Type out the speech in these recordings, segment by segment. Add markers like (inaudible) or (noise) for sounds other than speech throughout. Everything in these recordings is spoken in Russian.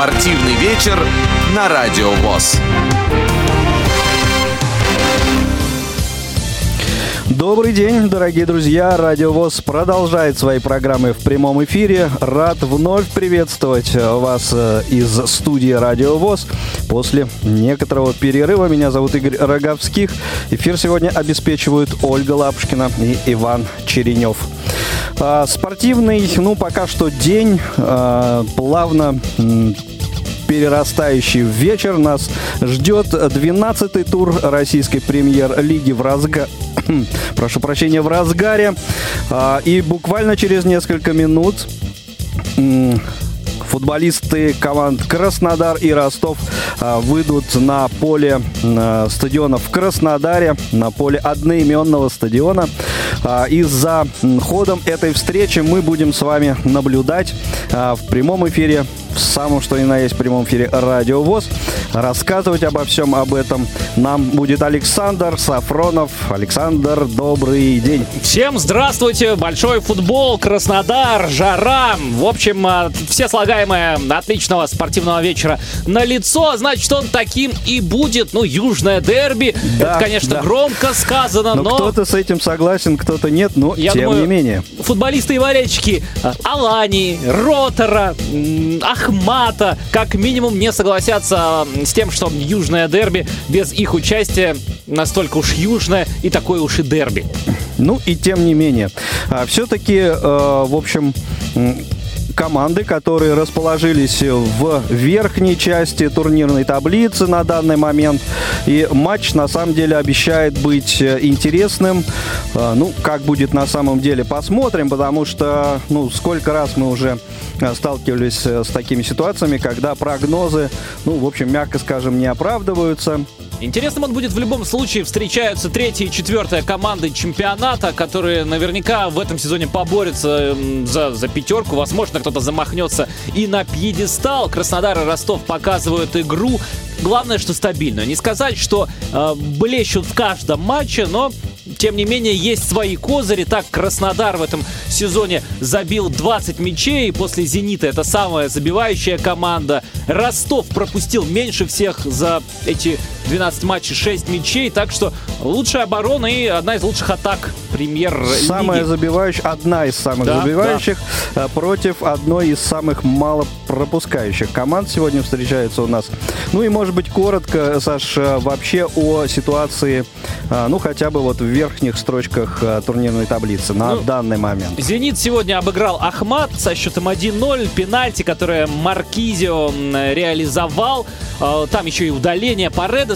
Спортивный вечер на Радио ВОЗ. Добрый день, дорогие друзья. Радио ВОЗ продолжает свои программы в прямом эфире. Рад вновь приветствовать вас э, из студии Радио ВОЗ. После некоторого перерыва меня зовут Игорь Роговских. Эфир сегодня обеспечивают Ольга Лапушкина и Иван Черенев. А, спортивный, ну, пока что день а, плавно перерастающий в вечер. Нас ждет 12-й тур российской премьер-лиги в разгаре. (coughs) Прошу прощения, в разгаре. А, и буквально через несколько минут футболисты команд Краснодар и Ростов а, выйдут на поле а, стадиона в Краснодаре, на поле одноименного стадиона. И за ходом этой встречи мы будем с вами наблюдать в прямом эфире в самом что ни на есть прямом эфире Радио ВОЗ. Рассказывать обо всем об этом нам будет Александр Сафронов. Александр, добрый день. Всем здравствуйте. Большой футбол, Краснодар, жара. В общем, а, все слагаемые отличного спортивного вечера на лицо. Значит, он таким и будет. Ну, южное дерби. Да, Это, конечно, да. громко сказано, но... но... Кто-то с этим согласен, кто-то нет, но Я тем думаю, не менее. Футболисты и болельщики а, Алани, Ротора, Ахмата как минимум не согласятся с тем, что южное дерби без их участия настолько уж южное и такое уж и дерби. Ну и тем не менее. А, Все-таки, э, в общем, команды, которые расположились в верхней части турнирной таблицы на данный момент. И матч на самом деле обещает быть э, интересным. Э, ну, как будет на самом деле, посмотрим, потому что, ну, сколько раз мы уже э, сталкивались с такими ситуациями, когда прогнозы, ну, в общем, мягко скажем, не оправдываются. Интересным он будет в любом случае. Встречаются третья и четвертая команды чемпионата, которые наверняка в этом сезоне поборются за, за пятерку. Возможно, кто-то замахнется и на пьедестал. Краснодар и Ростов показывают игру. Главное, что стабильную. Не сказать, что э, блещут в каждом матче, но тем не менее, есть свои козыри. Так, Краснодар в этом сезоне забил 20 мячей. После «Зенита» это самая забивающая команда. Ростов пропустил меньше всех за эти 12 матчей 6 мячей. Так что лучшая оборона и одна из лучших атак премьер Самая забивающая, одна из самых да, забивающих да. Э, против одной из самых мало пропускающих команд сегодня встречается у нас. Ну и, может быть, коротко, Саш, э, вообще о ситуации, э, ну, хотя бы вот в верхних строчках турнирной таблицы на ну, данный момент. «Зенит» сегодня обыграл «Ахмат» со счетом 1-0. Пенальти, которое Маркизио реализовал. Там еще и удаление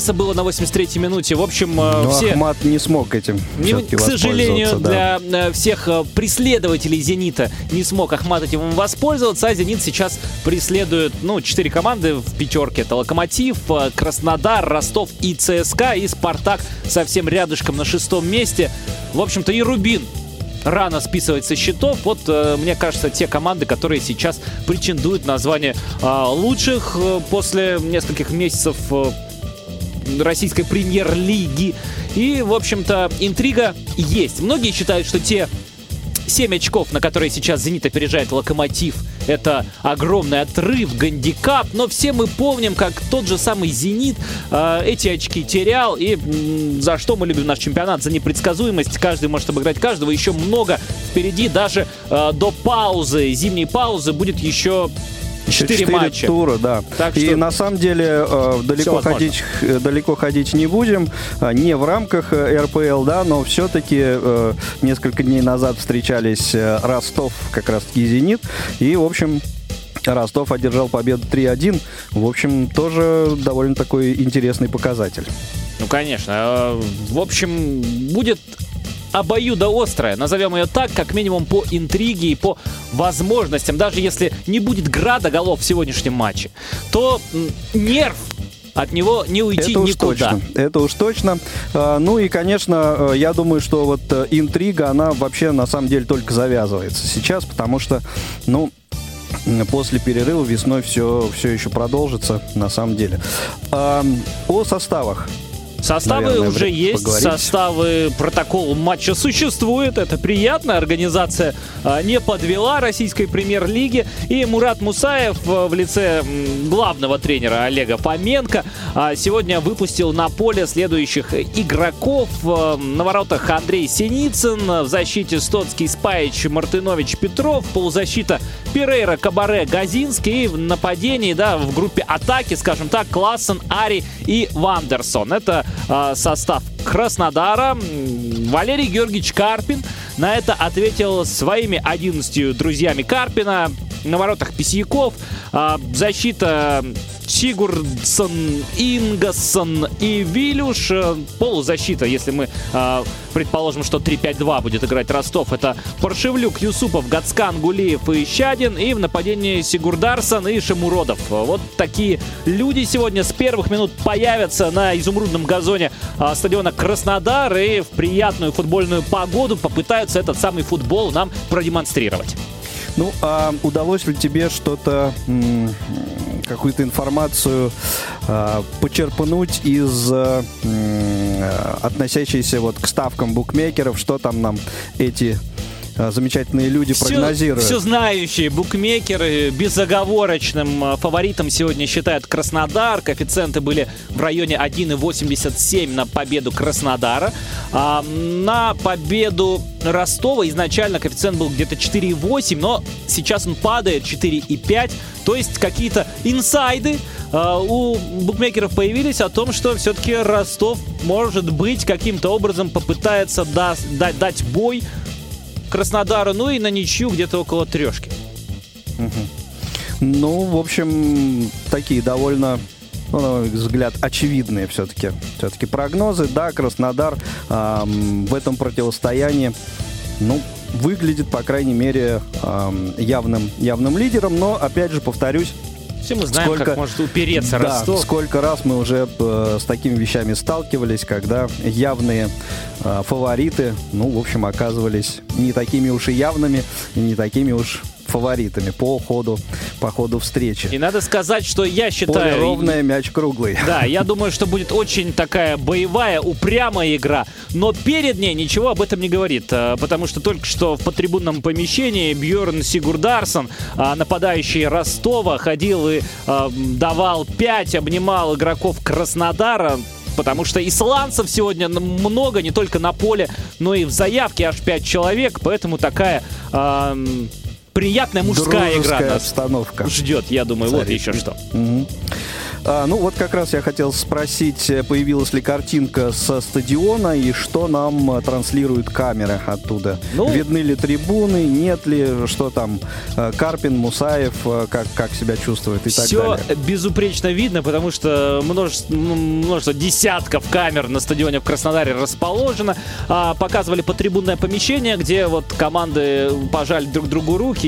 Паредоса было на 83-й минуте. В общем, Но все... Ахмат не смог этим не, К сожалению, да. для всех преследователей «Зенита» не смог Ахмат этим воспользоваться, а «Зенит» сейчас преследует, ну, четыре команды в пятерке. Это «Локомотив», Краснодар, Ростов и ЦСКА, и «Спартак» совсем рядышком на шестом месте. В общем-то, и «Рубин» рано списывать со счетов. Вот, э, мне кажется, те команды, которые сейчас претендуют на звание э, лучших э, после нескольких месяцев э, российской премьер-лиги. И, в общем-то, интрига есть. Многие считают, что те 7 очков, на которые сейчас «Зенит» опережает «Локомотив», это огромный отрыв, гандикап, но все мы помним, как тот же самый «Зенит» э, эти очки терял, и м, за что мы любим наш чемпионат? За непредсказуемость, каждый может обыграть каждого, еще много впереди, даже э, до паузы, зимней паузы будет еще Четыре матча. тура, да. Так и на самом деле э, далеко, ходить, э, далеко ходить не будем, э, не в рамках РПЛ, да, но все-таки э, несколько дней назад встречались Ростов, как раз-таки «Зенит», и, в общем, Ростов одержал победу 3-1. В общем, тоже довольно такой интересный показатель. Ну, конечно. В общем, будет обоюдоострая, назовем ее так, как минимум по интриге и по возможностям. Даже если не будет града голов в сегодняшнем матче, то нерв от него не уйти Это уж никуда. Точно. Это уж точно. А, ну и, конечно, э, я думаю, что вот э, интрига, она вообще на самом деле только завязывается сейчас, потому что, ну, после перерыва весной все, все еще продолжится, на самом деле. О составах Составы наверное, уже есть, поговорить. составы, протокол матча существует, это приятно. Организация а, не подвела российской премьер-лиги. И Мурат Мусаев а, в лице главного тренера Олега Фоменко а, сегодня выпустил на поле следующих игроков. На воротах Андрей Синицын, в защите Стоцкий, Спаич, Мартынович, Петров, полузащита Перейра, Кабаре, Газинский. И в нападении, да, в группе атаки, скажем так, Классен, Ари и Вандерсон. Это состав Краснодара. Валерий Георгиевич Карпин на это ответил своими 11 друзьями Карпина. На воротах Письяков. Э, защита Сигурдсон, Ингассон и Вилюш. Э, полузащита, если мы э, предположим, что 3-5-2 будет играть Ростов, это Паршевлюк, Юсупов, Гацкан, Гулиев и Щадин. И в нападении Сигурдарсон и Шамуродов. Вот такие люди сегодня с первых минут появятся на изумрудном газоне э, стадиона Краснодар и в приятную футбольную погоду попытаются этот самый футбол нам продемонстрировать. Ну, а удалось ли тебе что-то, какую-то информацию а, почерпнуть из а, относящейся вот к ставкам букмекеров, что там нам эти замечательные люди все, прогнозируют. Все знающие букмекеры безоговорочным а, фаворитом сегодня считают Краснодар. Коэффициенты были в районе 1,87 на победу Краснодара. А на победу Ростова изначально коэффициент был где-то 4,8, но сейчас он падает 4,5. То есть какие-то инсайды э, у букмекеров появились о том, что все-таки Ростов, может быть, каким-то образом попытается да, дать бой Краснодару, ну и на ничью где-то около трешки. Ну, в общем, такие довольно ну, на мой взгляд, очевидные все-таки все-таки прогнозы. Да, Краснодар эм, в этом противостоянии, ну, выглядит, по крайней мере, эм, явным, явным лидером, но, опять же, повторюсь, все мы знаем, сколько, как может упереться да, Ростов. Сколько раз мы уже э, с такими вещами сталкивались, когда явные э, фавориты, ну, в общем, оказывались не такими уж и явными, не такими уж фаворитами по ходу, по ходу встречи. И надо сказать, что я считаю... Поле ровное, мяч круглый. Да, я (laughs) думаю, что будет очень такая боевая, упрямая игра. Но перед ней ничего об этом не говорит. Э, потому что только что в потрибунном помещении Бьорн Сигурдарсон, э, нападающий Ростова, ходил и э, давал 5, обнимал игроков Краснодара потому что исландцев сегодня много, не только на поле, но и в заявке аж 5 человек, поэтому такая э, приятная мужская игра нас обстановка. ждет, я думаю, Царит. вот еще что. Угу. А, ну вот как раз я хотел спросить, э, появилась ли картинка со стадиона и что нам э, транслируют камеры оттуда? Ну, Видны ли трибуны, нет ли, что там, э, Карпин, Мусаев, как, как себя чувствует и так далее? Все безупречно видно, потому что множество, множество десятков камер на стадионе в Краснодаре расположено. А, показывали по трибунное помещение, где вот команды пожали друг другу руки,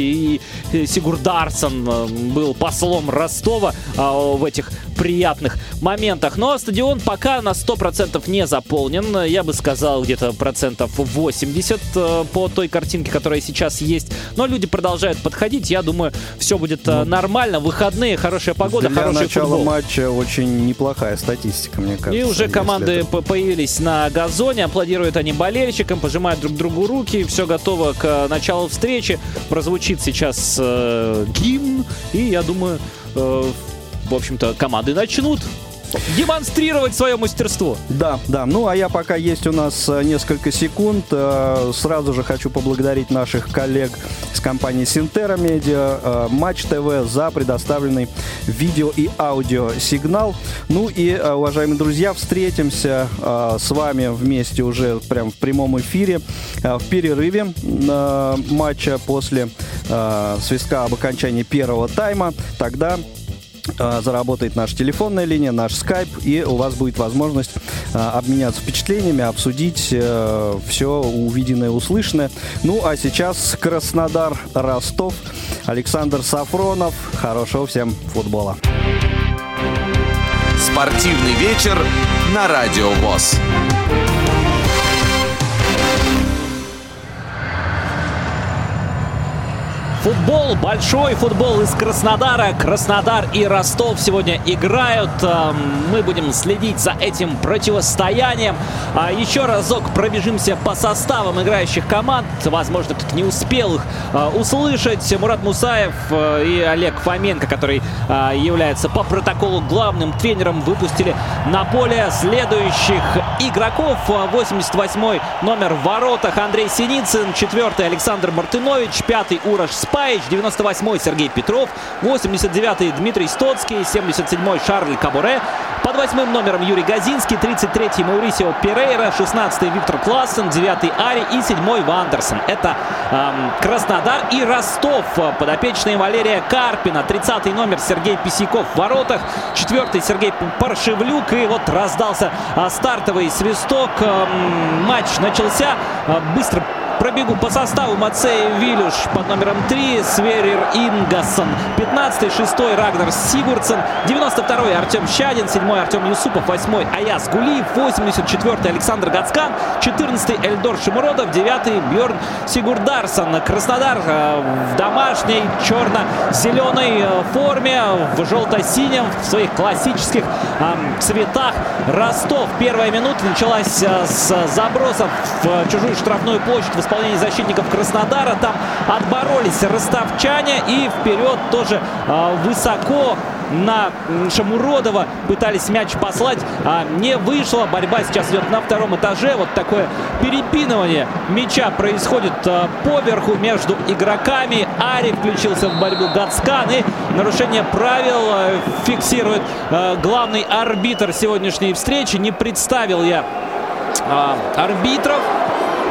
и Сигур Дарсон был послом Ростова а, в этих приятных моментах. Но стадион пока на 100% не заполнен. Я бы сказал, где-то процентов 80 э, по той картинке, которая сейчас есть. Но люди продолжают подходить. Я думаю, все будет э, ну, нормально. Выходные, хорошая погода, для хороший начала футбол. матча очень неплохая статистика, мне кажется. И уже команды это... появились на газоне, аплодируют они болельщикам, пожимают друг другу руки. Все готово к э, началу встречи. Прозвучит сейчас э, гимн. И я думаю, э, в общем-то, команды начнут демонстрировать свое мастерство. Да, да. Ну, а я пока есть у нас э, несколько секунд, э, сразу же хочу поблагодарить наших коллег с компании Синтера Медиа, э, Матч ТВ за предоставленный видео и аудио сигнал. Ну и, уважаемые друзья, встретимся с вами вместе уже прям в прямом эфире в перерыве матча после свистка об окончании первого тайма. Тогда заработает наша телефонная линия, наш скайп, и у вас будет возможность а, обменяться впечатлениями, обсудить э, все увиденное, услышанное. Ну, а сейчас Краснодар, Ростов, Александр Сафронов. Хорошего всем футбола. Спортивный вечер на Радио ВОЗ. Футбол, большой футбол из Краснодара. Краснодар и Ростов сегодня играют. Эм, мы будем следить за этим противостоянием. А еще разок пробежимся по составам играющих команд. Возможно, кто-то не успел их э, услышать. Мурат Мусаев э, и Олег Фоменко, который э, является по протоколу главным тренером, выпустили на поле следующих игроков. 88 номер в воротах Андрей Синицын, 4 Александр Мартынович, 5 Ураж Спа. Паич, 98-й Сергей Петров, 89-й Дмитрий Стоцкий, 77-й Шарль Кабуре, под восьмым номером Юрий Газинский, 33-й Маурисио Перейра, 16-й Виктор Классен, 9-й Ари и 7-й Вандерсон. Это эм, Краснодар и Ростов. Подопечные Валерия Карпина, 30-й номер Сергей Писяков в воротах, 4-й Сергей Паршевлюк. И вот раздался э, стартовый свисток. Эм, матч начался. Э, быстро Пробегу по составу Мацей Вилюш под номером 3, Сверер Ингассон, 15-й, 6-й Рагнар Сигурдсен, 92-й Артем Щадин, 7-й Артем Юсупов, 8-й Аяс Гулиев, 84-й Александр Гацкан, 14-й Эльдор Шимуродов, 9-й Бьорн Сигурдарсон. Краснодар э, в домашней черно-зеленой э, форме, в желто-синем, в своих классических цветах. Ростов. Первая минута началась э, с забросов в чужую штрафную площадь исполнении защитников Краснодара. Там отборолись ростовчане и вперед тоже э, высоко на Шамуродова. Пытались мяч послать, а не вышло. Борьба сейчас идет на втором этаже. Вот такое перепинывание мяча происходит а, поверху между игроками. Ари включился в борьбу Гацкан. И нарушение правил а, фиксирует а, главный арбитр сегодняшней встречи. Не представил я а, арбитров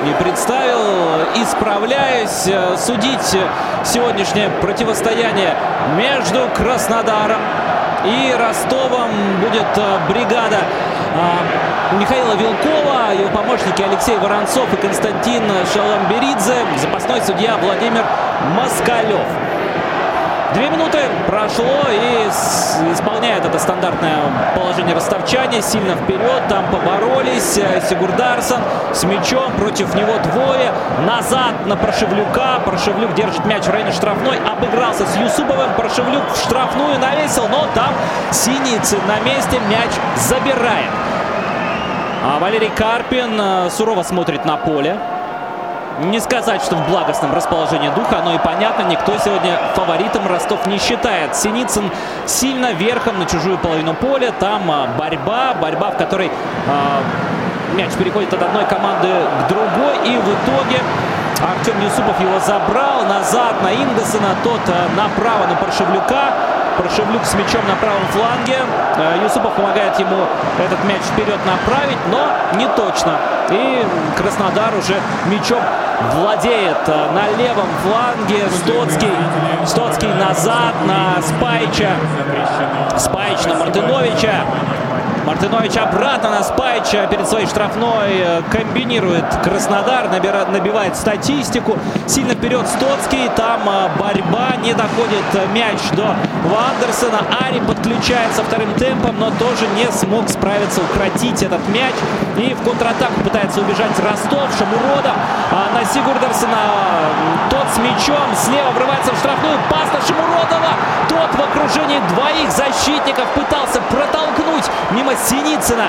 не представил. Исправляюсь. Э, судить сегодняшнее противостояние между Краснодаром и Ростовом будет э, бригада э, Михаила Вилкова, его помощники Алексей Воронцов и Константин Шаламберидзе, запасной судья Владимир Москалев. Две минуты прошло и исполняет это стандартное положение ростовчане. Сильно вперед, там поборолись. Сигурдарсон с мячом, против него двое. Назад на Прошевлюка. Прошевлюк держит мяч в районе штрафной. Обыгрался с Юсуповым. Прошевлюк в штрафную навесил, но там Синицын на месте мяч забирает. А Валерий Карпин э, сурово смотрит на поле. Не сказать, что в благостном расположении духа, оно и понятно. Никто сегодня фаворитом Ростов не считает. Синицын сильно верхом на чужую половину поля. Там а, борьба, борьба, в которой э, мяч переходит от одной команды к другой. И в итоге Артем Юсупов его забрал назад на Ингасона. Тот а, направо на Паршевлюка. Паршевлюк с мячом на правом фланге. Юсупов помогает ему этот мяч вперед направить, но не точно. И Краснодар уже мячом владеет э, на левом фланге. Стоцкий, Стоцкий назад на Спайча. Спайч на Мартыновича. Мартынович обратно на Спайча перед своей штрафной э, комбинирует Краснодар, набирает, набивает статистику. Сильно вперед Стоцкий, там э, борьба, не доходит мяч до Вандерсона. Ари подключается вторым темпом, но тоже не смог справиться, укротить этот мяч. И в контратаку пытается убежать Ростов, Шамурода а на Сигурдерсона. Тот с мячом слева врывается в штрафную. Пас на Шамуродова. Тот в окружении двоих защитников пытался протолкнуть мимо Синицына.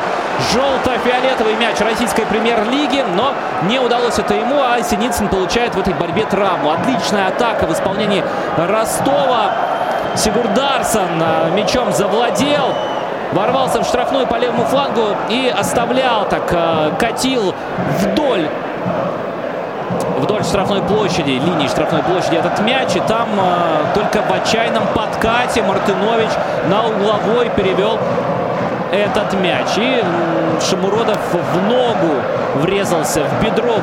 Желто-фиолетовый мяч российской премьер-лиги, но не удалось это ему, а Синицын получает в этой борьбе травму. Отличная атака в исполнении Ростова. Сигурдарсон а, мячом завладел. Ворвался в штрафную по левому флангу и оставлял так, а, катил вдоль вдоль штрафной площади, линии штрафной площади этот мяч. И там э, только в отчаянном подкате Мартынович на угловой перевел этот мяч. И Шамуродов в ногу врезался в бедро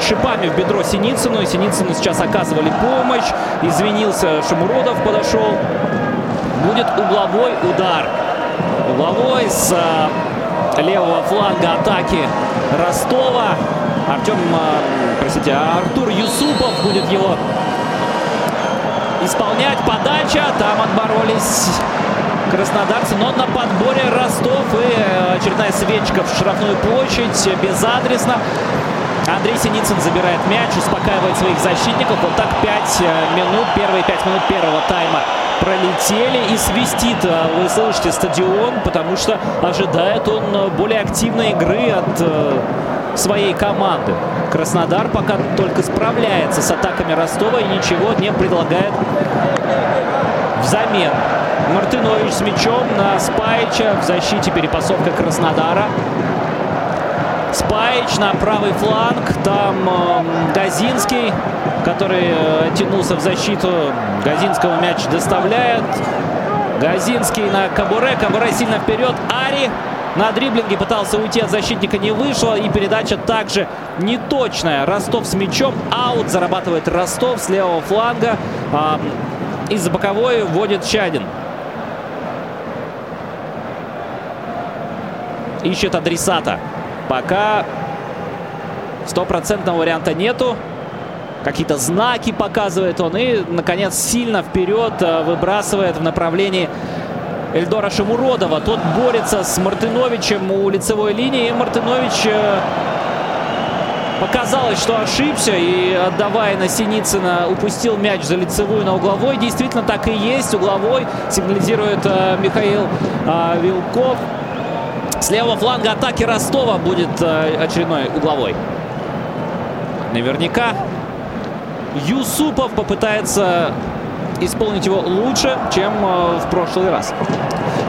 шипами в бедро Синицыну. И Синицыну сейчас оказывали помощь. Извинился Шамуродов, подошел. Будет угловой удар. Угловой с э, левого фланга атаки Ростова. Артем, э, простите, Артур Юсупов будет его исполнять. Подача. Там отборолись краснодарцы. Но на подборе Ростов и э, очередная свечка в штрафную площадь. Безадресно. Андрей Синицын забирает мяч, успокаивает своих защитников. Вот так 5 э, минут, первые 5 минут первого тайма пролетели и свистит, э, вы слышите, стадион, потому что ожидает он э, более активной игры от своей команды. Краснодар пока только справляется с атаками Ростова и ничего не предлагает взамен. Мартынович с мячом на Спайча в защите перепасовка Краснодара. Спайч на правый фланг. Там э, Газинский, который э, тянулся в защиту. Газинского мяч доставляет. Газинский на Кабуре. Кабуре сильно вперед. Ари на дриблинге пытался уйти от защитника, не вышло. И передача также неточная. Ростов с мячом. Аут зарабатывает Ростов с левого фланга. Э, из-за боковой вводит Чадин. Ищет адресата. Пока стопроцентного варианта нету. Какие-то знаки показывает он. И, наконец, сильно вперед э, выбрасывает в направлении Эльдора Шамуродова. Тот борется с Мартыновичем у лицевой линии. И Мартынович э, показалось, что ошибся. И, отдавая на Синицына, упустил мяч за лицевую на угловой. Действительно, так и есть. Угловой сигнализирует э, Михаил Вилков. С левого фланга атаки Ростова будет э, очередной угловой. Наверняка Юсупов попытается исполнить его лучше, чем э, в прошлый раз.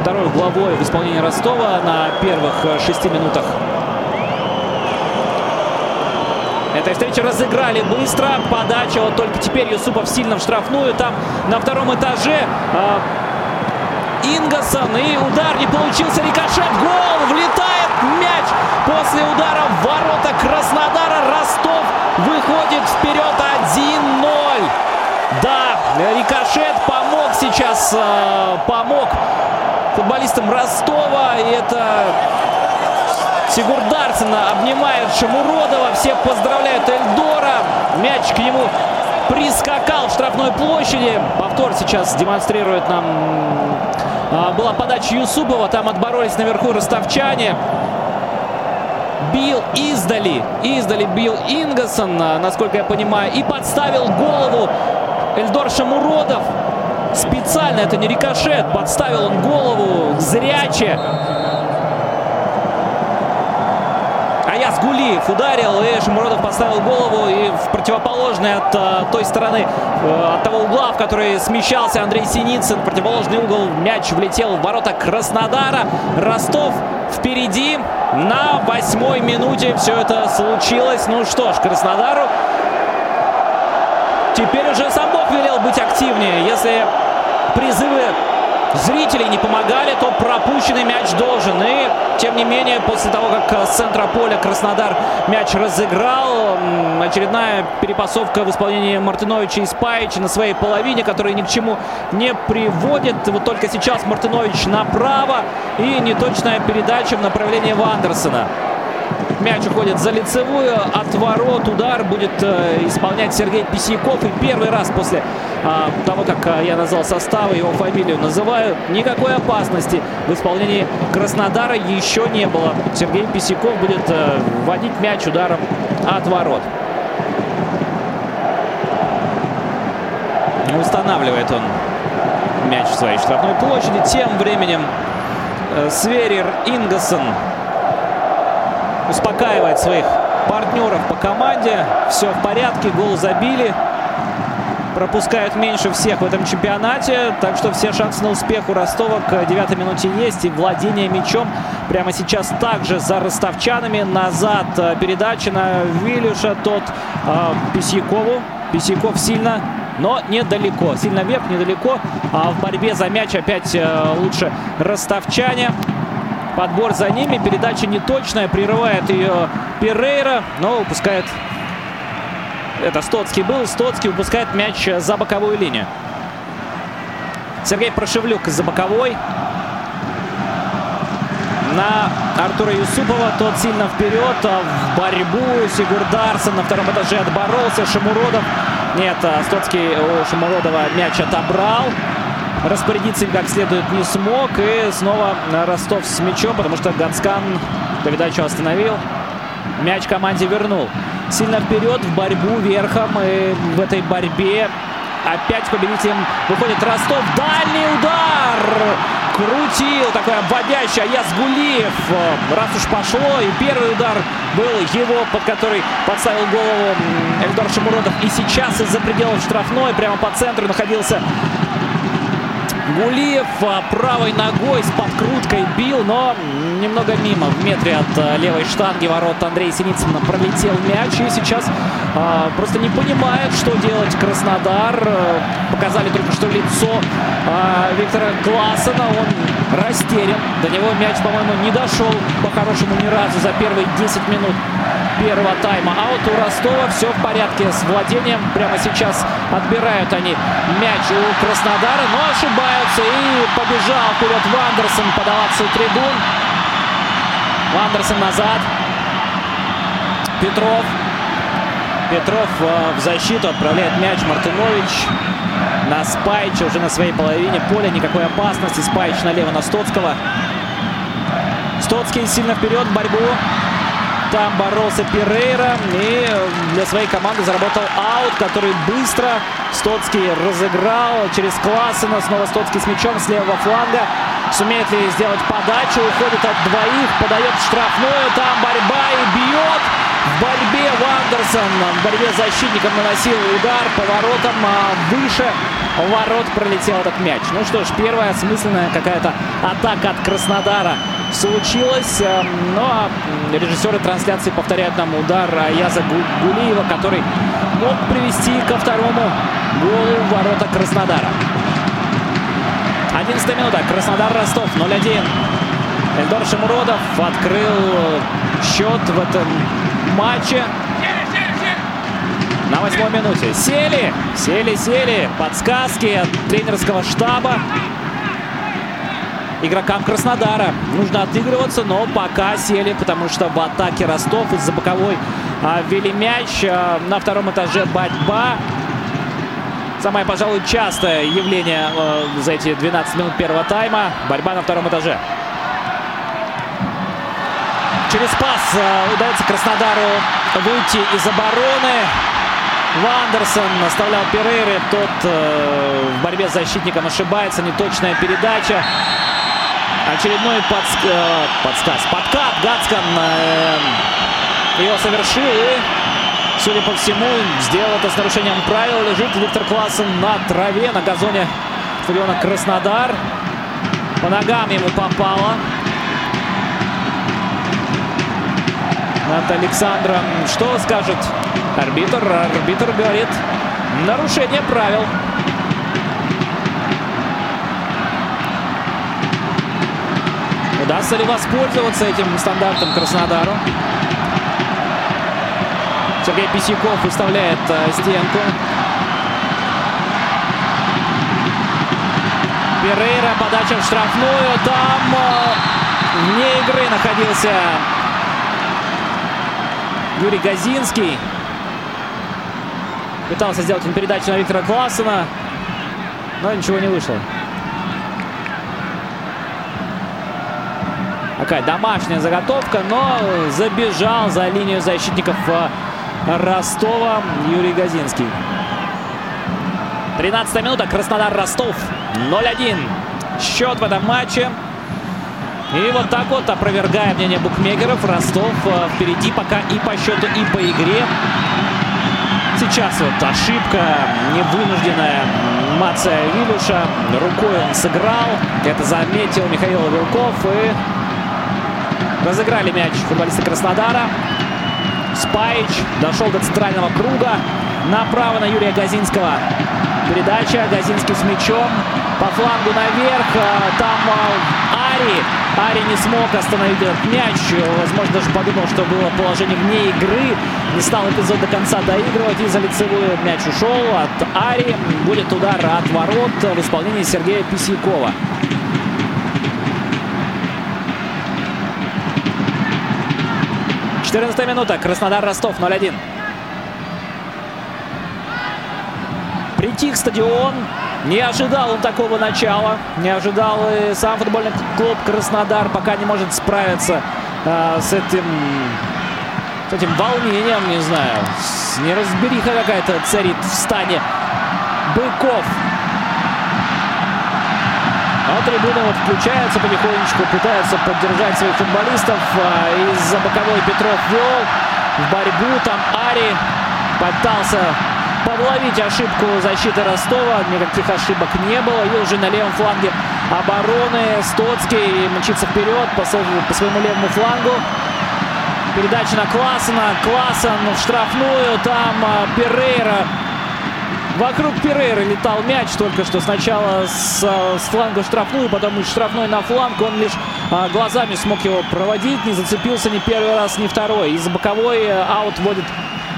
Второй угловой в исполнении Ростова на первых э, шести минутах этой встречи разыграли быстро. Подача вот только теперь Юсупов сильно в штрафную. Там на втором этаже Ингосон. И удар не получился. Рикошет. Гол. Влетает мяч после удара в ворота Краснодара. Ростов выходит вперед 1-0. Да, рикошет помог сейчас. Э, помог футболистам Ростова. И это Сигурдарсена обнимает Шамуродова. Все поздравляют Эльдора. Мяч к нему прискакал в штрафной площади. Повтор сейчас демонстрирует нам была подача Юсупова. Там отборолись наверху ростовчане. Бил издали. Издали бил Ингосон, а, насколько я понимаю. И подставил голову Эльдор Шамуродов. Специально, это не рикошет. Подставил он голову зряче. Аяс Гулиев ударил, и Шамуродов поставил голову и в противоположной от а, той стороны, а, от того угла, в который смещался Андрей Синицын, противоположный угол мяч влетел в ворота Краснодара. Ростов впереди на восьмой минуте все это случилось. Ну что ж, Краснодару теперь уже сам Бог велел быть активнее. Если призывы зрителей не помогали, то пропущенный мяч должен. И, тем не менее, после того, как с центра поля Краснодар мяч разыграл, очередная перепасовка в исполнении Мартыновича и Спаича на своей половине, которая ни к чему не приводит. Вот только сейчас Мартынович направо и неточная передача в направлении Вандерсона. Мяч уходит за лицевую. От ворот удар будет э, исполнять Сергей Писяков. И первый раз после э, того, как э, я назвал состав, его фамилию называю, никакой опасности в исполнении Краснодара еще не было. Сергей Писяков будет э, вводить мяч ударом от ворот. Устанавливает он мяч в своей штрафной площади. Тем временем э, Сверер Ингосон успокаивает своих партнеров по команде. Все в порядке, гол забили. Пропускают меньше всех в этом чемпионате. Так что все шансы на успех у Ростова к девятой минуте есть. И владение мячом прямо сейчас также за ростовчанами. Назад э, передача на Вилюша. Тот э, Письякову. Письяков сильно но недалеко. Сильно вверх, недалеко. А в борьбе за мяч опять э, лучше ростовчане. Подбор за ними. Передача неточная. Прерывает ее Перейра. Но упускает... Это Стоцкий был. Стоцкий упускает мяч за боковую линию. Сергей Прошевлюк за боковой. На Артура Юсупова. Тот сильно вперед. А в борьбу Сигурдарсон на втором этаже отборолся. Шамуродов. Нет, а Стоцкий у Шамуродова мяч отобрал распорядиться как следует не смог. И снова Ростов с мячом, потому что Ганскан передачу остановил. Мяч команде вернул. Сильно вперед в борьбу верхом. И в этой борьбе опять победителем выходит Ростов. Дальний удар! Крутил такой обводящий Аяс Гулиев. Раз уж пошло. И первый удар был его, под который подставил голову Эльдар Шамуродов. И сейчас из-за пределов штрафной прямо по центру находился Гулиев а, правой ногой с подкруткой бил, но немного мимо. В метре от а, левой штанги ворот Андрей Синицын пролетел мяч. И сейчас э, просто не понимает, что делать Краснодар. Показали только что лицо э, Виктора Классена. Он растерян. До него мяч, по-моему, не дошел по-хорошему ни разу за первые 10 минут первого тайма. Вот у Ростова все в порядке с владением. Прямо сейчас отбирают они мяч у Краснодара, но ошибаются. И побежал вперед Вандерсон подаваться у трибун. Вандерсон назад. Петров. Петров э, в защиту отправляет мяч Мартынович на Спайча уже на своей половине поля. Никакой опасности. Спайч налево на Стоцкого. Стоцкий сильно вперед в борьбу. Там боролся Перейра и для своей команды заработал аут, который быстро Стоцкий разыграл через Классена. Снова Стоцкий с мячом с левого фланга. Сумеет ли сделать подачу? Уходит от двоих, подает штрафную. Там борьба и бьет. В борьбе Вандерсон. В борьбе с защитником наносил удар поворотом а выше ворот пролетел этот мяч. Ну что ж, первая осмысленная какая-то атака от Краснодара случилось. Эм, ну а режиссеры трансляции повторяют нам удар Аяза Гулиева, который мог привести ко второму голу ворота Краснодара. 11 минута. Краснодар-Ростов 0-1. Эльдор Шамуродов открыл счет в этом матче. На восьмой минуте. Сели, сели, сели. Подсказки от тренерского штаба игрокам Краснодара. Нужно отыгрываться, но пока сели, потому что в атаке Ростов из-за боковой а, ввели мяч. А, на втором этаже борьба. Самое, пожалуй, частое явление а, за эти 12 минут первого тайма. Борьба на втором этаже. Через пас а, удается Краснодару выйти из обороны. Вандерсон оставлял Перейры. Тот э, в борьбе с защитником ошибается. Неточная передача. Очередной подск... Э, подсказ. Подкат. Гацкан э, его совершил. И, судя по всему, сделал это с нарушением правил. Лежит Виктор Классен на траве, на газоне стадиона Краснодар. По ногам ему попало. От Александра. Что скажет арбитр? Арбитр говорит, нарушение правил. Удастся ли воспользоваться этим стандартом Краснодару? Сергей Писяков выставляет э, стенку. Перейра, подача в штрафную. Там э, вне игры находился Юрий Газинский. Пытался сделать он передачу на Виктора Классена, но ничего не вышло. Такая домашняя заготовка, но забежал за линию защитников э, Ростова Юрий Газинский. 13 минута. Краснодар-Ростов 0-1. Счет в этом матче. И вот так вот, опровергая мнение букмекеров, Ростов э, впереди пока и по счету, и по игре. Сейчас вот ошибка невынужденная Мация Вилюша. Рукой он сыграл. Это заметил Михаил Вилков. И Разыграли мяч футболисты Краснодара. Спайч дошел до центрального круга. Направо на Юрия Газинского. Передача. Газинский с мячом. По флангу наверх. А, там а, Ари. Ари не смог остановить этот мяч. Возможно, даже подумал, что было положение вне игры. Не стал эпизод до конца доигрывать. И за лицевую мяч ушел от Ари. Будет удар от ворот в исполнении Сергея Писякова. 14 минута. Краснодар-Ростов 0-1. Притих стадион. Не ожидал он такого начала. Не ожидал и сам футбольный клуб Краснодар. Пока не может справиться э, с этим с этим волнением, не знаю, неразбериха какая-то царит в стане Быков. Но трибуны вот включаются потихонечку, пытаются поддержать своих футболистов. А, из-за боковой Петров вел в борьбу. Там Ари пытался подловить ошибку защиты Ростова. Никаких ошибок не было. И уже на левом фланге обороны Стоцкий мчится вперед по, своему левому флангу. Передача на Классена. Классен в штрафную. Там а, Перейра Вокруг Перейра летал мяч только что сначала с, с фланга штрафную, потом из штрафной на фланг. Он лишь а, глазами смог его проводить, не зацепился ни первый раз, ни второй. Из боковой э, аут вводит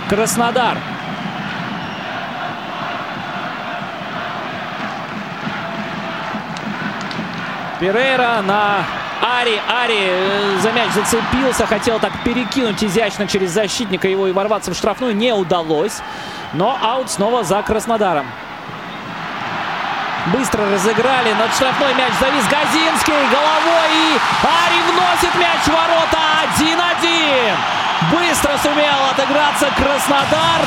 Краснодар. Перейра на Ари. Ари э, за мяч зацепился, хотел так перекинуть изящно через защитника его и ворваться в штрафную. Не удалось. Но аут снова за Краснодаром. Быстро разыграли. Над штрафной мяч завис Газинский. Головой. И Ари вносит мяч в ворота. 1-1. Быстро сумел отыграться Краснодар.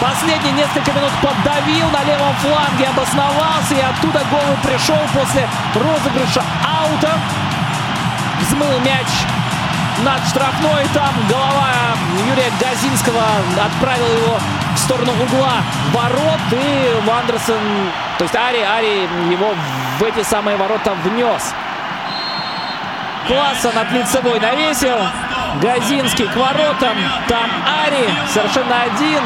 Последние несколько минут поддавил на левом фланге, обосновался и оттуда гол пришел после розыгрыша аута. Взмыл мяч над штрафной. Там голова Юрия Газинского отправил его в сторону угла ворот. И Вандерсон, то есть Ари, Ари его в эти самые ворота внес. Класса над лицевой навесил. Газинский к воротам. Там Ари совершенно один.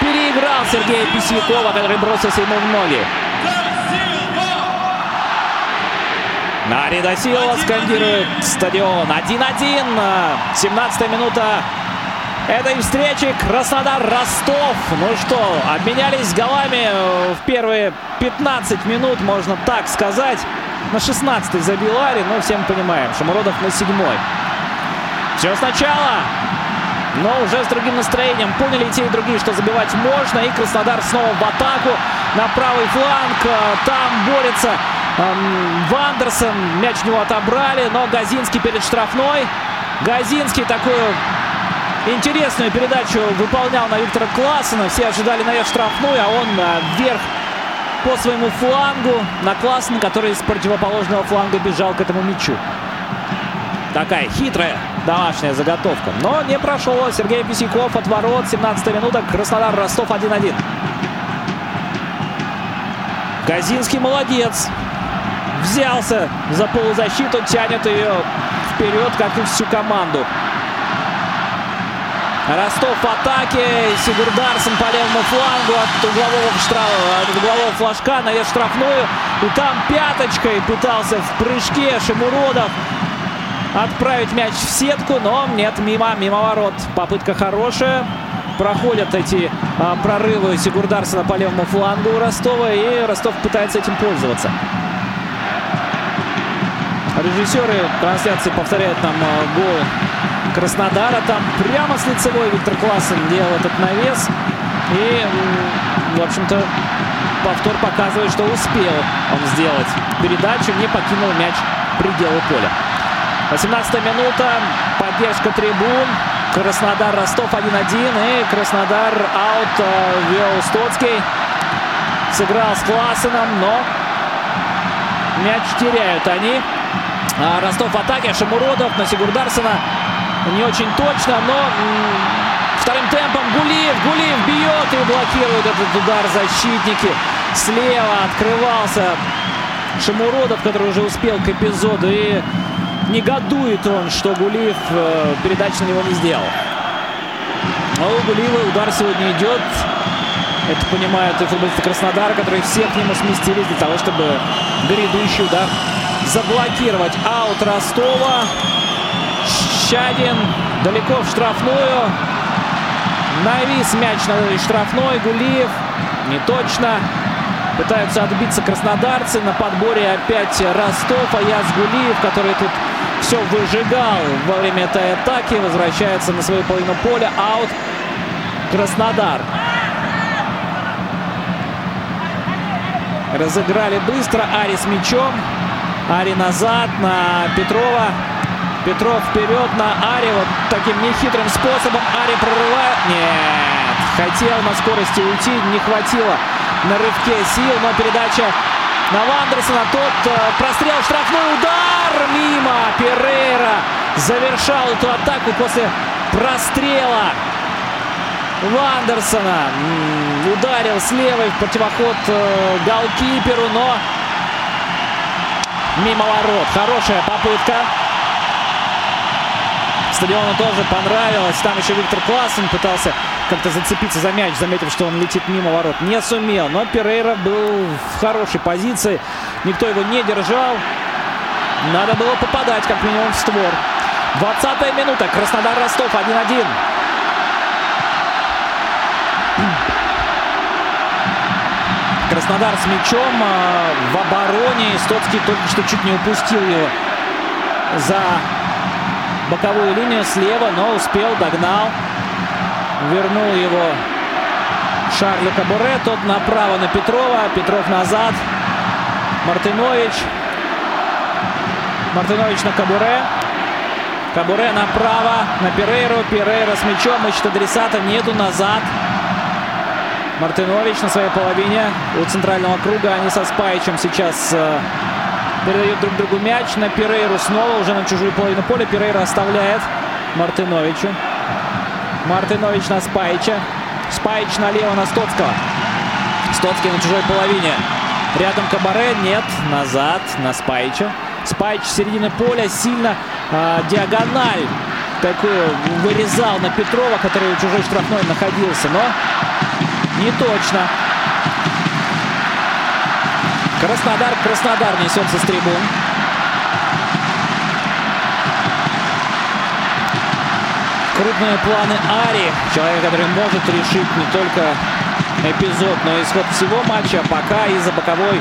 Переиграл Сергея Письякова, который бросился ему в ноги. Нарида Сила скандирует стадион. 1-1. 17 минута этой встречи. Краснодар-Ростов. Ну что, обменялись голами в первые 15 минут, можно так сказать. На 16-й забил Ари, но всем понимаем, Шамуродов на 7 Все сначала. Но уже с другим настроением. Поняли и те, и другие, что забивать можно. И Краснодар снова в атаку на правый фланг. Там борется Вандерсон. Мяч у него отобрали, но Газинский перед штрафной. Газинский такую интересную передачу выполнял на Виктора Классена. Все ожидали наверх штрафную, а он а, вверх по своему флангу на Классена, который с противоположного фланга бежал к этому мячу. Такая хитрая домашняя заготовка. Но не прошел Сергей Писяков от ворот. 17 минута. Краснодар Ростов 1-1. Газинский молодец взялся за полузащиту, тянет ее вперед, как и всю команду. Ростов в атаке. Сигурдарсон по левому флангу от углового, штрафа, от углового флажка на штрафную. И там пяточкой пытался в прыжке Шамуродов отправить мяч в сетку, но нет, мимо, мимо ворот. Попытка хорошая. Проходят эти а, прорывы Сигурдарсона по левому флангу у Ростова, и Ростов пытается этим пользоваться. Режиссеры трансляции повторяют нам э, гол Краснодара. Там прямо с лицевой Виктор Классен делал этот навес. И, в общем-то, повтор показывает, что успел он сделать передачу. Не покинул мяч пределы поля. 18 минута. Поддержка трибун. Краснодар Ростов 1-1. И Краснодар аут э, вел Стоцкий. Сыграл с Классеном, но мяч теряют они. А Ростов в атаке. Шамуродов на Сигурдарсона. Не очень точно, но вторым темпом Гулиев. Гулиев бьет и блокирует этот удар защитники. Слева открывался Шамуродов, который уже успел к эпизоду. И негодует он, что Гулиев э, передачу на него не сделал. А у Гулиева удар сегодня идет. Это понимают и футболисты Краснодара, которые все к нему сместились для того, чтобы грядущий удар заблокировать аут Ростова. Щадин далеко в штрафную. Навис мяч на штрафной. Гулиев не точно. Пытаются отбиться краснодарцы. На подборе опять Ростов. Аяз Гулиев, который тут все выжигал во время этой атаки. Возвращается на свою половину поля. Аут Краснодар. Разыграли быстро. Ари с мячом. Ари назад на Петрова. Петров вперед на Ари. Вот таким нехитрым способом Ари прорывает. Нет, хотел на скорости уйти, не хватило на рывке сил, но передача на Вандерсона. Тот э, прострел, штрафной удар мимо. Перейра завершал эту атаку после прострела Вандерсона. Ударил с в противоход э, голкиперу, но мимо ворот. Хорошая попытка. Стадиону тоже понравилось. Там еще Виктор Классен пытался как-то зацепиться за мяч, заметив, что он летит мимо ворот. Не сумел, но Перейра был в хорошей позиции. Никто его не держал. Надо было попадать как минимум в створ. 20 минута. Краснодар-Ростов 1-1. Краснодар с мячом а, в обороне. Стоцкий только что чуть не упустил его за боковую линию слева, но успел, догнал. Вернул его Шарлю Кабуре. Тот направо на Петрова. Петров назад. Мартынович. Мартынович на Кабуре. Кабуре направо на Перейру. Перейра с мячом. Ищет адресата. Нету назад. Мартынович на своей половине у центрального круга. Они со Спаичем сейчас э, передают друг другу мяч. На Перейру снова уже на чужую половину поля. Перейра оставляет Мартыновичу. Мартынович на Спаича. Спаич налево на Стоцкого. Стоцкий на чужой половине. Рядом Кабаре. Нет. Назад на Спаича. Спайч середины поля сильно э, диагональ такую вырезал на Петрова, который у чужой штрафной находился. Но не точно. Краснодар, Краснодар несется с трибун. Крупные планы Ари. Человек, который может решить не только эпизод, но исход всего матча. Пока из-за боковой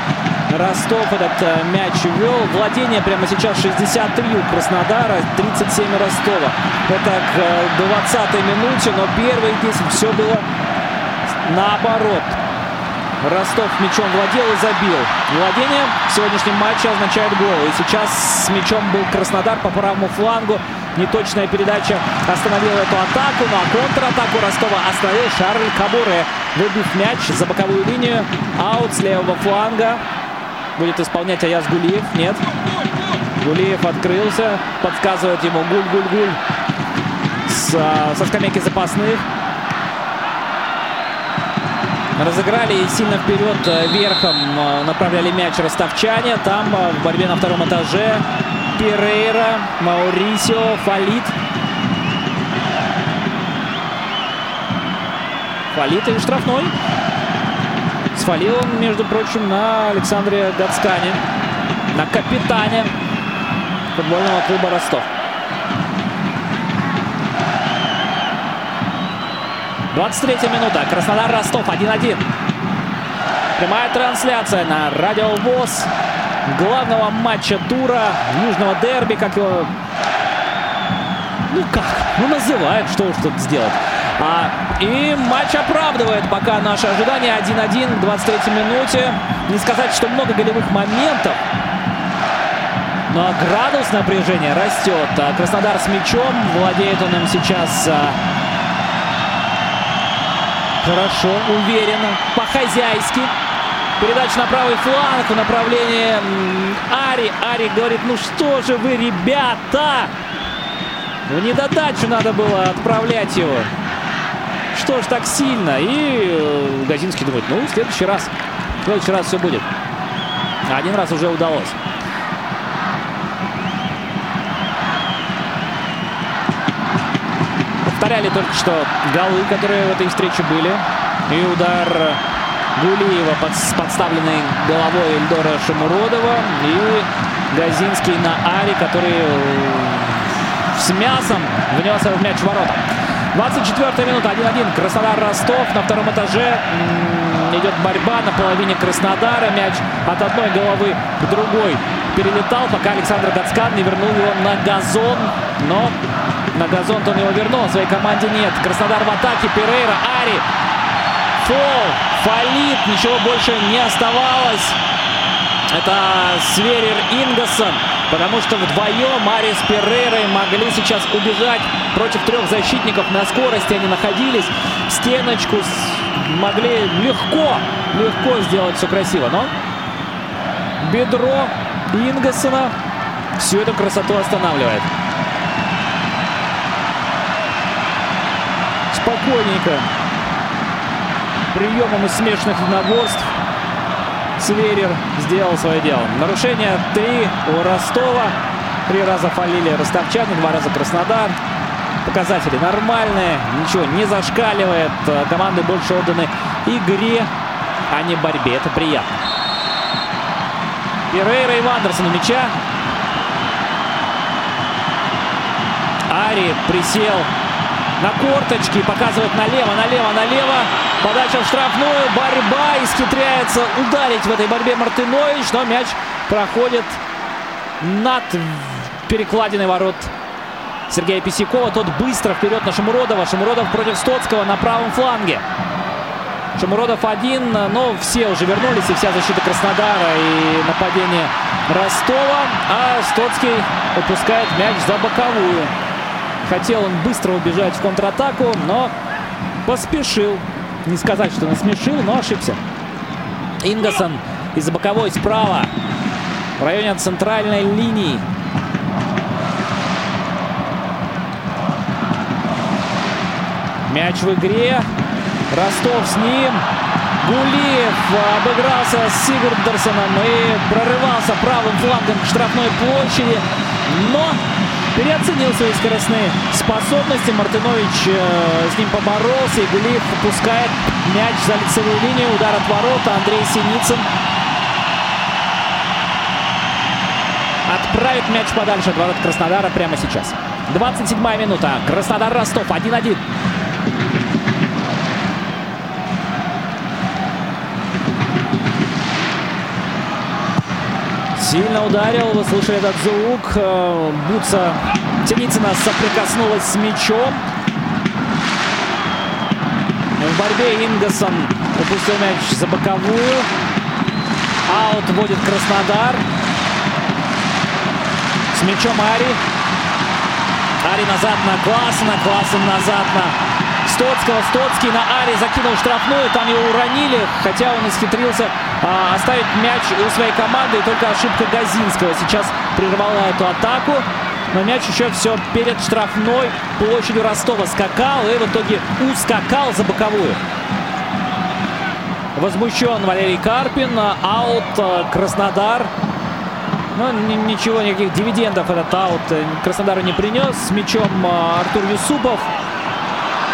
Ростов этот э, мяч вел. Владение прямо сейчас 63 у Краснодара, 37 у Ростова. Это к 20-й минуте, но первые 10 все было наоборот. Ростов мячом владел и забил. Владение в сегодняшнем матче означает гол. И сейчас с мячом был Краснодар по правому флангу. Неточная передача остановила эту атаку. Ну а контратаку Ростова остановил Шарль Кабуре. Выбив мяч за боковую линию. Аут с левого фланга. Будет исполнять Аяс Гулиев. Нет. Гулиев открылся. Подсказывает ему Гуль-Гуль-Гуль со, со скамейки запасных. Разыграли сильно вперед э, верхом э, направляли мяч ростовчане. Там э, в борьбе на втором этаже Перейра, Маурисио, Фалит. Фалит и штрафной. Свалил он, между прочим, на Александре Гацкане. На капитане футбольного клуба «Ростов». 23 минута. Краснодар-Ростов 1-1. Прямая трансляция на Радио ВОЗ главного матча тура, южного дерби, как его... Ну как? Ну называют, что уж тут сделать. А, и матч оправдывает пока наши ожидания. 1-1 к 23 минуте. Не сказать, что много голевых моментов. Но градус напряжения растет. А Краснодар с мячом. Владеет он им сейчас а, Хорошо, уверенно, по-хозяйски. Передача на правый фланг в направлении Ари. Ари говорит, ну что же вы, ребята! Ну не додачу надо было отправлять его. Что ж так сильно? И э, Газинский думает, ну в следующий раз, в следующий раз все будет. Один раз уже удалось. Повторяли только что голы, которые в этой встрече были. И удар Гулиева под, с головой Эльдора Шамуродова. И Газинский на Ари, который с мясом внес в мяч в ворота. 24 минута, 1-1. Краснодар-Ростов на втором этаже. Идет борьба на половине Краснодара. Мяч от одной головы к другой перелетал, пока Александр Гацкан не вернул его на газон. Но на газон он его вернул, своей команде нет. Краснодар в атаке, Перейра, Ари. Фол, фалит, ничего больше не оставалось. Это Сверер Ингассон. Потому что вдвоем Марис Перейрой могли сейчас убежать против трех защитников. На скорости они находились. Стеночку могли легко, легко сделать все красиво. Но бедро Ингасона всю эту красоту останавливает. Спокойненько. Приемом из смешанных единоборств Северер сделал свое дело. Нарушение три у Ростова. Три раза фалили ростовчане, два раза Краснодар. Показатели нормальные, ничего не зашкаливает. Команды больше отданы игре, а не борьбе. Это приятно. Перейра и Вандерсон у мяча. Ари присел на корточки, показывает налево, налево, налево. Подача в штрафную, борьба, исхитряется ударить в этой борьбе Мартынович, но мяч проходит над перекладиной ворот Сергея Писякова. Тот быстро вперед на Шамуродова. Шамуродов против Стоцкого на правом фланге. Шамуродов один, но все уже вернулись, и вся защита Краснодара, и нападение Ростова. А Стоцкий упускает мяч за боковую. Хотел он быстро убежать в контратаку, но поспешил. Не сказать, что насмешил, но ошибся. Ингосон из боковой справа. В районе центральной линии. Мяч в игре. Ростов с ним. Гулиев обыгрался с Сигурдерсоном и прорывался правым флангом к штрафной площади. Но переоценил свои скоростные способности. Мартынович э, с ним поборолся. И Гулиев выпускает мяч за лицевую линию. Удар от ворота. Андрей Синицын отправит мяч подальше от ворот Краснодара прямо сейчас. 27 минута. Краснодар-Ростов 1-1. Сильно ударил, вы слышали этот звук. Э, Буца Тяницына соприкоснулась с мячом. В борьбе Ингосон упустил мяч за боковую. Аут вводит Краснодар. С мячом Ари. Ари назад на Классена. Классен назад на Стоцкого. Стоцкий на Ари закинул штрафную. Там его уронили, хотя он исхитрился а, оставить мяч у своей команды. И только ошибка Газинского сейчас прервала эту атаку. Но мяч еще все перед штрафной площадью Ростова скакал и в итоге ускакал за боковую. Возмущен Валерий Карпин. Аут э, Краснодар. Но ничего, никаких дивидендов этот аут Краснодару не принес. С мячом э, Артур Юсупов.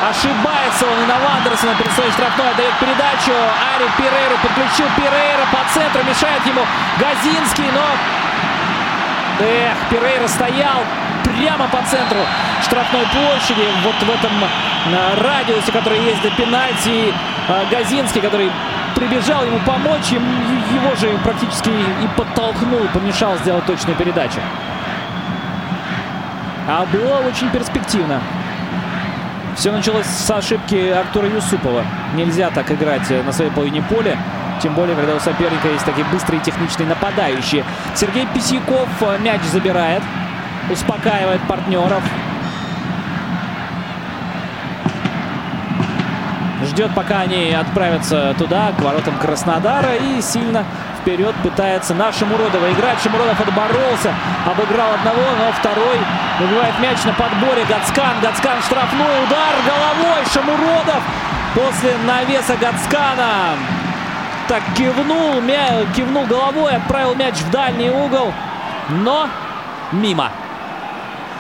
Ошибается он и на Вандерсона перед штрафной отдает передачу. Ари Пирейру подключил Пирейра по центру. Мешает ему Газинский, но... Эх, Пирейра стоял прямо по центру штрафной площади. Вот в этом э, радиусе, который есть до пенальти. Э, Газинский, который прибежал ему помочь. Его же практически и подтолкнул, помешал сделать точную передачу. А было очень перспективно. Все началось с ошибки Артура Юсупова. Нельзя так играть на своей половине поля. Тем более, когда у соперника есть такие быстрые техничные нападающие. Сергей Писяков э, мяч забирает. Успокаивает партнеров. Ждет, пока они отправятся туда, к воротам Краснодара. И сильно вперед пытается на Шамуродова играть. Шамуродов отборолся, обыграл одного, но второй выбивает мяч на подборе. Гацкан, Гацкан штрафной удар головой. Шамуродов после навеса Гацкана так кивнул, мя, кивнул головой, отправил мяч в дальний угол, но мимо.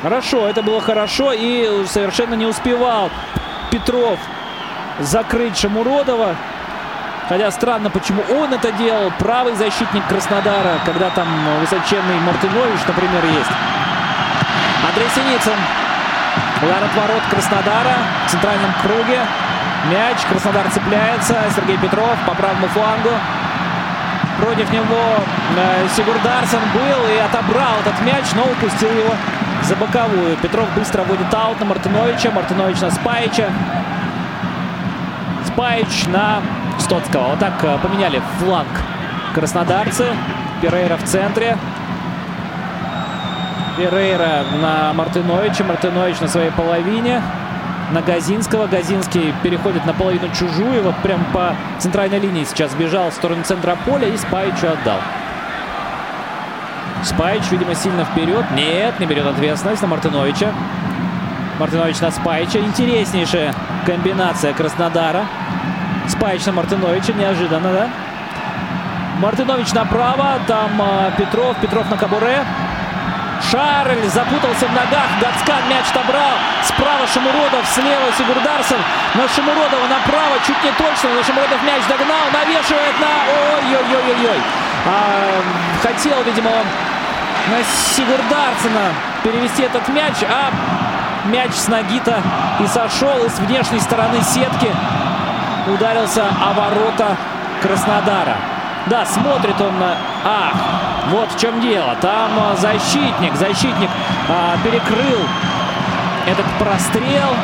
Хорошо, это было хорошо и совершенно не успевал Петров закрыть Шамуродова. Хотя странно, почему он это делал. Правый защитник Краснодара, когда там высоченный Мартынович, например, есть. Андрей Синицын. Удар от ворот Краснодара в центральном круге. Мяч. Краснодар цепляется. Сергей Петров по правому флангу. Против него э, Сигурдарсон был и отобрал этот мяч, но упустил его за боковую. Петров быстро вводит аут на Мартыновича. Мартынович на Спаича. Спаич на Стоцкого. Вот так э, поменяли фланг краснодарцы. Перейра в центре. Перейра на Мартыновича. Мартынович на своей половине. На Газинского. Газинский переходит на половину чужую. Вот прям по центральной линии сейчас бежал в сторону центра поля и Спайчу отдал. Спайч, видимо, сильно вперед. Нет, не берет ответственность на Мартыновича. Мартынович на Спайча. Интереснейшая комбинация Краснодара. Спайч на Мартыновича. Неожиданно, да? Мартынович направо. Там э, Петров. Петров на Кабуре. Шарль запутался в ногах. Гацкан мяч отобрал. Справа Шамуродов, слева Сигурдарсон. На Шамуродова направо, чуть не точно. Но Шамуродов мяч догнал, навешивает на... Ой-ой-ой-ой-ой. А, хотел, видимо, на Сигурдарсона перевести этот мяч, а мяч с ноги-то и сошел из внешней стороны сетки. Ударился о ворота Краснодара. Да, смотрит он на... Ах, вот в чем дело. Там а, защитник, защитник а, перекрыл этот прострел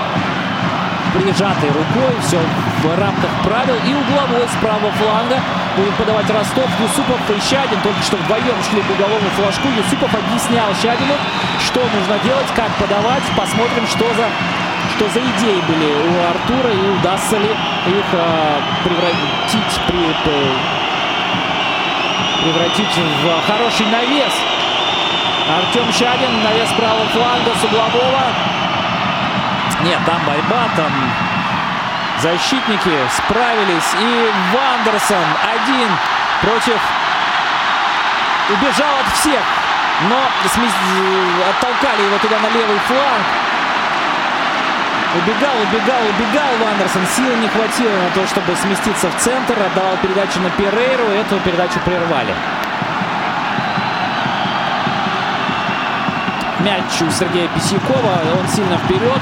прижатой рукой. Все в рамках правил. И угловой с правого фланга будет подавать Ростов. Юсупов и Щадин только что вдвоем шли к уголовному флажку. Юсупов объяснял Щадину, что нужно делать, как подавать. Посмотрим, что за, что за идеи были у Артура и удастся ли их а, превратить при, превратить в хороший навес. Артем Щадин, навес правого фланга с углового. Нет, там борьба, там защитники справились. И Вандерсон один против... Убежал от всех, но оттолкали его туда на левый фланг. Убегал, убегал, убегал Вандерсон. Сил не хватило на то, чтобы сместиться в центр. Отдавал передачу на Перейру. Эту передачу прервали. Мяч у Сергея Писякова. Он сильно вперед.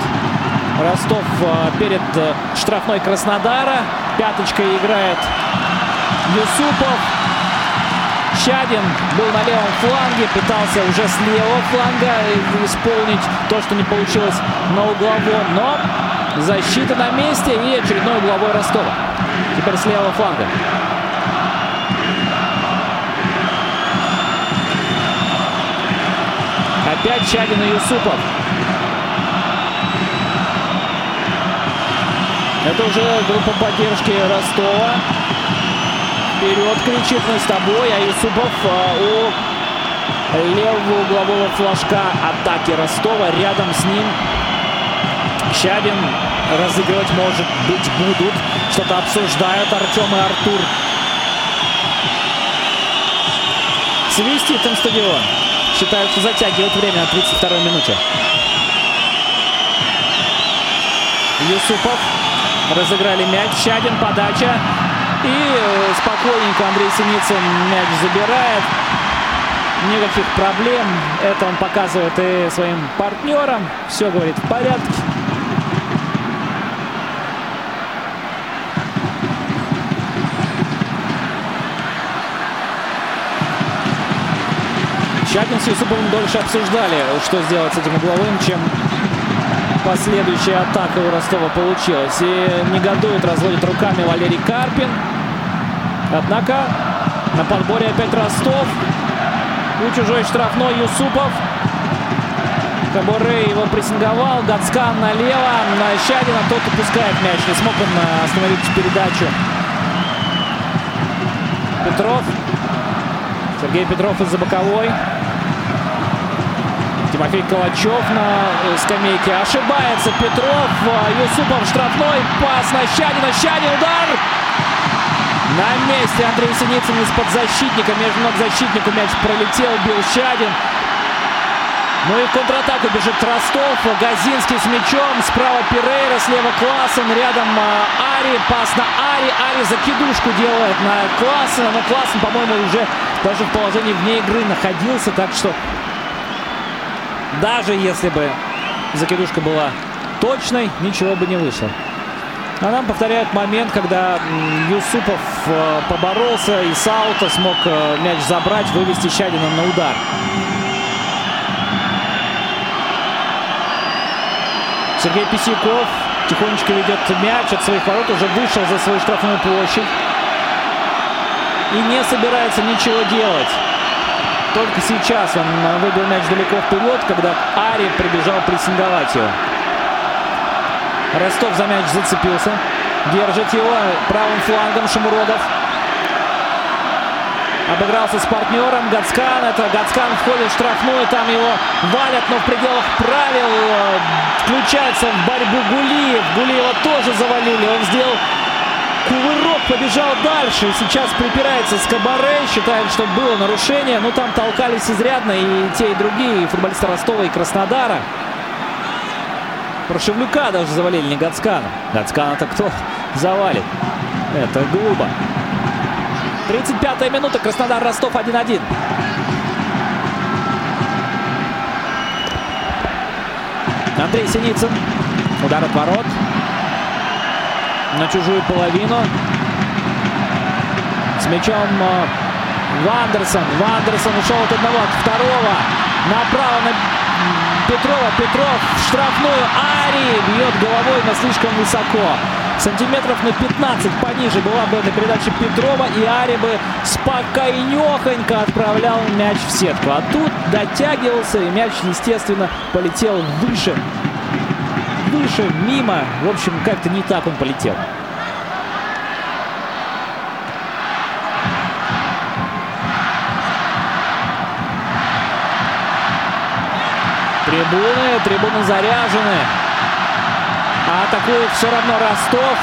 Ростов а, перед э, штрафной Краснодара. Пяточкой играет Юсупов. Щадин был на левом фланге, пытался уже с левого фланга исполнить то, что не получилось на угловом. Но защита на месте и очередной угловой Ростова. Теперь с левого фланга. Опять Щадин и Юсупов. Это уже группа поддержки Ростова. Вперед кричит мы с тобой, а Юсупов а, у левого углового флажка атаки Ростова. Рядом с ним Щадин разыгрывать, может быть, будут. Что-то обсуждают Артем и Артур. Свистит им стадион. Считают, что затягивает время на 32-й минуте. Юсупов разыграли мяч. Щадин подача. И э, спокойненько Андрей Синицын мяч забирает. Никаких проблем. Это он показывает и своим партнерам. Все, говорит, в порядке. Щадин с Юсуповым дольше обсуждали, что сделать с этим угловым, чем последующая атака у Ростова получилась. И негодует, разводит руками Валерий Карпин. Однако на подборе опять Ростов. У чужой штрафной Юсупов. Кабуре его прессинговал. Гацкан налево. На Щадина тот упускает мяч. Не смог он э, остановить передачу. Петров. Сергей Петров из-за боковой. Тимофей Калачев на э, скамейке. Ошибается Петров. А, Юсупов штрафной. Пас на Щадина. Щадин удар. На месте Андрей Синицын из-под защитника. Между ног защитнику мяч пролетел. Бил Щадин. Ну и в контратаку бежит Ростов. Газинский с мячом. Справа Перейра, слева Классен. Рядом а, Ари. Пас на Ари. Ари закидушку делает на Классена. Но Классен, по-моему, уже даже в положении вне игры находился. Так что даже если бы закидушка была точной, ничего бы не вышло. А нам повторяют момент, когда Юсупов поборолся и Саута смог э, мяч забрать, вывести Щадина на удар. Сергей Писяков тихонечко ведет мяч от своих ворот, уже вышел за свою штрафную площадь. И не собирается ничего делать. Только сейчас он выбил мяч далеко вперед, когда Ари прибежал прессинговать его. Ростов за мяч зацепился. Держит его правым флангом Шамуродов. Обыгрался с партнером Гацкан. Это Гацкан входит в штрафную. Там его валят, но в пределах правил. Включается в борьбу Гулиев. Гулиева тоже завалили. Он сделал кувырок, побежал дальше. Сейчас припирается с Кабаре. Считает, что было нарушение. Но там толкались изрядно и те, и другие. И футболисты Ростова и Краснодара. Прошевлюка даже завалили, не Гацкана. Гацкана-то кто завалит? Это глупо. 35-я минута. Краснодар-Ростов 1-1. Андрей Синицын. Удар от ворот. На чужую половину. С мячом э, Вандерсон. Вандерсон ушел от одного, от второго. Направо на Петрова. Петров в штрафную. Ари бьет головой, но слишком высоко сантиметров на 15 пониже была бы эта передача Петрова, и Ари бы спокойнехонько отправлял мяч в сетку. А тут дотягивался, и мяч, естественно, полетел выше. Выше, мимо. В общем, как-то не так он полетел. Трибуны, трибуны заряжены. А атакует все равно Ростов.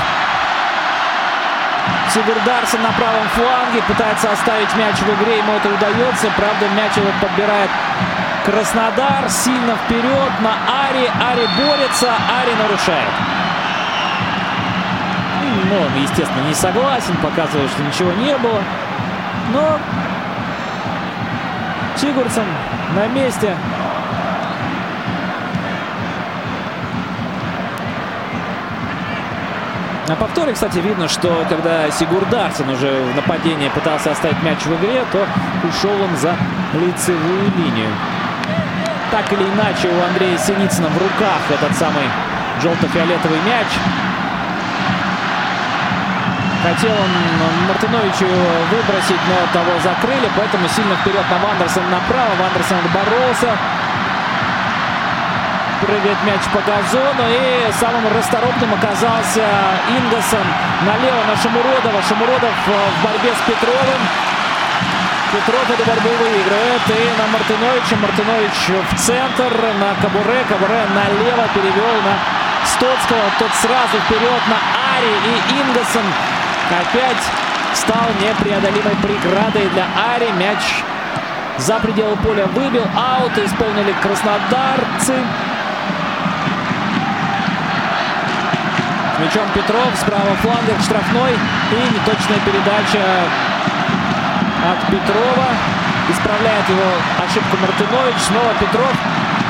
Сигурдарсон на правом фланге пытается оставить мяч в игре. Ему это удается. Правда, мяч его подбирает Краснодар. Сильно вперед на Ари. Ари борется. Ари нарушает. Ну, он, естественно, не согласен. Показывает, что ничего не было. Но Сигурдсон на месте. На повторе, кстати, видно, что когда Сигурдарсон уже в нападении пытался оставить мяч в игре, то ушел он за лицевую линию. Так или иначе, у Андрея Синицына в руках этот самый желто-фиолетовый мяч. Хотел он Мартыновичу выбросить, но того закрыли, поэтому сильно вперед на Вандерсон направо. Вандерсон боролся прыгает мяч по газону. И самым расторопным оказался Ингосон налево на Шамуродова. Шамуродов э, в борьбе с Петровым. Петров эту борьбу выигрывает. И на Мартыновича. Мартынович в центр. На Кабуре. Кабуре налево перевел на Стоцкого. Тот сразу вперед на Ари. И Ингосон опять стал непреодолимой преградой для Ари. Мяч за пределы поля выбил. Аут исполнили краснодарцы. Мячом Петров, справа флангер, штрафной. И неточная передача от Петрова. Исправляет его ошибку Мартынович. Снова Петров.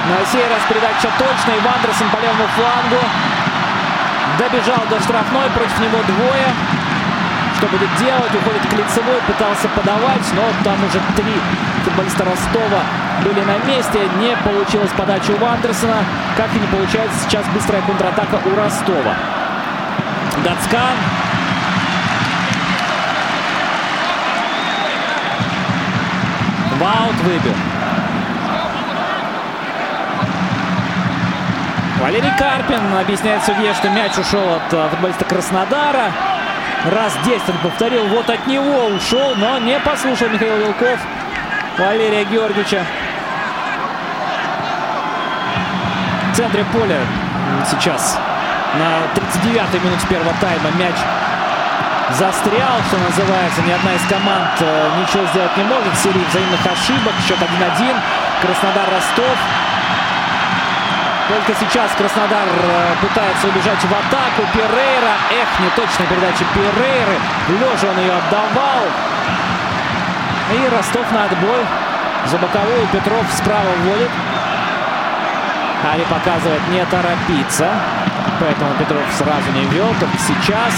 На сей раз передача точная. Вандерсон по левому флангу. Добежал до штрафной. Против него двое. Что будет делать? Уходит к лицевой. Пытался подавать. Но там уже три футболиста Ростова были на месте. Не получилась подача у Вандерсона. Как и не получается сейчас быстрая контратака у Ростова. Дацкан. Ваут выбил. Валерий Карпин объясняет судье, что мяч ушел от э, футболиста Краснодара. Раз 10 он повторил, вот от него ушел, но не послушал Михаил Вилков Валерия Георгиевича. В центре поля сейчас на 39-й минуте первого тайма мяч застрял, что называется. Ни одна из команд э, ничего сделать не может. Серии взаимных ошибок. Счет 1-1. Краснодар-Ростов. Только сейчас Краснодар э, пытается убежать в атаку. Перейра. Эх, неточная передача Перейры. Лежа он ее отдавал. И Ростов на отбой. За боковую Петров справа вводит. Ари показывает не торопиться. Поэтому Петров сразу не вел. Только сейчас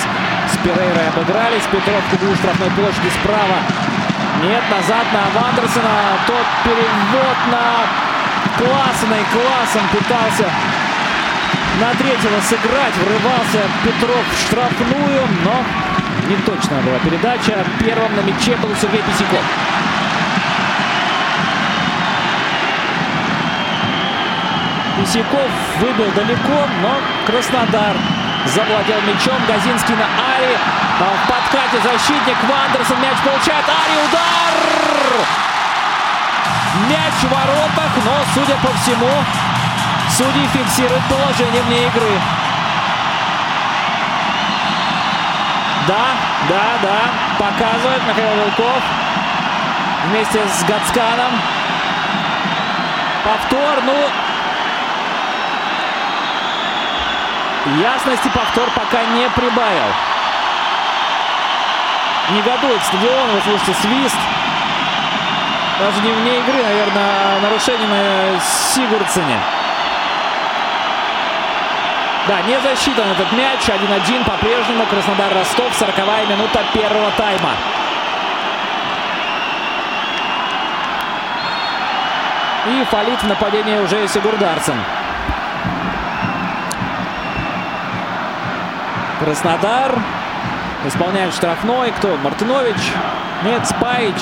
с Перейрой обыгрались. Петров углу штрафной площади справа. Нет, назад на Вандерсона. Тот перевод на Классена. И Классен пытался на третьего сыграть. Врывался Петров в штрафную, но неточная была передача. Первым на мяче был Сергей Писяков. Писяков выбил далеко, но Краснодар завладел мячом. Газинский на Ари. А в подкате защитник Вандерсон. Мяч получает. Ари удар! Мяч в воротах, но, судя по всему, судьи фиксируют положение вне игры. Да, да, да. Показывает Михаил Вилков вместе с Гацканом. Повтор, ну... Ясности повтор пока не прибавил. Негодует стадион, вы слышите свист. Даже не вне игры, наверное, нарушение на Сигурдсене. Да, не засчитан этот мяч. 1-1 по-прежнему. Краснодар-Ростов. 40 минута первого тайма. И фалит в нападении уже Сигурдарцин. Краснодар исполняет штрафной. Кто? Мартынович? Нет, Спайч.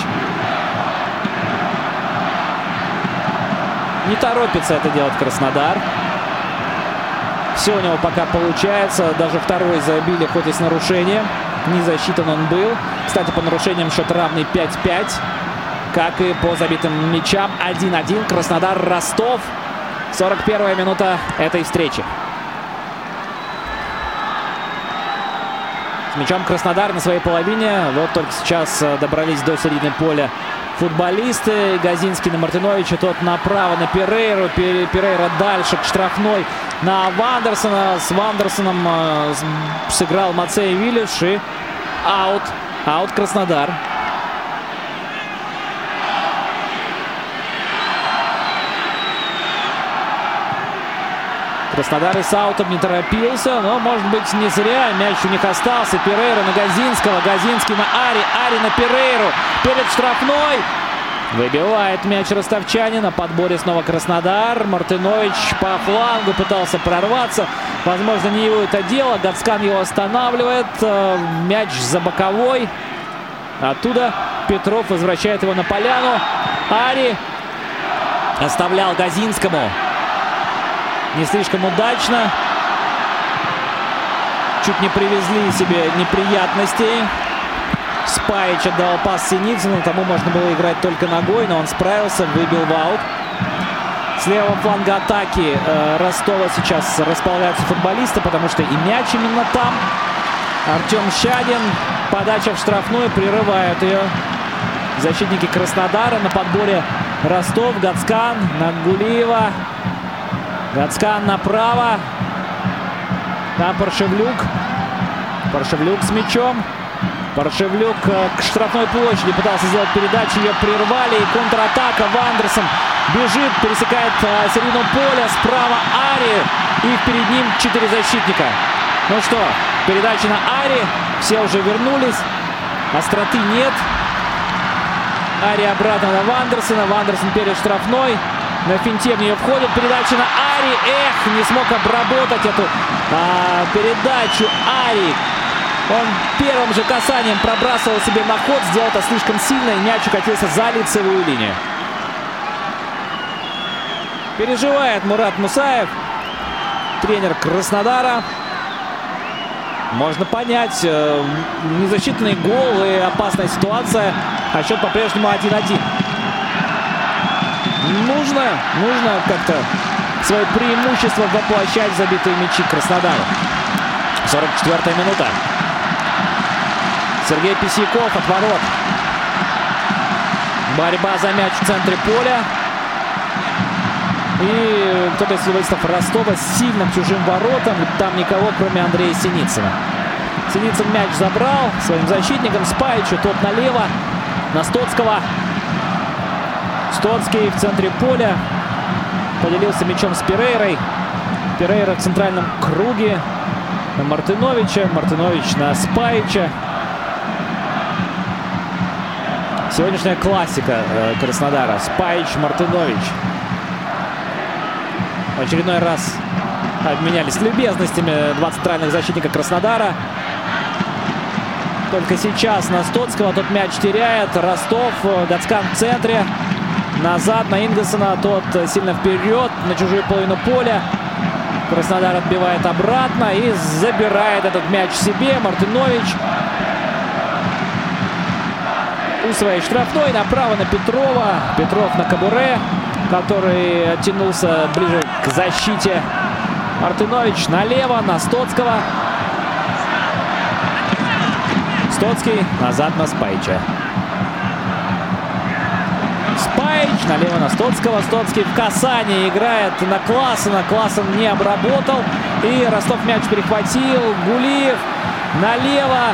Не торопится это делать Краснодар. Все у него пока получается. Даже второй забили, хоть и с нарушением. Не засчитан он был. Кстати, по нарушениям счет равный 5-5 как и по забитым мячам. 1-1. Краснодар-Ростов. 41 минута этой встречи. С мячом Краснодар на своей половине. Вот только сейчас э, добрались до середины поля футболисты. Газинский на Мартыновича, тот направо на Перейру. Перейра дальше к штрафной на Вандерсона. С Вандерсоном э, сыграл Мацей Виллиш и аут. Аут Краснодар. Краснодар и с аутом не торопился, но, может быть, не зря. Мяч у них остался. Перейра на Газинского. Газинский на Ари. Ари на Перейру. Перед штрафной. Выбивает мяч ростовчанин. На подборе снова Краснодар. Мартынович по флангу пытался прорваться. Возможно, не его это дело. Гацкан его останавливает. Э, мяч за боковой. Оттуда Петров возвращает его на поляну. Ари оставлял Газинскому не слишком удачно. Чуть не привезли себе неприятностей. Спайч отдал пас Синицыну. Тому можно было играть только ногой, но он справился, выбил в аут. С левого фланга атаки э, Ростова сейчас располагаются футболисты, потому что и мяч именно там. Артем Щадин. Подача в штрафную, прерывают ее защитники Краснодара. На подборе Ростов, Гацкан, Нагулиева. Гацкан направо. Там Паршевлюк. Паршевлюк с мячом. Паршевлюк э, к штрафной площади пытался сделать передачу. Ее прервали. И контратака. Вандерсон бежит, пересекает э, середину поля. Справа Ари. И перед ним четыре защитника. Ну что, передача на Ари. Все уже вернулись. Остроты нет. Ари обратно на Вандерсона. Вандерсон перед штрафной. На финте в нее входит. Передача на Ари. Эх, не смог обработать эту а, передачу Ари. Он первым же касанием пробрасывал себе на ход. Сделал это слишком сильно. И мяч укатился за лицевую линию. Переживает Мурат Мусаев. Тренер Краснодара. Можно понять. Э, незащитный гол и опасная ситуация. А счет по-прежнему 1-1 нужно, нужно как-то свое преимущество воплощать забитые мячи Краснодара. 44 минута. Сергей Писяков от ворот. Борьба за мяч в центре поля. И кто-то из футболистов Ростова сильно к чужим воротам. Там никого, кроме Андрея Синицына. Синицын мяч забрал своим защитником Спайчу. Тот налево. На Стоцкого. Стоцкий в центре поля. Поделился мячом с Перейрой. Перейра в центральном круге. На Мартыновича. Мартынович на Спайча. Сегодняшняя классика э, Краснодара. Спайч, Мартынович. В очередной раз обменялись любезностями два центральных защитника Краснодара. Только сейчас на Стоцкого тот мяч теряет. Ростов, э, Гацкан в центре. Назад на Ингесона. Тот сильно вперед на чужую половину поля. Краснодар отбивает обратно и забирает этот мяч себе. Мартынович у своей штрафной. Направо на Петрова. Петров на Кабуре, который оттянулся ближе к защите. Мартынович налево на Стоцкого. Стоцкий назад на Спайча. Спайч налево на Стоцкого. Стоцкий в касании играет на Классена. Классен не обработал. И Ростов мяч перехватил. Гулиев налево.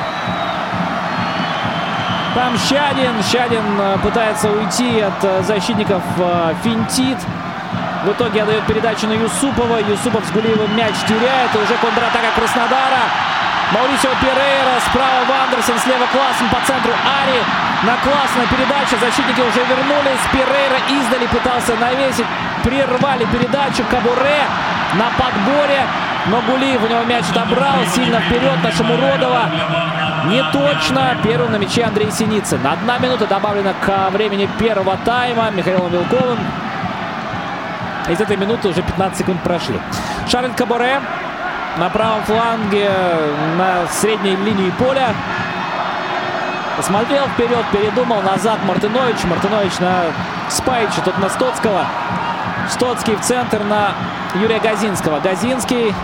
Там Щадин. Щадин э, пытается уйти от э, защитников. Э, финтит. В итоге отдает передачу на Юсупова. Юсупов с Гулиевым мяч теряет. И уже контратака Краснодара. Маурисио Перейра, справа Вандерсон, слева Классен, по центру Ари. На классная передача, защитники уже вернулись. Перейра издали пытался навесить. Прервали передачу. Кабуре на подборе. Но Гулиев у него мяч добрал. Сильно вперед на Шамуродова. Не точно. Первым на мяче Андрей Синицын. Одна минута добавлена к времени первого тайма Михаилом Вилковым. Из этой минуты уже 15 секунд прошли. Шарль Кабуре на правом фланге, на средней линии поля. Посмотрел вперед, передумал, назад Мартынович. Мартынович на Спайча, тут на Стоцкого. Стоцкий в центр на Юрия Газинского. Газинский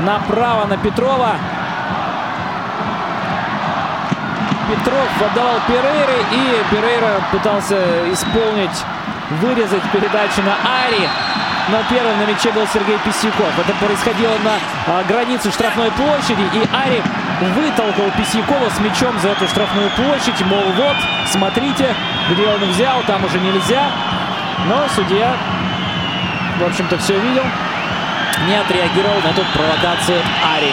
направо на Петрова. Петров отдавал Перейре, и Перейра пытался исполнить, вырезать передачу на Ари но первым на мяче был Сергей Писяков. Это происходило на а, границе штрафной площади, и Ари вытолкал Писякова с мячом за эту штрафную площадь. Мол, вот, смотрите, где он взял, там уже нельзя. Но судья, в общем-то, все видел. Не отреагировал на эту провокацию Ари.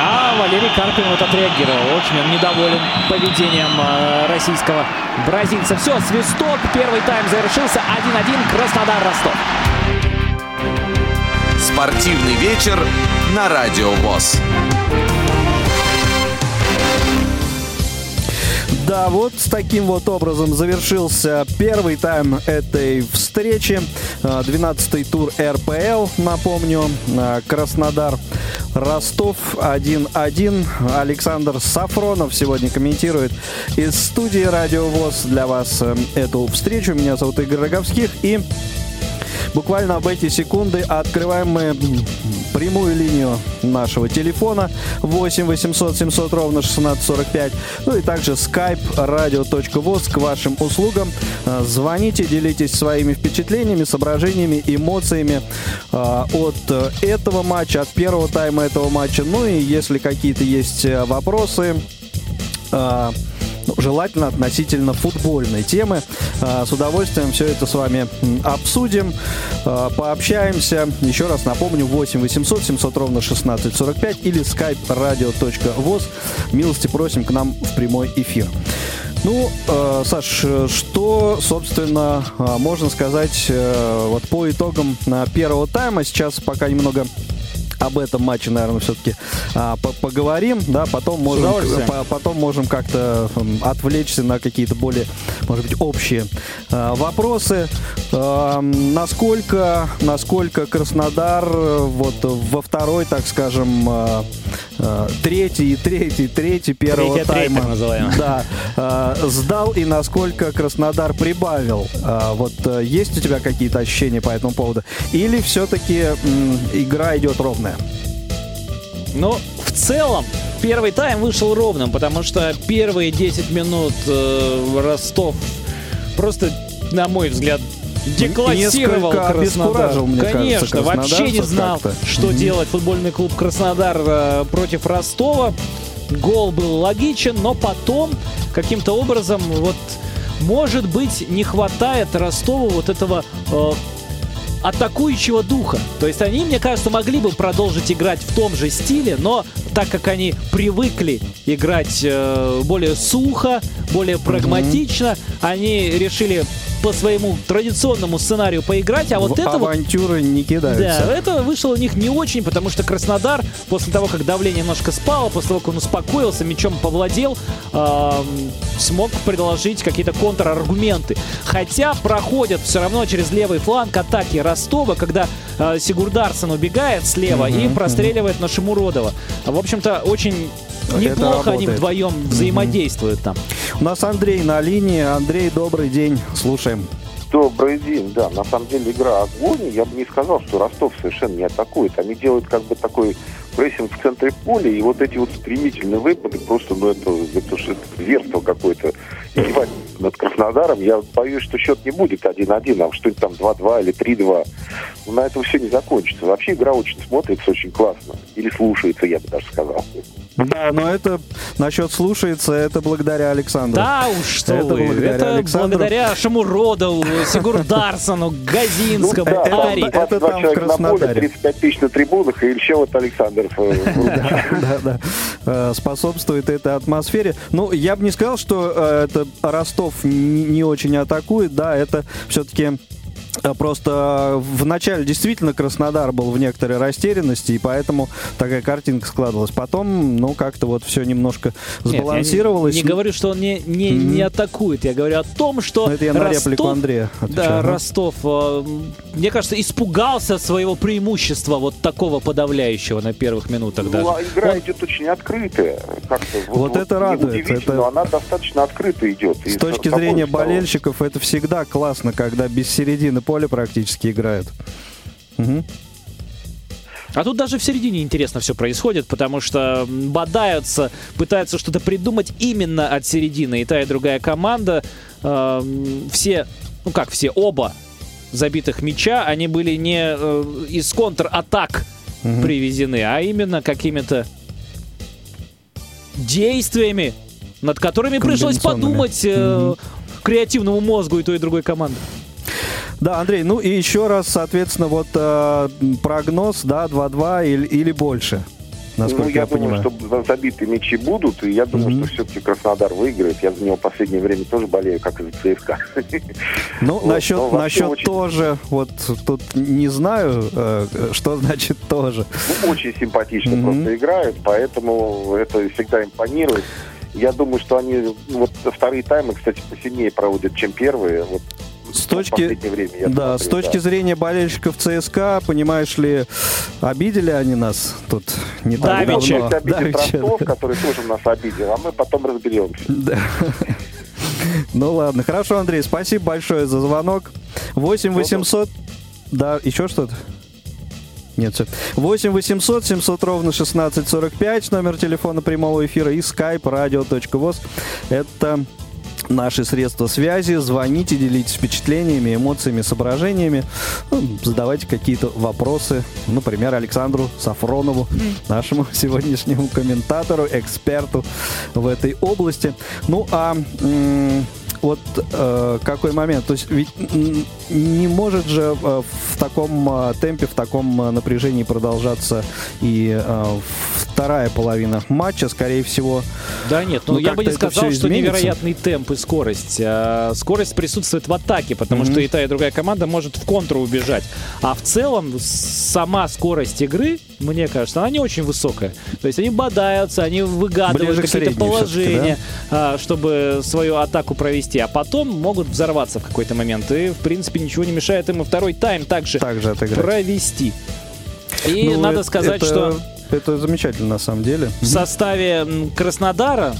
А Валерий Карпин вот отреагировал. Очень он недоволен поведением э, российского бразильца. Все, свисток. Первый тайм завершился. 1-1 Краснодар-Ростов. Спортивный вечер на Радио ВОЗ. Да, вот с таким вот образом завершился первый тайм этой встречи. 12-й тур РПЛ, напомню. Краснодар, Ростов 1-1. Александр Сафронов сегодня комментирует из студии Радио ВОЗ для вас э, эту встречу. Меня зовут Игорь Роговских и Буквально в эти секунды открываем мы прямую линию нашего телефона 8 800 700 ровно 1645. Ну и также skype radio.voz к вашим услугам. Э, звоните, делитесь своими впечатлениями, соображениями, эмоциями э, от этого матча, от первого тайма этого матча. Ну и если какие-то есть э, вопросы, ну, желательно относительно футбольной темы. А, с удовольствием все это с вами обсудим, а, пообщаемся. Еще раз напомню, 8 800 700 ровно 1645 или skype radio.voz. Милости просим к нам в прямой эфир. Ну, э, Саш, что, собственно, можно сказать э, вот по итогам первого тайма? Сейчас пока немного об этом матче, наверное, все-таки а, поговорим, да, потом можем, по потом можем как-то отвлечься на какие-то более, может быть, общие а, вопросы. А, насколько, насколько Краснодар вот во второй, так скажем, а, а, третий, третий, третий первого Третья тайма, треть, называем. да, а, сдал и насколько Краснодар прибавил. А, вот а, есть у тебя какие-то ощущения по этому поводу? Или все-таки игра идет ровная? Но в целом первый тайм вышел ровным, потому что первые 10 минут э, Ростов просто, на мой взгляд, деклассировал Краснодар. Мне Конечно, кажется, вообще не знал, что mm-hmm. делать футбольный клуб Краснодар э, против Ростова. Гол был логичен, но потом каким-то образом вот может быть не хватает Ростову вот этого э, атакующего духа. То есть они, мне кажется, могли бы продолжить играть в том же стиле, но так как они привыкли играть э, более сухо, более прагматично, mm-hmm. они решили по своему традиционному сценарию поиграть, а вот в это авантюры вот, не кидаются. Да, это вышло у них не очень, потому что Краснодар после того, как давление немножко спало, после того, как он успокоился, мечом повладел, э, смог предложить какие-то контраргументы. Хотя проходят все равно через левый фланг атаки Ростова, когда э, Сигурдарсон убегает слева mm-hmm, и простреливает mm-hmm. на Шамуродова. В общем-то, очень Неплохо они вдвоем взаимодействуют там. У нас Андрей на линии. Андрей, добрый день. Слушаем. Добрый день, да. На самом деле игра огонь. Я бы не сказал, что Ростов совершенно не атакует. Они делают как бы такой прессинг в центре поля, и вот эти вот стремительные выпады, просто, ну, это, это, это зверство какое-то, издевательство над Краснодаром. Я боюсь, что счет не будет 1-1, а что-нибудь там 2-2 или 3-2. Но на этом все не закончится. Вообще игра очень смотрится очень классно. Или слушается, я бы даже сказал. Да, но это насчет слушается, это благодаря Александру. Да уж что это вы. Благодаря это Александру. благодаря Шамуродову, Сигурдарсону, Газинскому, ну, да, Ари. Это, это там в Краснодаре. 35 тысяч на трибунах, и еще вот Александр. Да, э, Способствует этой атмосфере. Ну, я бы не сказал, что э, это Ростов не очень атакует, да, это все-таки просто в начале действительно Краснодар был в некоторой растерянности, и поэтому такая картинка складывалась. Потом, ну, как-то вот все немножко сбалансировалось. Нет, я не, не говорю, что он не, не, mm-hmm. не атакует. Я говорю о том, что Но это я на Ростов, реплику Андрея отвечаю. Да, Ростов, э, мне кажется, испугался своего преимущества вот такого подавляющего на первых минутах ну, даже. А игра он... идет очень открытая. Как-то, вот, вот, вот это радует. Это... Но она достаточно открыто идет. С точки зрения болельщиков, это всегда классно, когда без середины поля практически играют. Угу. А тут даже в середине интересно все происходит, потому что бодаются, пытаются что-то придумать именно от середины. И та, и другая команда, э, все, ну как все, оба забитых мяча, они были не э, из контр-атак угу. привезены, а именно какими-то действиями, над которыми пришлось подумать э, угу. креативному мозгу и той, и другой команды. Да, Андрей, ну и еще раз, соответственно, вот э, прогноз, да, 2-2 или, или больше. Насколько ну, я, я думаю, понимаю. что забитые мячи будут, и я думаю, mm-hmm. что все-таки Краснодар выиграет. Я за него в последнее время тоже болею, как и за ЦСКА. Ну, вот, насчет, насчет очень... тоже, вот тут не знаю, э, что значит тоже. Ну, очень симпатично mm-hmm. просто играют, поэтому это всегда импонирует. Я думаю, что они вот вторые таймы, кстати, посильнее проводят, чем первые. Вот с точки, время, да, смотрю, с точки да. зрения болельщиков ЦСКА, понимаешь ли, обидели они нас тут не так Давича. давно. Обидит Ростов, который тоже нас обидел, а мы потом разберемся. Да. Ну ладно, хорошо, Андрей, спасибо большое за звонок. 8 800... Да, еще что-то? Нет, все. 8 800 700 ровно 1645, номер телефона прямого эфира и skype radio.voz. Это наши средства связи. Звоните, делитесь впечатлениями, эмоциями, соображениями. Ну, задавайте какие-то вопросы, например, Александру Сафронову, нашему (laughs) сегодняшнему комментатору, эксперту в этой области. Ну, а вот э, какой момент? То есть ведь не может же э, в таком э, темпе, в таком э, напряжении продолжаться и э, вторая половина матча, скорее всего. Да нет, ну, ну я бы не сказал, что невероятный темп и скорость. А, скорость присутствует в атаке, потому mm-hmm. что и та, и другая команда может в контру убежать. А в целом сама скорость игры, мне кажется, она не очень высокая. То есть они бодаются, они выгадывают какие-то положения, да? чтобы свою атаку провести, а потом могут взорваться в какой-то момент. И, в принципе, ничего не мешает им и второй тайм также, также провести. И ну, надо сказать, это... что это замечательно на самом деле. В составе Краснодара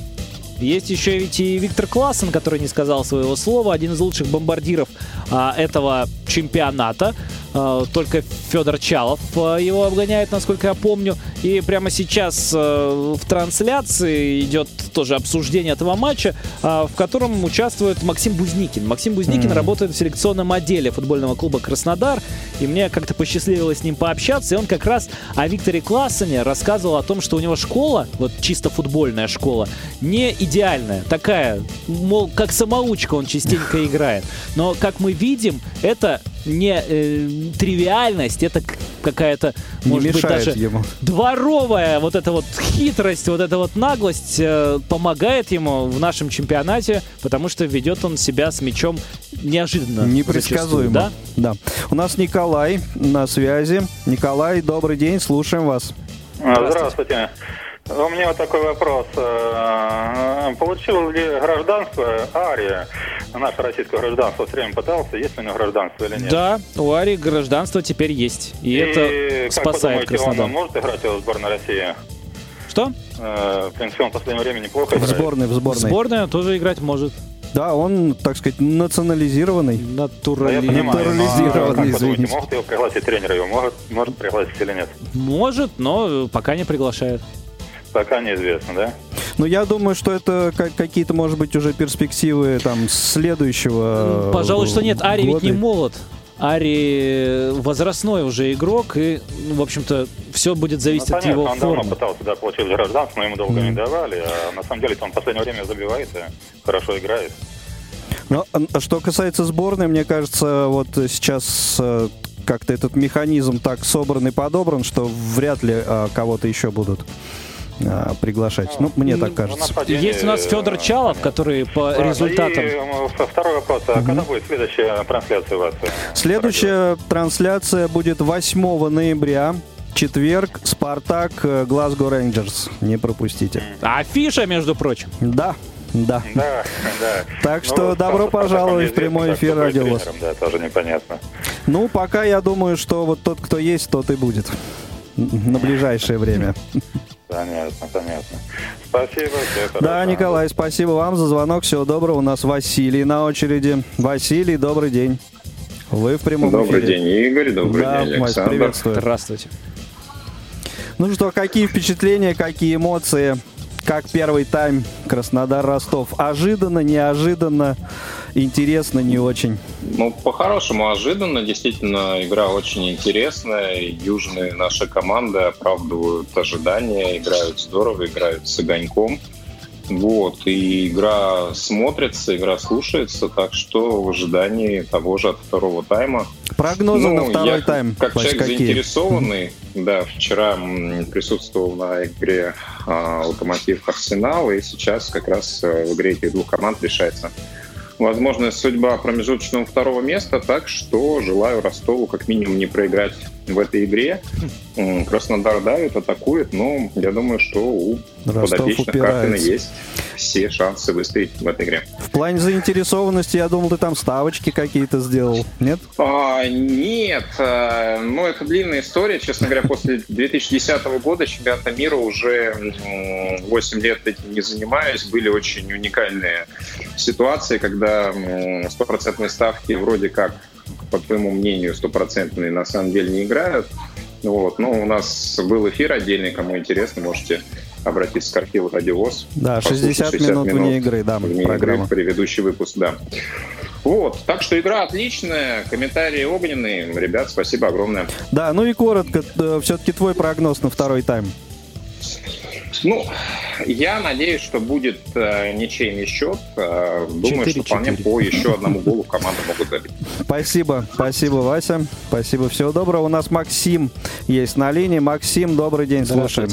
есть еще ведь и Виктор Классен, который не сказал своего слова, один из лучших бомбардиров а, этого чемпионата. А, только Федор Чалов а, его обгоняет, насколько я помню. И прямо сейчас а, в трансляции идет тоже обсуждение этого матча, в котором участвует Максим Бузникин. Максим Бузникин mm-hmm. работает в селекционном отделе футбольного клуба «Краснодар», и мне как-то посчастливилось с ним пообщаться, и он как раз о Викторе Классене рассказывал о том, что у него школа, вот чисто футбольная школа, не идеальная, такая, мол, как самоучка он частенько играет. Но, как мы видим, это не э, тривиальность, это какая-то, может быть, даже ему. дворовая вот эта вот хитрость, вот эта вот наглость э, помогает ему в нашем чемпионате, потому что ведет он себя с мячом неожиданно. Непредсказуемо. Да? да. У нас Николай на связи. Николай, добрый день, слушаем вас. Здравствуйте. Здравствуйте. У меня вот такой вопрос. Э, получил ли гражданство Ария, наше российское гражданство, все время пытался, есть ли у него гражданство или нет? Да, у Арии гражданство теперь есть. И, и это спасает как Краснодар. он может играть в сборной России? Что? Э, в принципе, он в последнее время неплохо играет. В сборной, в сборной. В сборной тоже играть может. Да, он, так сказать, национализированный. Натурали... Да, Натурализированный, а, извините. Могут его пригласить тренера его? Может, может пригласить или нет? Может, но пока не приглашает. Пока неизвестно, да? Ну, я думаю, что это какие-то, может быть, уже перспективы там следующего Пожалуй, что нет. Ари ведь не молод. Ари возрастной уже игрок, и, ну, в общем-то, все будет зависеть ну, понятно, от его он формы. давно пытался да, получить гражданство, но ему долго mm. не давали. А на самом деле он в последнее время забивает и хорошо играет. Но а что касается сборной, мне кажется, вот сейчас э, как-то этот механизм так собран и подобран, что вряд ли а, кого-то еще будут а, приглашать. Ну, мне так кажется. Есть у нас Федор Чалов, который по да, результатам... И второй вопрос. А угу. когда будет следующая трансляция у вас? Следующая трансляция будет 8 ноября. Четверг, Спартак, э, Глазго Рейнджерс. Не пропустите. Афиша, между прочим. Да, да. Да, да. Так ну, что добро пожаловать в прямой эфир Радио ВОЗ. Да, тоже непонятно. Ну, пока я думаю, что вот тот, кто есть, тот и будет. На ближайшее время. Понятно, понятно. Спасибо. Да, Николай, спасибо вам за звонок. Всего доброго. У нас Василий на очереди. Василий, добрый день. Вы в прямом добрый эфире. Добрый день, Игорь. Добрый да, день, Александр. приветствую. Здравствуйте. Ну что, какие впечатления, какие эмоции? Как первый тайм Краснодар-Ростов? Ожиданно, неожиданно? интересно, не очень? Ну, по-хорошему, ожиданно. Действительно, игра очень интересная. Южные наши команды оправдывают ожидания, играют здорово, играют с огоньком. Вот, и игра смотрится, игра слушается, так что в ожидании того же от второго тайма. Прогнозы ну, на второй я, тайм. Как человек какие? заинтересованный, да, вчера присутствовал на игре а, Локомотив Арсенал, и сейчас как раз э, в игре этих двух команд решается возможная судьба промежуточного второго места, так что желаю Ростову как минимум не проиграть в этой игре. Краснодар давит, атакует, но я думаю, что у Ростов подопечных Картина есть все шансы выстоять в этой игре. В плане заинтересованности, я думал, ты там ставочки какие-то сделал, нет? А, нет, а, ну это длинная история, честно говоря, после (laughs) 2010 года чемпионата мира уже 8 лет этим не занимаюсь, были очень уникальные ситуации, когда стопроцентные ставки вроде как по твоему мнению, стопроцентные на самом деле не играют. Вот. Но у нас был эфир отдельный, кому интересно, можете обратиться к архиву Радиовоз. Да, 60, 60 минут, минут вне игры, да, вне программа. Игры, предыдущий выпуск, да. Вот, так что игра отличная, комментарии огненные. Ребят, спасибо огромное. Да, ну и коротко, э, все-таки твой прогноз на второй тайм. Ну, я надеюсь, что будет э, ничейный счет. Э, думаю, 4 -4. что вполне по еще одному голу команды могут забить. Спасибо, спасибо, Вася. Спасибо, всего доброго. У нас Максим есть на линии. Максим, добрый день, слушаем.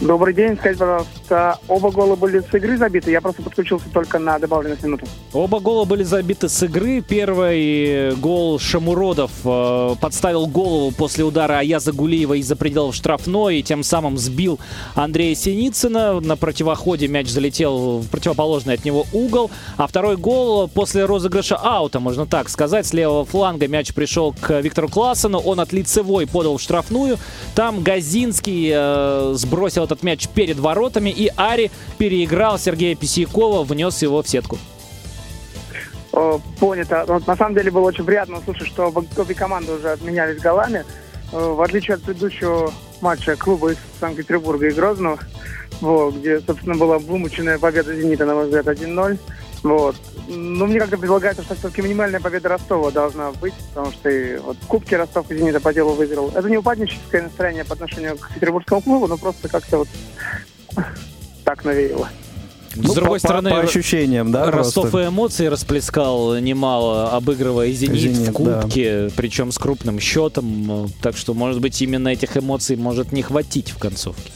Добрый день, скажите, пожалуйста, оба гола были с игры забиты? Я просто подключился только на добавленных минутах. Оба гола были забиты с игры. Первый гол Шамуродов э, подставил голову после удара Аяза Гулиева из-за пределов штрафной и тем самым сбил Андрея Синицына. На противоходе мяч залетел в противоположный от него угол. А второй гол после розыгрыша аута, можно так сказать, с левого фланга мяч пришел к Виктору Классену. Он от лицевой подал в штрафную. Там Газинский э, сбросил этот мяч перед воротами, и Ари переиграл Сергея Писякова, внес его в сетку. Понято. Вот, на самом деле было очень приятно услышать, что обе команды уже обменялись голами. В отличие от предыдущего матча клуба из Санкт-Петербурга и Грозного, вот, где, собственно, была вымученная победа «Зенита», на мой взгляд, 1-0. Вот. Ну, мне как-то предлагается, что все-таки минимальная победа Ростова должна быть, потому что и вот Кубки Ростов и Зенита по делу выиграл. Это не упадническое настроение по отношению к петербургскому клубу, но просто как-то вот (laughs) так навеяло. Ну, С другой по, стороны, по ощущениям, да, Ростов просто. и эмоции расплескал немало, обыгрывая «Зенит», «Зенит» в Кубке, да. причем с крупным счетом. Так что, может быть, именно этих эмоций может не хватить в концовке.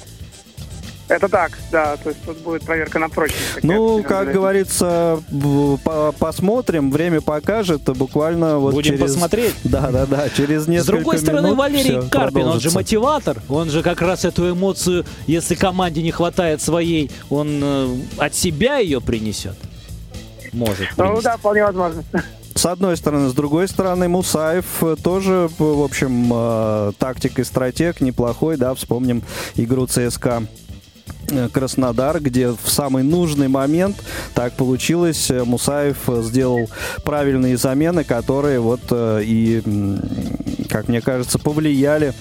Это так, да, то есть тут будет проверка на прочность. Ну, как говорится, по посмотрим, время покажет, буквально вот Будем через... посмотреть. (laughs) Да, да, да, через несколько С другой стороны, минут Валерий Карпин, он же мотиватор, он же как раз эту эмоцию, если команде не хватает своей, он э, от себя ее принесет. Может. Ну да, вполне возможно. С одной стороны. С другой стороны, Мусаев тоже, в общем, э, тактик и стратег неплохой, да, вспомним игру ЦСКА Э, Краснодар, где в самый нужный момент так получилось, э, Мусаев сделал правильные замены, которые вот э, и, как мне кажется, повлияли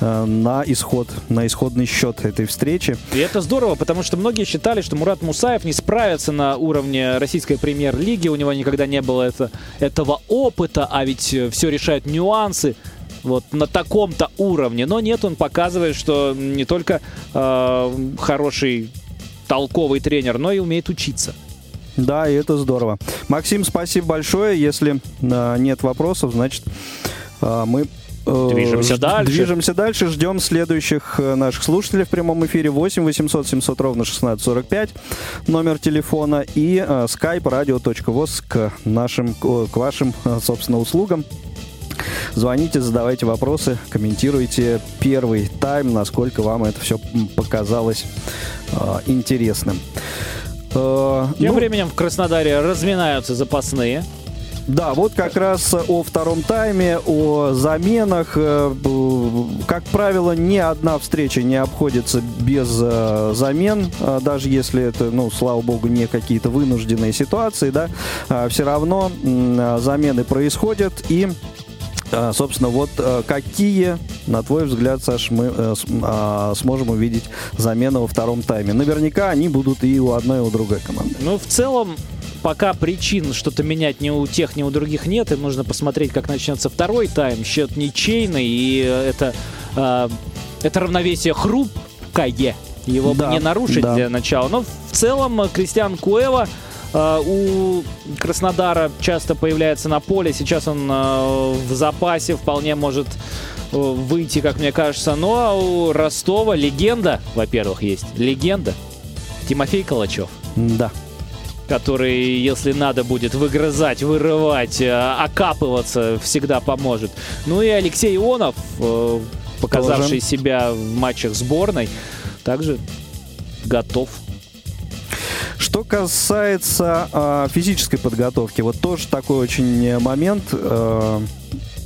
на исход, на исходный счет этой встречи. И это здорово, потому что многие считали, что Мурат Мусаев не справится на уровне российской премьер-лиги, у него никогда не было это, этого опыта, а ведь все решают нюансы вот на таком-то уровне. Но нет, он показывает, что не только э, хороший толковый тренер, но и умеет учиться. Да, и это здорово. Максим, спасибо большое. Если э, нет вопросов, значит, э, мы э, Движемся дальше. Движемся дальше. Ждем следующих э, наших слушателей в прямом эфире. 8 800 700 ровно 1645 номер телефона и э, skype radio.voz к нашим, к вашим, собственно, услугам. Звоните, задавайте вопросы, комментируйте первый тайм, насколько вам это все показалось э, интересным. Э, Тем ну, временем в Краснодаре разминаются запасные. Да, вот как раз о втором тайме, о заменах. Э, как правило, ни одна встреча не обходится без э, замен, э, даже если это, ну, слава богу, не какие-то вынужденные ситуации, да, все равно замены происходят и а, собственно, вот э, какие, на твой взгляд, Саш, мы э, а, сможем увидеть замены во втором тайме? Наверняка они будут и у одной, и у другой команды. Ну, в целом, пока причин что-то менять ни у тех, ни у других нет. И нужно посмотреть, как начнется второй тайм. Счет ничейный, и это, э, это равновесие хрупкое. Его да, не нарушить да. для начала. Но в целом Кристиан Куэва Э, у Краснодара часто появляется на поле. Сейчас он э, в запасе вполне может э, выйти, как мне кажется. Ну а у Ростова легенда, во-первых, есть. Легенда. Тимофей Калачев. Да который, если надо будет выгрызать, вырывать, окапываться, всегда поможет. Ну и Алексей Ионов, показавший Тоже. себя в матчах сборной, также готов что касается э, физической подготовки, вот тоже такой очень момент э,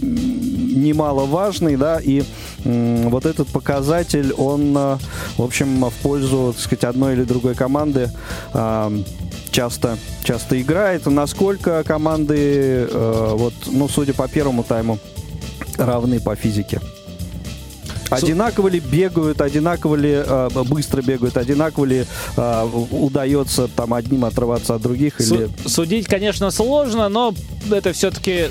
немаловажный, да, и э, вот этот показатель, он, э, в общем, в пользу, так сказать, одной или другой команды э, часто, часто играет. Насколько команды, э, вот, ну, судя по первому тайму, равны по физике? Одинаково ли бегают, одинаково ли э, быстро бегают, одинаково ли э, удается там одним отрываться от других? Су- или... Судить, конечно, сложно, но это все-таки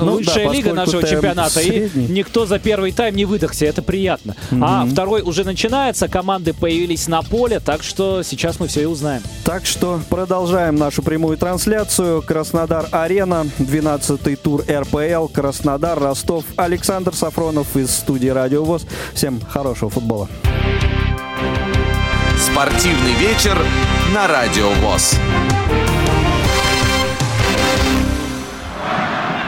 ну, лучшая да, лига нашего чемпионата, средний. и никто за первый тайм не выдохся, это приятно. Mm-hmm. А второй уже начинается, команды появились на поле, так что сейчас мы все и узнаем. Так что продолжаем нашу прямую трансляцию. Краснодар-Арена, 12-й тур РПЛ, Краснодар, Ростов. Александр Сафронов из студии Радио ВОЗ. Всем хорошего футбола. Спортивный вечер на Радио ВОЗ.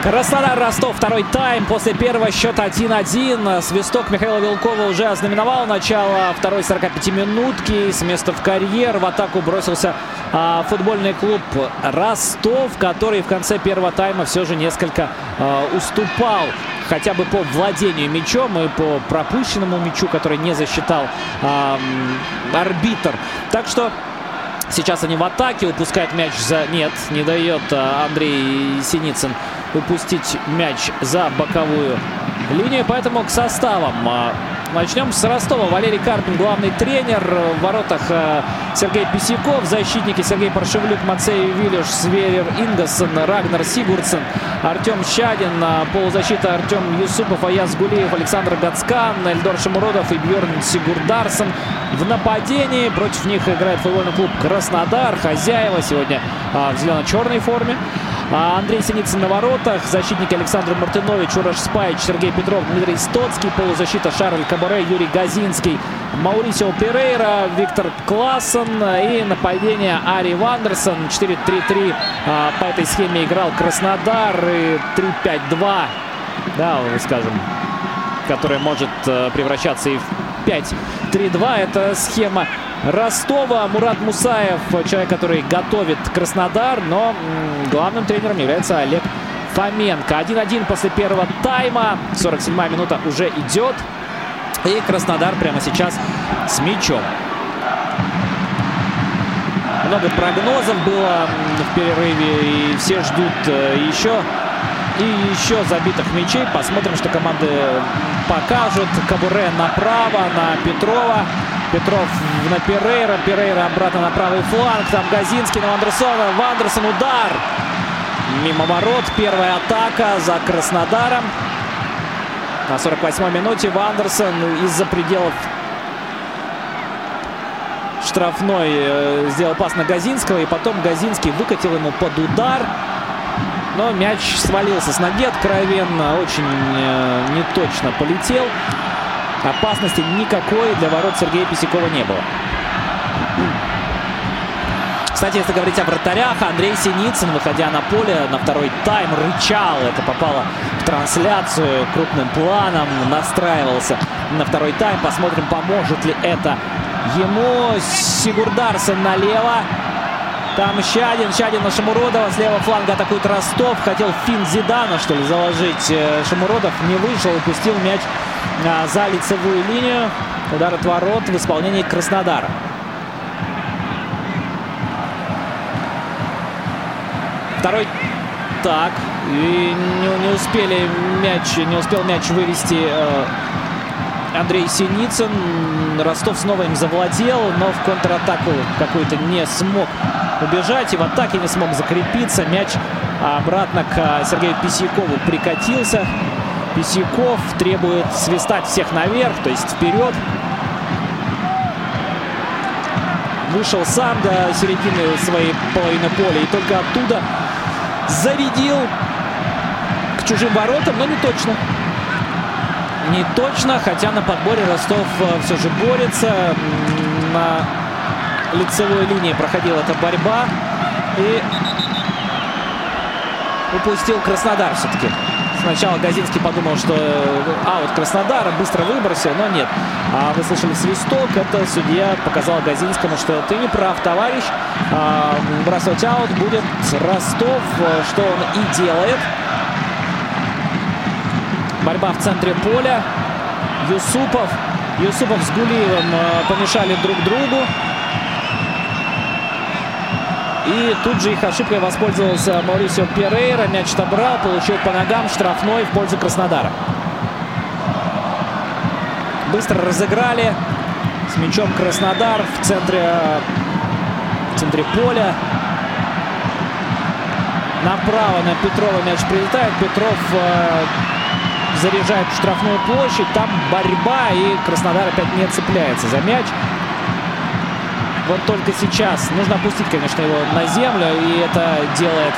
Краснодар, Ростов, второй тайм. После первого счета 1-1. Свисток Михаила Вилкова уже ознаменовал начало второй 45-минутки. С места в карьер в атаку бросился а, футбольный клуб Ростов, который в конце первого тайма все же несколько а, уступал хотя бы по владению мячом и по пропущенному мячу, который не засчитал а, арбитр. Так что Сейчас они в атаке, упускают мяч за... Нет, не дает а, Андрей Синицын упустить мяч за боковую линию. Поэтому к составам. А, начнем с Ростова. Валерий Карпин, главный тренер. В воротах э, Сергей Писяков, защитники Сергей Паршевлюк, Мацей Вилюш, Сверер Ингассон, Рагнар Сигурдсен, Артем Щадин, э, полузащита Артем Юсупов, Аяз Гулиев, Александр Гацкан, Эльдор Шамуродов и Бьерн Сигурдарсон. В нападении против них играет футбольный клуб Краснодар. Хозяева сегодня а, в зелено-черной форме. А Андрей Синицын на воротах. Защитники Александр Мартынович, Ураж Спайч, Сергей Петров, Дмитрий Стоцкий. Полузащита Шарль Кабаре, Юрий Газинский, Маурисио Перейра, Виктор Классен. И нападение Ари Вандерсон. 4-3-3 а, по этой схеме играл Краснодар. И 3-5-2, да, скажем, которая может э, превращаться и в 5-3-2. Это схема Ростова. Мурат Мусаев, человек, который готовит Краснодар, но главным тренером является Олег Фоменко. 1-1 после первого тайма. 47-я минута уже идет. И Краснодар прямо сейчас с мячом. Много прогнозов было в перерыве, и все ждут э, еще и еще забитых мячей. Посмотрим, что команды покажут. Кабуре направо на Петрова. Петров на Перейра. Перейра обратно на правый фланг. Там Газинский на Вандерсона. Вандерсон удар. Мимо ворот. Первая атака за Краснодаром. На 48-й минуте Вандерсон из-за пределов штрафной э, сделал пас на Газинского. И потом Газинский выкатил ему под удар. Но мяч свалился с ноги откровенно. Очень э, неточно полетел. Опасности никакой для ворот Сергея Писякова не было. Кстати, если говорить о вратарях, Андрей Синицын, выходя на поле на второй тайм, рычал. Это попало в трансляцию крупным планом. Настраивался на второй тайм. Посмотрим, поможет ли это ему. Сигурдарсон налево. Там Щадин. Щадин на Шамуродова. С левого фланга атакует Ростов. Хотел фин Зидана, что ли, заложить. Э, Шамуродов не вышел и пустил мяч за лицевую линию. Удар от ворот в исполнении Краснодара. Второй так. И не, не успели мяч, не успел мяч вывести э, Андрей Синицын. Ростов снова им завладел, но в контратаку какой-то не смог убежать. И в атаке не смог закрепиться. Мяч обратно к Сергею Писякову прикатился. Писяков требует свистать всех наверх, то есть вперед. Вышел сам до середины своей половины поля и только оттуда зарядил к чужим воротам, но не точно. Не точно, хотя на подборе Ростов э, все же борется. На лицевой линии проходила эта борьба. И упустил Краснодар все-таки. Сначала Газинский подумал, что аут Краснодара, быстро выбросил, но нет. А вы слышали свисток, это судья показал Газинскому, что ты не прав, товарищ. А, бросать аут будет Ростов, что он и делает. Борьба в центре поля. Юсупов. Юсупов с Гулиевым э, помешали друг другу. И тут же их ошибкой воспользовался Маурисио Перейра. Мяч отобрал, получил по ногам штрафной в пользу Краснодара. Быстро разыграли. С мячом Краснодар в центре, в центре поля. Направо на Петрова мяч прилетает. Петров э, заряжает в штрафную площадь. Там борьба, и Краснодар опять не цепляется за мяч. Вот только сейчас. Нужно опустить, конечно, его на землю. И это делает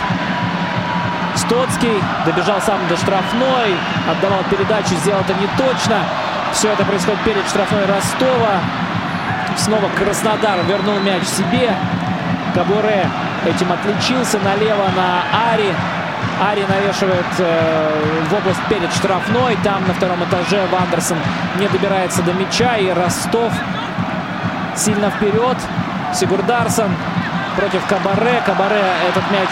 Стоцкий. Добежал сам до штрафной. Отдавал передачу. Сделал это не точно. Все это происходит перед штрафной Ростова. Снова Краснодар вернул мяч себе. Кабуре этим отличился. Налево на Ари. Ари навешивает э, в область перед штрафной. Там на втором этаже Вандерсон не добирается до мяча. И Ростов сильно вперед. Сигурдарсон против Кабаре. Кабаре этот мяч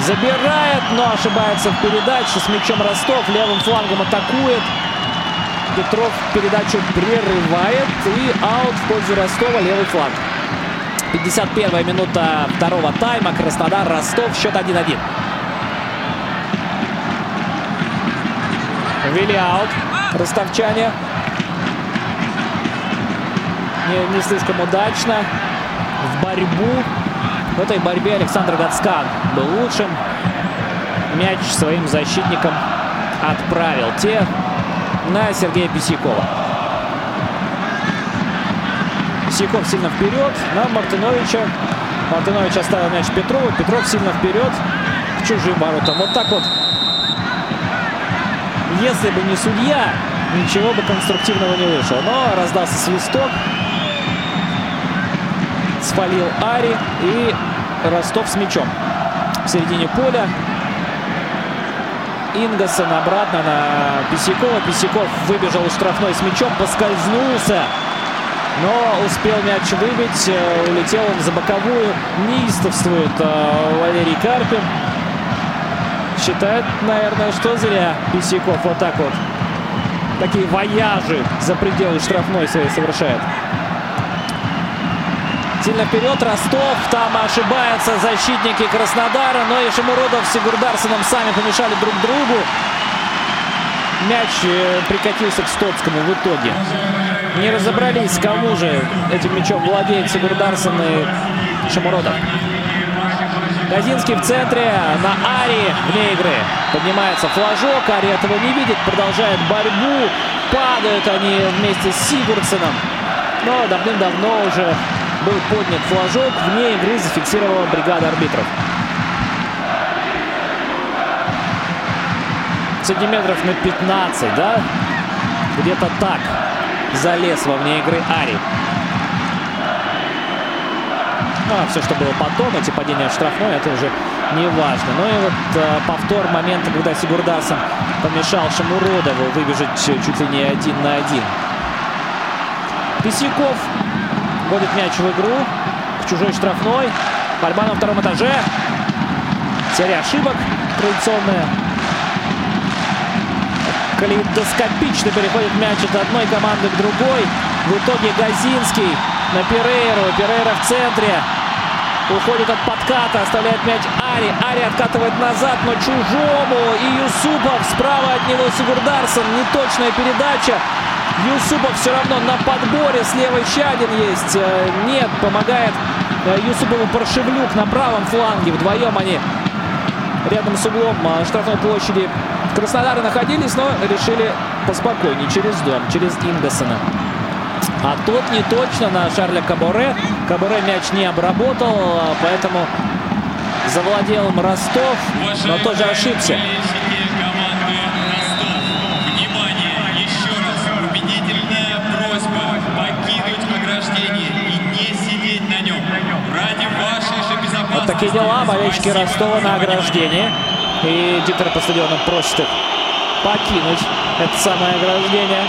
забирает, но ошибается в передаче. С мячом Ростов левым флангом атакует. Петров передачу прерывает. И аут в пользу Ростова, левый фланг. 51 минута второго тайма. Краснодар, Ростов. Счет 1-1. Вели аут. Ростовчане. Не, не слишком удачно. В борьбу. В этой борьбе Александр Гацкан был лучшим. Мяч своим защитникам отправил те на Сергея Писякова. Писяков сильно вперед на Мартыновича. Мартынович оставил мяч Петрову. Петров сильно вперед к чужим воротам. Вот так вот. Если бы не судья, ничего бы конструктивного не вышло. Но раздался свисток. Спалил Ари и Ростов с мячом. В середине поля. Ингассон обратно на Писякова. Писяков выбежал из штрафной с мячом, поскользнулся. Но успел мяч выбить, улетел он за боковую. Неистовствует э, Валерий Карпин. Считает, наверное, что зря Писяков вот так вот. Такие вояжи за пределы штрафной своей совершает. Сильно вперед Ростов. Там ошибаются защитники Краснодара. Но и Шамуродов с Сигурдарсоном сами помешали друг другу. Мяч прикатился к Стоцкому в итоге. Не разобрались, кому же этим мячом владеет Сигурдарсон и Шамуродов. Газинский в центре, на Ари вне игры. Поднимается флажок, Ари этого не видит, продолжает борьбу. Падают они вместе с Сигурдсоном. Но давным-давно уже был поднят флажок. Вне игры зафиксировала бригада арбитров. Сантиметров на 15, да? Где-то так залез во вне игры Ари. Ну, а все, что было потом, эти падения в штрафной, это уже не важно. Ну и вот э, повтор момента, когда Сигурдасов помешал Шамуродову выбежать чуть ли не один на один. Писяков вводит мяч в игру к чужой штрафной. Борьба на втором этаже. Серия ошибок традиционная. Калейдоскопично переходит мяч от одной команды к другой. В итоге Газинский на Перейру. Перейра в центре. Уходит от подката, оставляет мяч Ари. Ари откатывает назад, но чужому. И Юсупов справа от него Сигурдарсон. Неточная передача. Юсупов все равно на подборе. Слева еще один есть. Э, нет, помогает э, Юсупову Паршевлюк на правом фланге. Вдвоем они рядом с углом э, штрафной площади Краснодара находились, но решили поспокойнее через дом, через Ингасона. А тот не точно на Шарля Каборе. Каборе мяч не обработал, поэтому завладел им Ростов, но тоже ошибся. Такие дела. Болельщики Ростова на ограждении. И диктор по стадиону просит их покинуть это самое ограждение.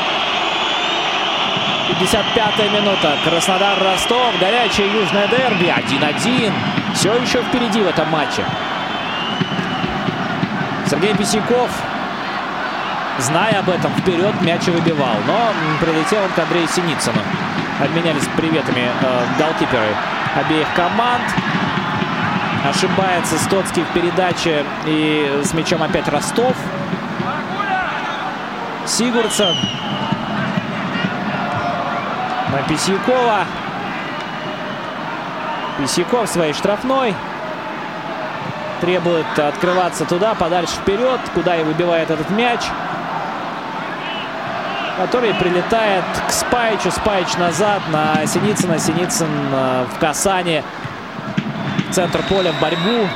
55-я минута. Краснодар-Ростов. Горячее южное дерби. 1-1. Все еще впереди в этом матче. Сергей Писяков, зная об этом, вперед мяч и выбивал. Но прилетел он к Андрею Синицыну. Обменялись приветами э, голкиперы обеих команд. Ошибается Стоцкий в передаче. И с мячом опять Ростов. Сигурдсон. На Писякова. Писяков своей штрафной. Требует открываться туда, подальше вперед, куда и выбивает этот мяч. Который прилетает к Спайчу. Спайч назад на Синицына. Синицын э, в касание. Центр поля в борьбу.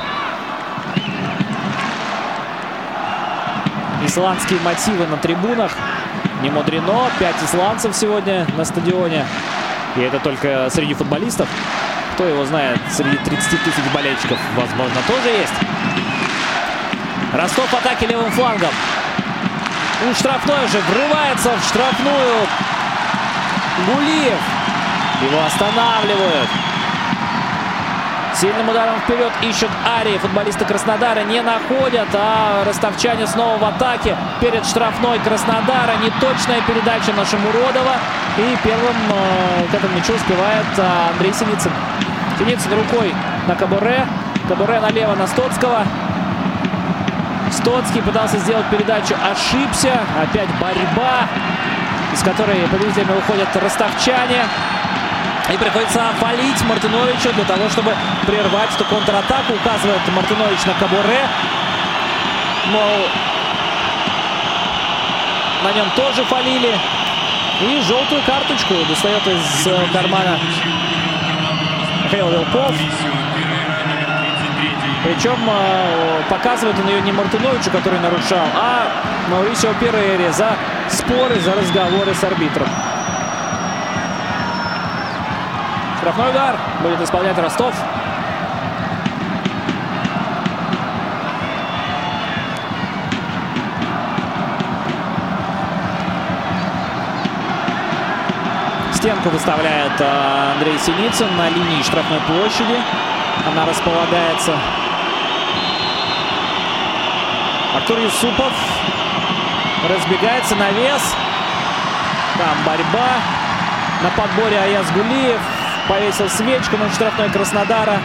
Исландские мотивы на трибунах. Не мудрено. Пять исландцев сегодня на стадионе. И это только среди футболистов. Кто его знает, среди 30 тысяч болельщиков, возможно, тоже есть. Ростов в атаке левым флангом. У штрафной же врывается в штрафную Гулиев. Его останавливают. Сильным ударом вперед ищут Арии. Футболисты Краснодара не находят, а ростовчане снова в атаке. Перед штрафной Краснодара. Неточная передача на Шамуродова. И первым э, к этому мячу успевает э, Андрей Синицын. Синицын рукой на Кабуре. Кабуре налево на Стоцкого. Стоцкий пытался сделать передачу, ошибся. Опять борьба, из которой победителями уходят ростовчане. И приходится фалить Мартыновичу для того, чтобы прервать эту контратаку. Указывает Мартынович на Кабуре. Мол, на нем тоже фалили. И желтую карточку достает из э, кармана Михаил Вилков. Причем э, показывает он ее не Мартыновичу, который нарушал, а Маурисио Перейре за споры, за разговоры с арбитром. Штрафной удар будет исполнять Ростов. Стенку выставляет э, Андрей Синицын на линии штрафной площади. Она располагается. Артур Юсупов разбегается на вес. Там борьба. На подборе Аяз Гулиев повесил свечку на штрафной Краснодара.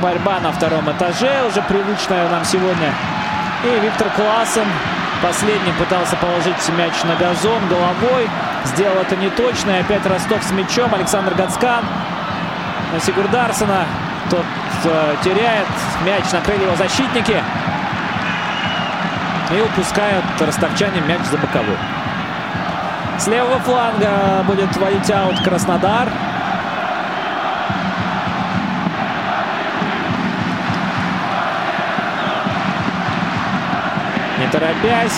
Борьба на втором этаже, уже привычная нам сегодня. И Виктор Классен Последний пытался положить мяч на газон головой. Сделал это не точно. И опять Ростов с мячом. Александр Гацкан на Сигурдарсона. Тот э, теряет. Мяч накрыли его защитники. И упускают ростовчане мяч за боковой. С левого фланга будет вводить аут Краснодар. Не торопясь,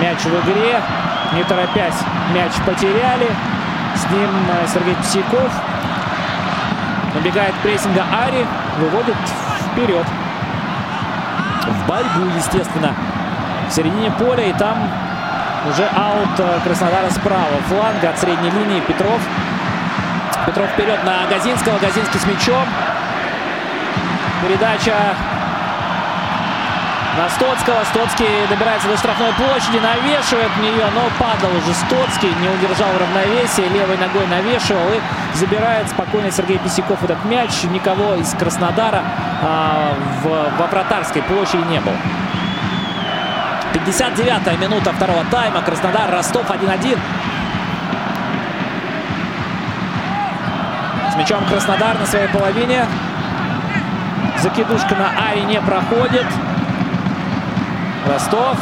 мяч в игре. Не торопясь, мяч потеряли. С ним э, Сергей Псяков. Набегает прессинга Ари. Выводит вперед. В борьбу, естественно. В середине поля. И там уже аут э, Краснодара справа. Фланга от средней линии Петров. Петров вперед на Газинского. Газинский с мячом. Передача на Стоцкого. Стоцкий добирается до штрафной площади, навешивает в нее, но падал уже Стоцкий, не удержал равновесие, левой ногой навешивал и забирает спокойно Сергей Писяков этот мяч. Никого из Краснодара а, в, во вратарской площади не было. 59-я минута второго тайма. Краснодар, Ростов 1-1. С мячом Краснодар на своей половине. Закидушка на Ари не проходит. Ростов.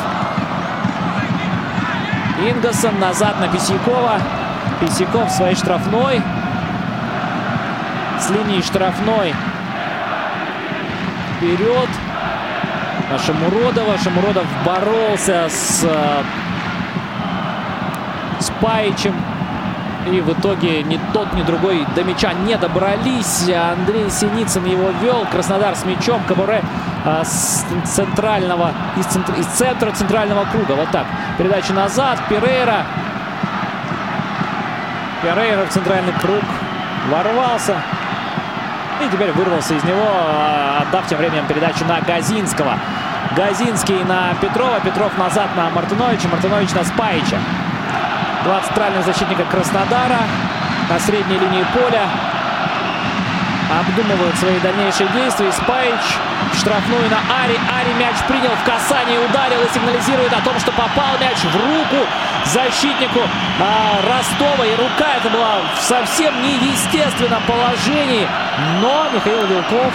Ингосон назад на Писякова. Писяков своей штрафной. С линии штрафной вперед. На Шамуродова. Шамуродов боролся с, с Паичем. И в итоге ни тот, ни другой до мяча не добрались. Андрей Синицын его вел. Краснодар с мячом. Кабуре а, с центрального, из, центра, из центра центрального круга. Вот так. Передача назад. Перейра. Перейра в центральный круг. Ворвался. И теперь вырвался из него, а, отдав тем временем передачу на Газинского. Газинский на Петрова. Петров назад на Мартыновича. Мартынович на Спаича. Два центральных защитника Краснодара на средней линии поля обдумывают свои дальнейшие действия. Спайч штрафную на Ари. Ари мяч принял в касание, ударил и сигнализирует о том, что попал мяч в руку защитнику а, Ростова. И рука это была в совсем неестественном положении. Но Михаил Вилков,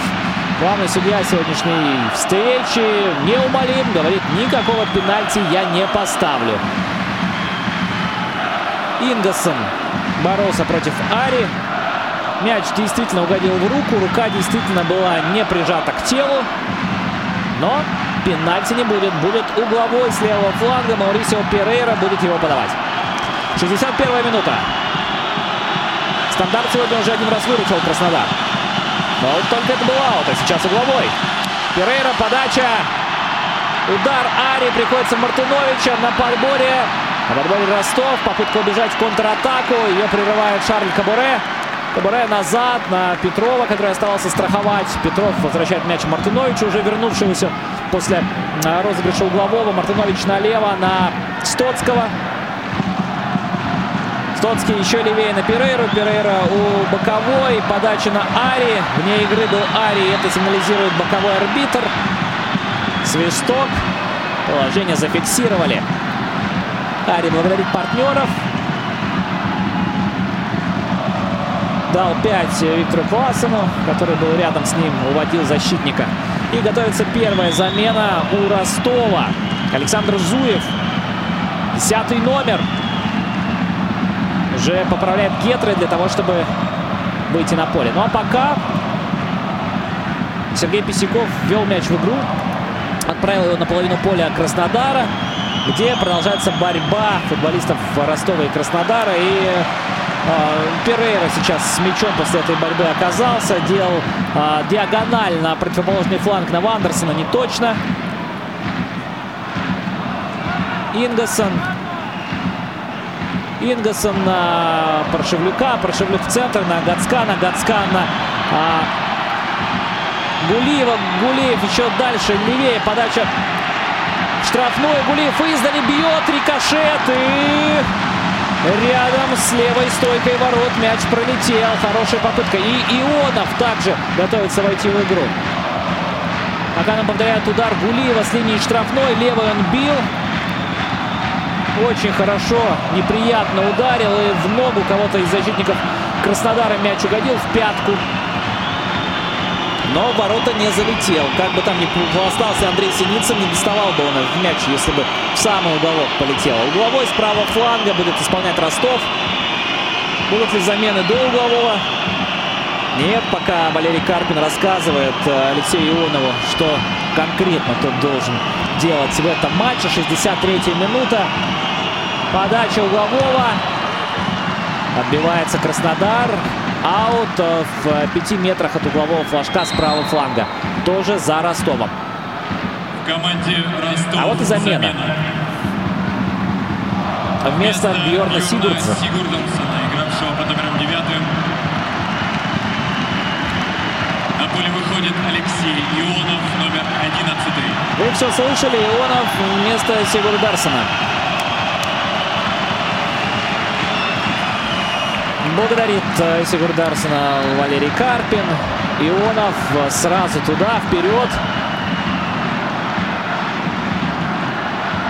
главный судья сегодняшней встречи, неумолим, говорит, никакого пенальти я не поставлю. Ингасон боролся против Ари. Мяч действительно угодил в руку. Рука действительно была не прижата к телу. Но пенальти не будет. Будет угловой с левого фланга. Маурисио Перейра будет его подавать. 61 минута. Стандарт сегодня уже один раз выручил Краснодар. Но вот только это был аут, а сейчас угловой. Перейра, подача. Удар Ари приходится Мартыновича на подборе. На подборе Ростов. Попытка убежать в контратаку. Ее прерывает Шарль Кабуре. Кабуре назад на Петрова, который оставался страховать. Петров возвращает мяч Мартыновичу, уже вернувшемуся после а, розыгрыша углового. Мартынович налево на Стоцкого. Стоцкий еще левее на Перейру. Перейра у боковой. Подача на Ари. Вне игры был Ари. Это сигнализирует боковой арбитр. Свисток. Положение зафиксировали. Ари благодарит партнеров. дал 5 Виктору Классену, который был рядом с ним, уводил защитника. И готовится первая замена у Ростова. Александр Зуев, десятый номер, уже поправляет Гетры для того, чтобы выйти на поле. Ну а пока Сергей Писяков ввел мяч в игру, отправил его на половину поля Краснодара, где продолжается борьба футболистов Ростова и Краснодара. И э, Перейра сейчас с мячом после этой борьбы оказался, делал э, диагональ на противоположный фланг на Вандерсона, не точно. Ингассон Ингассон на Паршевлюка. Паршевлюк в центр на Гацкана. Гацкан на а, Гулиева. Гулиев еще дальше, левее. Подача штрафной. Гулиев издали бьет. Рикошет. И рядом с левой стойкой ворот мяч пролетел. Хорошая попытка. И Ионов также готовится войти в игру. Пока нам повторяет удар Гулиева с линии штрафной. Левый он бил. Очень хорошо, неприятно ударил и в ногу кого-то из защитников Краснодара мяч угодил в пятку. Но в ворота не залетел. Как бы там ни остался Андрей Синицын, не доставал бы он этот мяч, если бы в самый уголок полетел. Угловой с правого фланга будет исполнять Ростов. Будут ли замены до углового? Нет, пока Валерий Карпин рассказывает э, Алексею Ионову, что конкретно тот должен делать в этом матче. 63-я минута. Подача углового. Отбивается Краснодар. Аут в пяти метрах от углового флажка с правого фланга. Тоже за Ростовом. В команде Ростов а вот и замена. замена. Вместо, Вместо Бьорна. Сигурдсона, игравшего под номером девятым. На поле выходит Алексей Ионов, номер 11. Вы все слышали, Ионов вместо Сигурдарсона. Благодарит э, Сигурдарсона Валерий Карпин. Ионов сразу туда, вперед.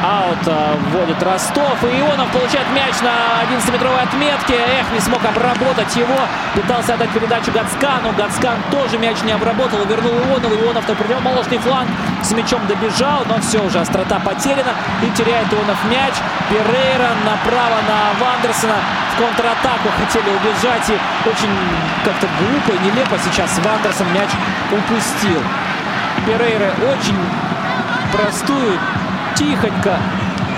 Аут э, вводит Ростов. И Ионов получает мяч на 11-метровой отметке. Эх, не смог обработать его. Пытался отдать передачу Гацкану. Гацкан тоже мяч не обработал. Вернул Ионова. Ионов на противоположный фланг с мячом добежал. Но все, уже острота потеряна. И теряет Ионов мяч. Перейра направо на Вандерсона в контратаку хотели убежать. И очень как-то глупо и нелепо сейчас Вандерсон мяч упустил. Перейра очень простую тихонько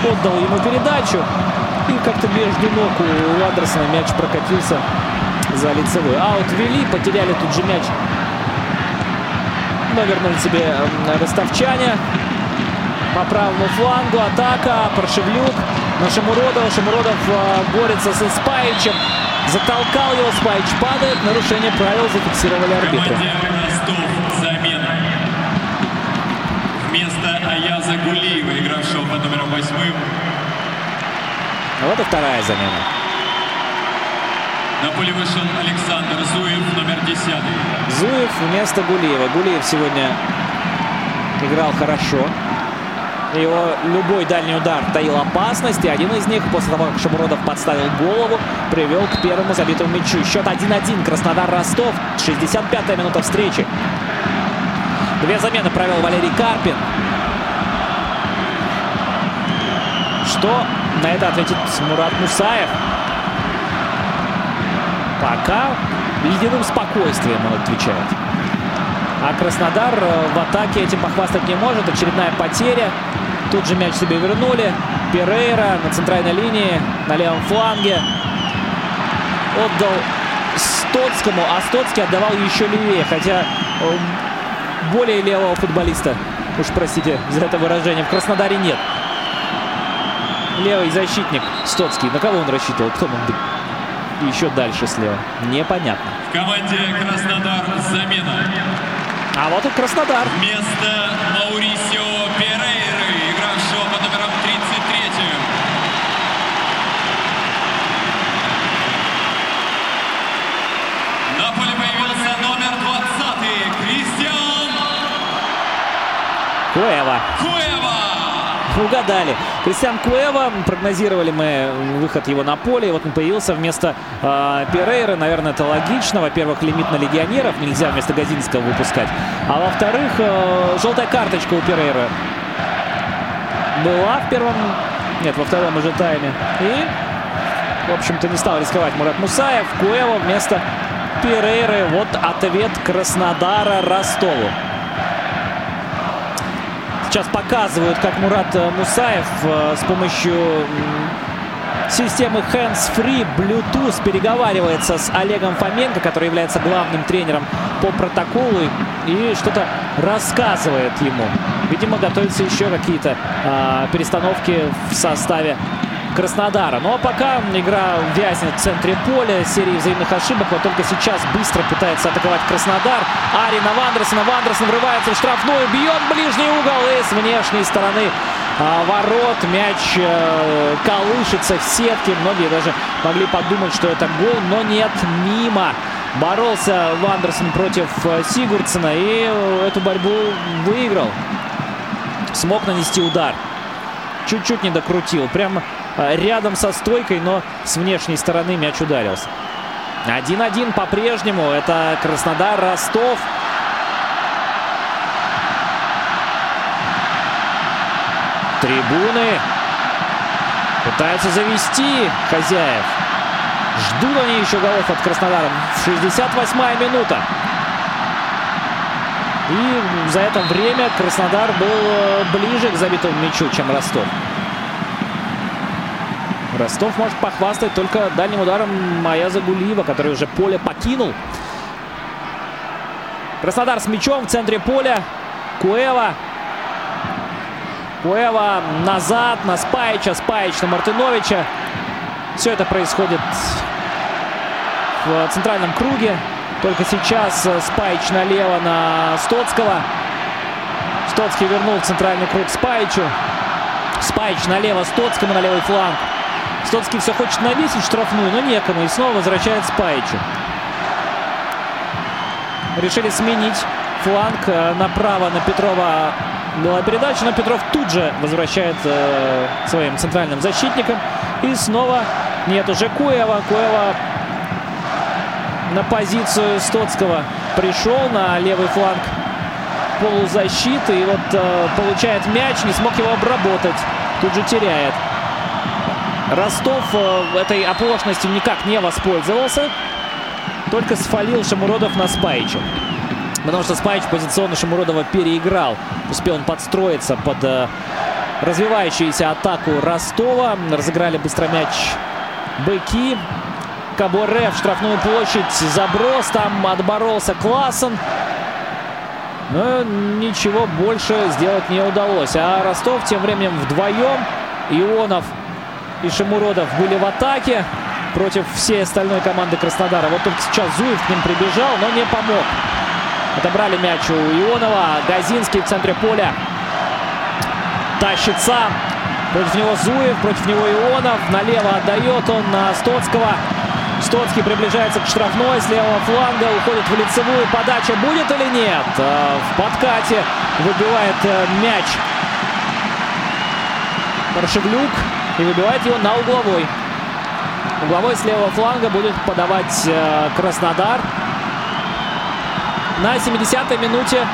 отдал ему передачу. И как-то между ног у Андерсона мяч прокатился за лицевой. Аут вели, потеряли тут же мяч. Но вернули себе ростовчане. По правому флангу атака. Паршевлюк на Шамуродова. Шамуродов э, борется с Спаичем. Затолкал его. Спаич падает. Нарушение правил зафиксировали арбитры. Аяза Гулиева, игравшего под номером восьмым. Вот и вторая замена. На поле вышел Александр Зуев, номер 10. Зуев вместо Гулиева. Гулиев сегодня играл хорошо. Его любой дальний удар таил опасности. Один из них, после того, как Шамуродов подставил голову, привел к первому забитому мячу. Счет 1-1. Краснодар-Ростов. 65-я минута встречи. Две замены провел Валерий Карпин. Что на это ответит Мурат Мусаев? Пока ледяным спокойствием он отвечает. А Краснодар э, в атаке этим похвастать не может. Очередная потеря. Тут же мяч себе вернули. Перейра на центральной линии, на левом фланге. Отдал Стоцкому, а Стоцкий отдавал еще левее. Хотя э, более левого футболиста, уж простите за это выражение, в Краснодаре нет. Левый защитник Стоцкий. На кого он рассчитывал? Кто быть еще дальше слева? Непонятно. В команде Краснодар замена. А вот и Краснодар. Вместо Маурисио Перейры, игравшего под номером 33. На поле появился номер 20 Кристиан Куэва. Куэва. Угадали. Кристиан Куэва, прогнозировали мы выход его на поле, и вот он появился вместо э, Перейра. Наверное, это логично. Во-первых, лимит на легионеров, нельзя вместо Газинского выпускать. А во-вторых, э, желтая карточка у Перейра была в первом, нет, во втором уже тайме. И, в общем-то, не стал рисковать Мурат Мусаев. Куэва вместо Перейры. Вот ответ Краснодара Ростову. Сейчас показывают, как Мурат э, Мусаев э, с помощью системы Hands Free Bluetooth переговаривается с Олегом Фоменко, который является главным тренером по протоколу и что-то рассказывает ему. Видимо, готовятся еще какие-то э, перестановки в составе Краснодара. Ну а пока игра вязнет в центре поля, серии взаимных ошибок. Вот только сейчас быстро пытается атаковать Краснодар. Ари на Вандерсона. Вандерсон врывается в штрафную, бьет ближний угол и с внешней стороны а, ворот мяч э, колышется в сетке. Многие даже могли подумать, что это гол, но нет, мимо. Боролся Вандерсон против э, Сигурдсона и э, эту борьбу выиграл. Смог нанести удар. Чуть-чуть не докрутил. Прямо рядом со стойкой, но с внешней стороны мяч ударился. 1-1 по-прежнему. Это Краснодар, Ростов. Трибуны пытаются завести хозяев. Ждут они еще голов от Краснодара. 68-я минута. И за это время Краснодар был э, ближе к забитому мячу, чем Ростов. Ростов может похвастать только дальним ударом Маяза Гулиева, который уже поле покинул. Краснодар с мячом в центре поля. Куэва. Куэва назад на Спаича. Спаич на Мартыновича. Все это происходит в центральном круге. Только сейчас Спаич налево на Стоцкого. Стоцкий вернул в центральный круг Спаичу. Спаич налево Стоцкому на левый фланг. Стоцкий все хочет навесить штрафную, но некому. И снова возвращает Спаичу. Решили сменить фланг э, направо на Петрова была передача, но Петров тут же возвращает э, своим центральным защитникам. И снова нет уже Куева. Куева на позицию Стоцкого пришел на левый фланг полузащиты. И вот э, получает мяч, не смог его обработать. Тут же теряет. Ростов э, этой оплошностью никак не воспользовался. Только сфалил Шамуродов на Спаича. Потому что Спаич позиционно Шамуродова переиграл. Успел он подстроиться под э, развивающуюся атаку Ростова. Разыграли быстро мяч быки. Каборе в штрафную площадь. Заброс. Там отборолся Классен. Но ничего больше сделать не удалось. А Ростов тем временем вдвоем. Ионов и Шамуродов были в атаке против всей остальной команды Краснодара. Вот только сейчас Зуев к ним прибежал, но не помог. Отобрали мяч у Ионова. Газинский в центре поля тащится. Против него Зуев, против него Ионов. Налево отдает он на Стоцкого. Стоцкий приближается к штрафной. С левого фланга уходит в лицевую. Подача будет или нет? А, в подкате выбивает э, мяч Паршевлюк и выбивает его на угловой. Угловой с левого фланга будет подавать э, Краснодар. На 70-й минуте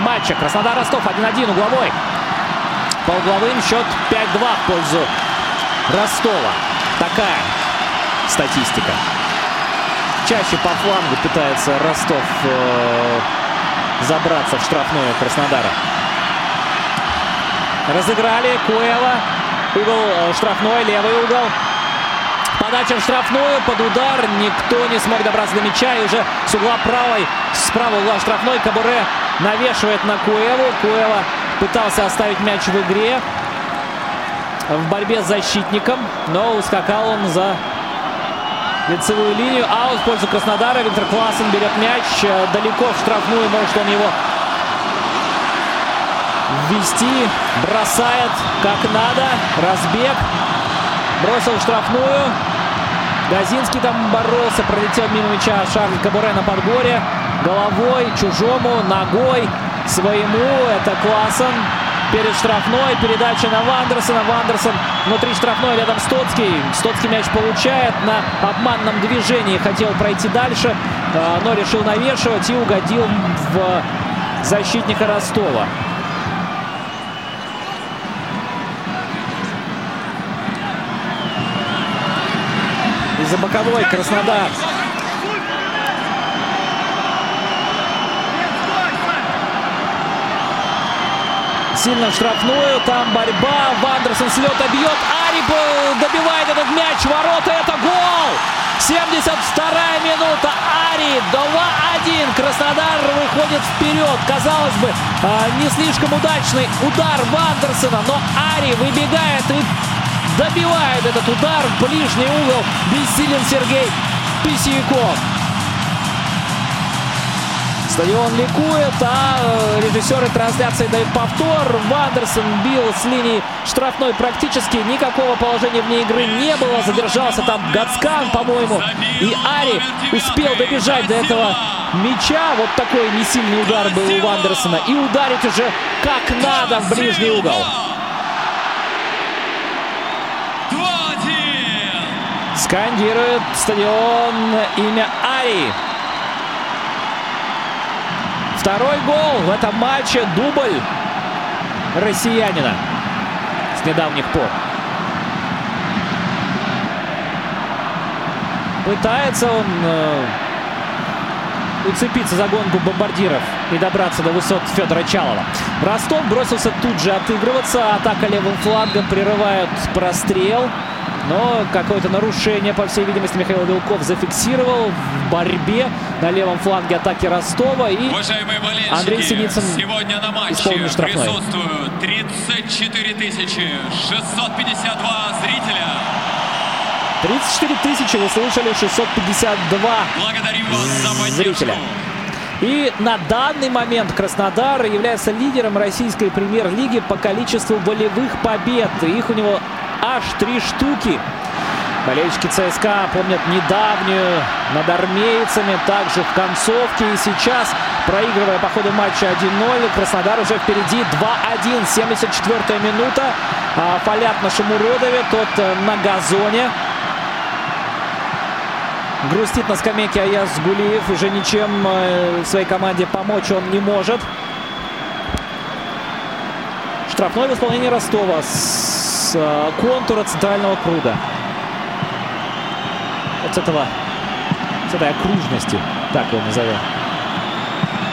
матча. Краснодар-Ростов 1-1 угловой. По угловым счет 5-2 в пользу Ростова. Такая статистика. Чаще по флангу пытается Ростов э, забраться в штрафную Краснодара. Разыграли Куэла. Угол э, штрафной, левый угол. Подача в штрафную, под удар. Никто не смог добраться до мяча. И уже с угла правой, с правого угла штрафной Кабуре навешивает на Куэву. Куэва пытался оставить мяч в игре. В борьбе с защитником. Но ускакал он за лицевую линию. Аут в пользу Краснодара. Виктор Классен берет мяч э, далеко в штрафную. Может он его ввести. Бросает как надо. Разбег. Бросил штрафную. Газинский там боролся. Пролетел мимо мяча Шарль Кабуре на подборе. Головой, чужому, ногой, своему. Это Классен. перед штрафной. Передача на Вандерсона. Вандерсон внутри штрафной рядом Стоцкий. Стоцкий мяч получает на обманном движении. Хотел пройти дальше, а, но решил навешивать и угодил в защитника Ростова. Из-за боковой Краснодар сильно в штрафную. Там борьба. Вандерсон с лета бьет. Ари добивает этот мяч. Ворота. Это гол. 72-я минута. Ари 2-1. Краснодар выходит вперед. Казалось бы, а, не слишком удачный удар Вандерсона. Но Ари выбегает и добивает этот удар в ближний угол. Бессилен Сергей Писяков. Стадион ликует, а э, режиссеры трансляции дают повтор. Вандерсон бил с линии штрафной практически. Никакого положения вне игры не было. Задержался там Гацкан, по-моему. И Ари успел добежать до этого мяча. Вот такой несильный удар был у Вандерсона. И ударить уже как надо в ближний угол. Скандирует стадион имя Ари. Второй гол в этом матче. Дубль россиянина с недавних пор. Пытается он э, уцепиться за гонку бомбардиров и добраться до высот Федора Чалова. Ростов бросился тут же отыгрываться. Атака левым флангом прерывают прострел. Но какое-то нарушение, по всей видимости, Михаил Вилков зафиксировал в борьбе на левом фланге атаки Ростова. И Андрей Синицын сегодня на матче присутствуют 34 652 зрителя. 34 тысячи, вы слышали, 652 зрителя. И на данный момент Краснодар является лидером российской премьер-лиги по количеству волевых побед. Их у него аж три штуки. Болельщики ЦСКА помнят недавнюю над армейцами, также в концовке. И сейчас, проигрывая по ходу матча 1-0, Краснодар уже впереди 2-1. 74-я минута. А, Фалят на Шамуродове, тот э, на газоне. Грустит на скамейке Аяз Гулиев. Уже ничем э, своей команде помочь он не может. Штрафной в исполнении Ростова э, контура центрального круга. Вот с этого, с этой окружности, так его назовем.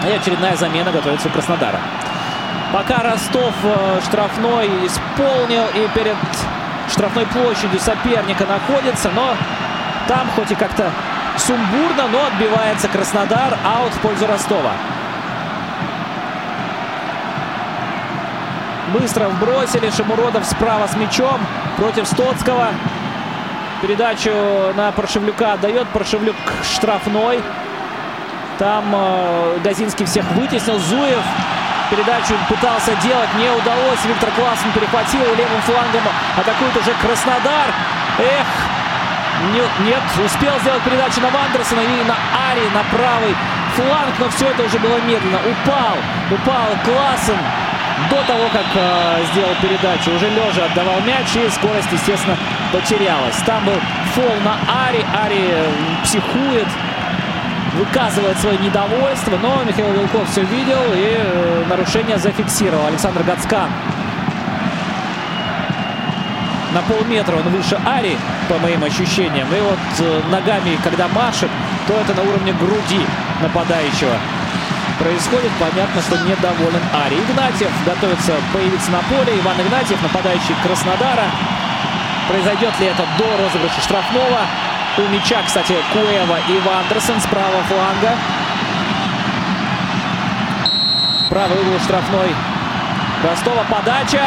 И очередная замена готовится у Краснодара. Пока Ростов э, штрафной исполнил и перед штрафной площадью соперника находится, но там хоть и как-то сумбурно, но отбивается Краснодар. Аут в пользу Ростова. Быстро вбросили. Шамуродов справа с мячом против Стоцкого. Передачу на Паршевлюка отдает. Паршевлюк штрафной. Там э, Газинский всех вытеснил. Зуев передачу пытался делать. Не удалось. Виктор Классен перехватил левым флангом. Атакует уже Краснодар. Эх, нет, нет, успел сделать передачу на Вандерсона и на Ари на правый фланг, но все это уже было медленно. Упал, упал Классен до того, как э, сделал передачу. Уже лежа отдавал мяч и скорость, естественно, потерялась. Там был фол на Ари. Ари психует, выказывает свое недовольство, но Михаил Вилков все видел и э, нарушение зафиксировал. Александр Гацкан на полметра он выше Ари, по моим ощущениям. И вот э, ногами, когда машет, то это на уровне груди нападающего происходит. Понятно, что недоволен Ари. Игнатьев готовится появиться на поле. Иван Игнатьев, нападающий Краснодара. Произойдет ли это до розыгрыша штрафного? У мяча, кстати, Куэва и Вандерсон с правого фланга. Правый угол штрафной. Ростова подача.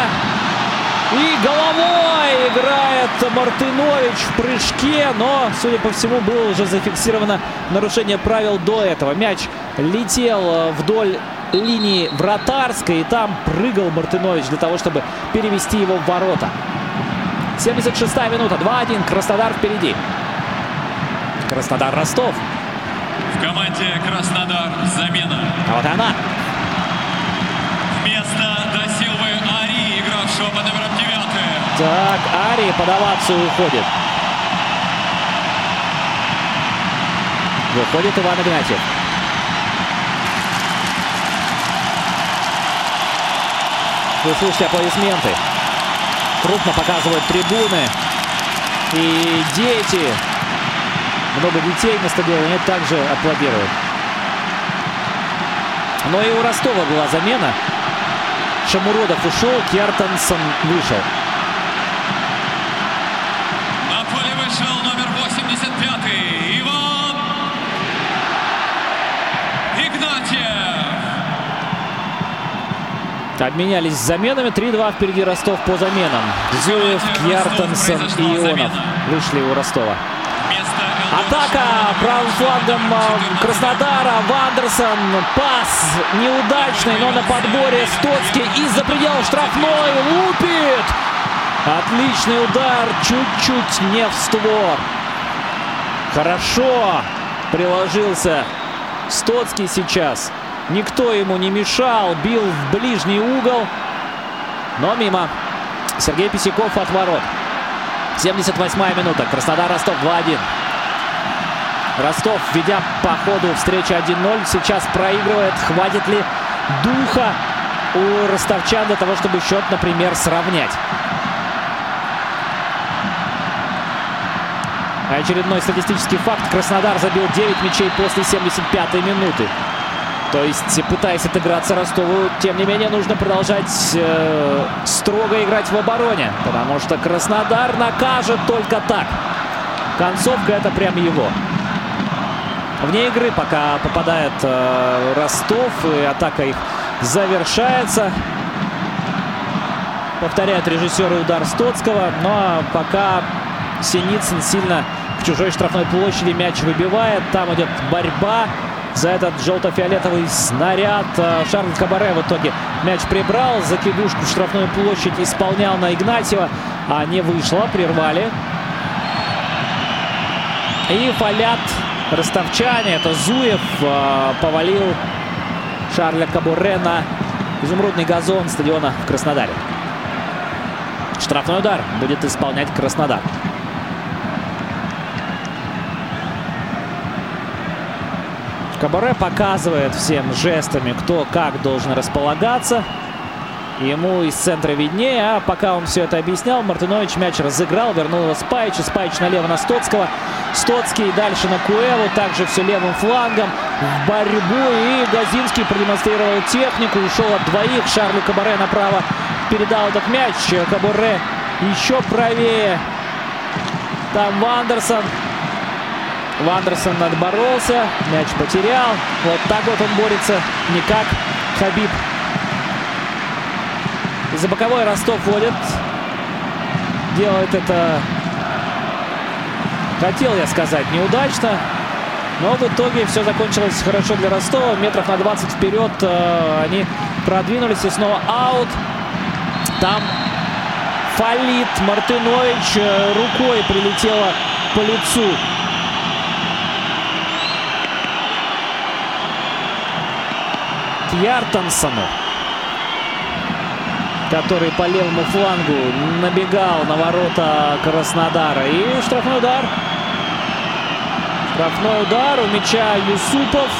И головой играет Мартынович в прыжке, но, судя по всему, было уже зафиксировано нарушение правил до этого. Мяч летел вдоль линии вратарской, и там прыгал Мартынович для того, чтобы перевести его в ворота. 76-я минута, 2-1, Краснодар впереди. Краснодар-Ростов. В команде Краснодар замена. А вот она. Вместо Досилвы Ари Так, Ари под овацию уходит. Выходит Иван Игнатьев. Вы слышите аплодисменты. Крупно показывают трибуны. И дети, много детей на стадионе, также аплодируют. Но и у Ростова была замена. Шамуродов ушел, Кертонсон вышел. Обменялись заменами. 3-2 впереди Ростов по заменам. Зуев, Кьяртенсон и Ионов вышли у Ростова. Атака правым флангом э, Краснодара. Вандерсон. Пас неудачный, но на подборе Стоцкий из-за пределов штрафной. Лупит. Отличный удар. Чуть-чуть не в створ. Хорошо приложился Стоцкий сейчас. Никто ему не мешал. Бил в ближний угол. Но мимо. Сергей Писяков от ворот. 78-я минута. Краснодар-Ростов 2-1. Ростов, ведя по ходу встречи 1-0, сейчас проигрывает. Хватит ли духа у ростовчан для того, чтобы счет, например, сравнять? Очередной статистический факт. Краснодар забил 9 мячей после 75-й минуты. То есть, пытаясь отыграться Ростову, тем не менее, нужно продолжать э, строго играть в обороне. Потому что Краснодар накажет только так. Концовка это прям его. Вне игры пока попадает э, Ростов, и атака их завершается. Повторяет режиссеры удар Стоцкого. Но пока Синицын сильно в чужой штрафной площади мяч выбивает. Там идет борьба за этот желто-фиолетовый снаряд. Шарль Кабаре в итоге мяч прибрал. Закидушку в штрафную площадь исполнял на Игнатьева. А не вышло. Прервали. И фалят ростовчане. Это Зуев повалил Шарля Кабуре на изумрудный газон стадиона в Краснодаре. Штрафной удар будет исполнять Краснодар. Кабаре показывает всем жестами, кто как должен располагаться. Ему из центра виднее, а пока он все это объяснял, Мартынович мяч разыграл, вернул его Спайчу. Спайч налево на Стоцкого. Стоцкий дальше на Куэлу, также все левым флангом в борьбу. И Газинский продемонстрировал технику, ушел от двоих. Шарлю Кабаре направо передал этот мяч. Кабаре еще правее. Там Вандерсон. Вандерсон отборолся, мяч потерял. Вот так вот он борется, не как Хабиб. За боковой Ростов вводит. Делает это, хотел я сказать, неудачно. Но в итоге все закончилось хорошо для Ростова. Метров на 20 вперед э, они продвинулись. И снова аут. Там фалит Мартынович. Э, рукой прилетела по лицу Яртансону, который по левому флангу набегал на ворота Краснодара. И штрафной удар. Штрафной удар у мяча Юсупов.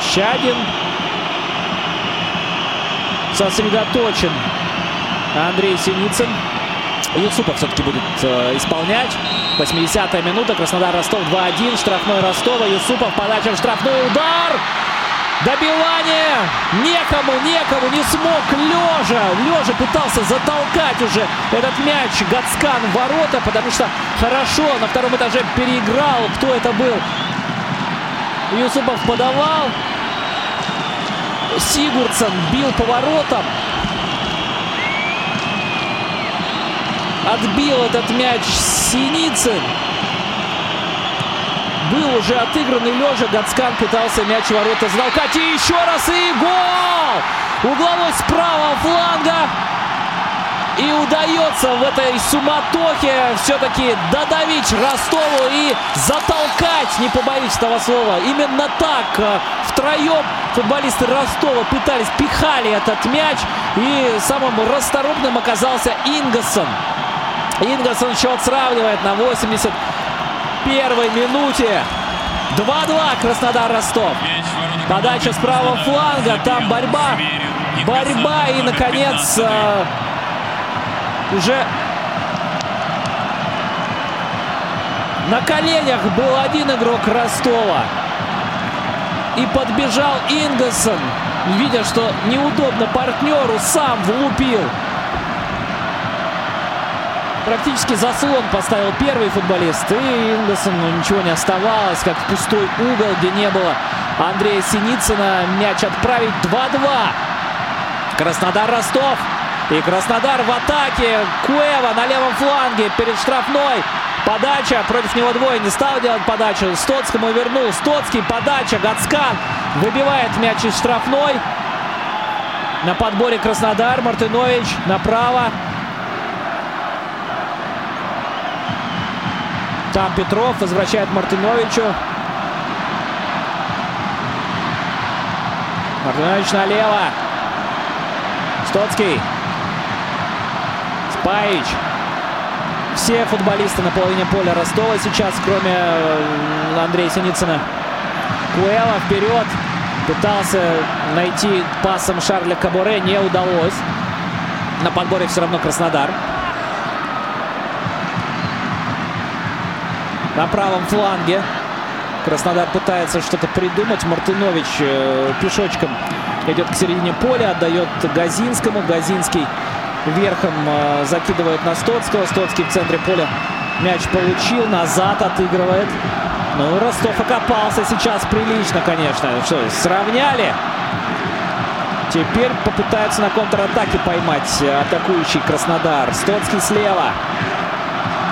Щадин сосредоточен Андрей Синицын. Юсупов все-таки будет э, исполнять. 80-я минута. Краснодар-Ростов 2-1. Штрафной Ростова. Юсупов. Подача в штрафной. Удар! Добивание! Некому, некому, не смог Лежа. Лежа пытался затолкать уже этот мяч Гацкан в ворота, потому что хорошо на втором этаже переиграл. Кто это был? Юсупов подавал. Сигурдсон бил по воротам. Отбил этот мяч Синицын. Был уже отыгранный лежа. Гацкан пытался мяч ворота затолкать. И еще раз и гол! Угловой с правого фланга. И удается в этой суматохе все-таки додавить Ростову и затолкать, не побоюсь этого слова. Именно так э, втроем футболисты Ростова пытались, пихали этот мяч. И самым расторопным оказался Ингассон. Ингассон счет сравнивает на 81-й минуте. 2-2 Краснодар-Ростов. Подача с правого фланга. Там борьба. Борьба. И, наконец, э, уже на коленях был один игрок Ростова. И подбежал Ингассон, видя, что неудобно партнеру, сам влупил. Практически заслон поставил первый футболист. И Ингасону ничего не оставалось, как в пустой угол, где не было Андрея Синицына. Мяч отправить 2-2. Краснодар-Ростов. И Краснодар в атаке. Куева на левом фланге перед штрафной. Подача. Против него двое. Не стал делать подачу. Стоцкому вернул. Стоцкий. Подача. Гацкан выбивает мяч из штрафной. На подборе Краснодар. Мартынович направо. Там Петров возвращает Мартыновичу. Мартынович налево. Стоцкий. Спаич. Все футболисты на половине поля Ростова сейчас, кроме Андрея Синицына. Куэла вперед. Пытался найти пасом Шарля Кабуре. Не удалось. На подборе все равно Краснодар. На правом фланге Краснодар пытается что-то придумать. Мартынович э, пешочком идет к середине поля, отдает Газинскому. Газинский верхом э, закидывает на Стоцкого. Стоцкий в центре поля мяч получил, назад отыгрывает. Ну, Ростов окопался сейчас прилично, конечно. Что, сравняли? Теперь попытаются на контратаке поймать атакующий Краснодар. Стоцкий слева.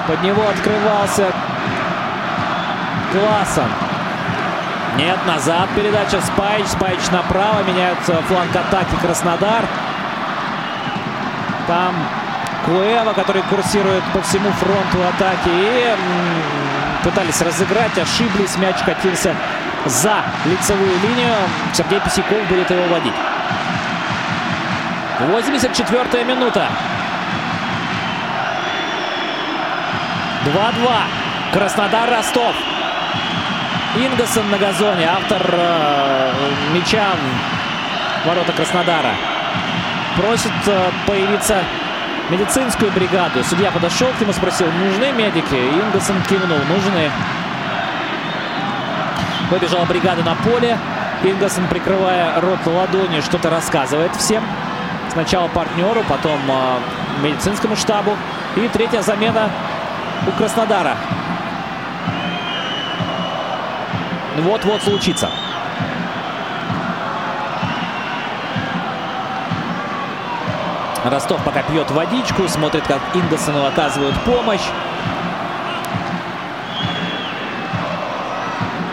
Под него открывался Классон. Нет, назад передача Спайч. Спайч направо. Меняется фланг атаки Краснодар. Там Куэва, который курсирует по всему фронту атаки. И пытались разыграть, ошиблись. Мяч катился за лицевую линию. Сергей Писяков будет его водить. 84-я минута. 2-2. Краснодар-Ростов. Ингассон на газоне, автор э, мяча ворота Краснодара. Просит э, появиться медицинскую бригаду. Судья подошел к нему, спросил, нужны медики? Ингассон кивнул, нужны. Выбежала бригада на поле. Ингассон, прикрывая рот ладонью, что-то рассказывает всем. Сначала партнеру, потом э, медицинскому штабу. И третья замена у Краснодара. Вот-вот случится. Ростов пока пьет водичку, смотрит, как Ингасону оказывают помощь.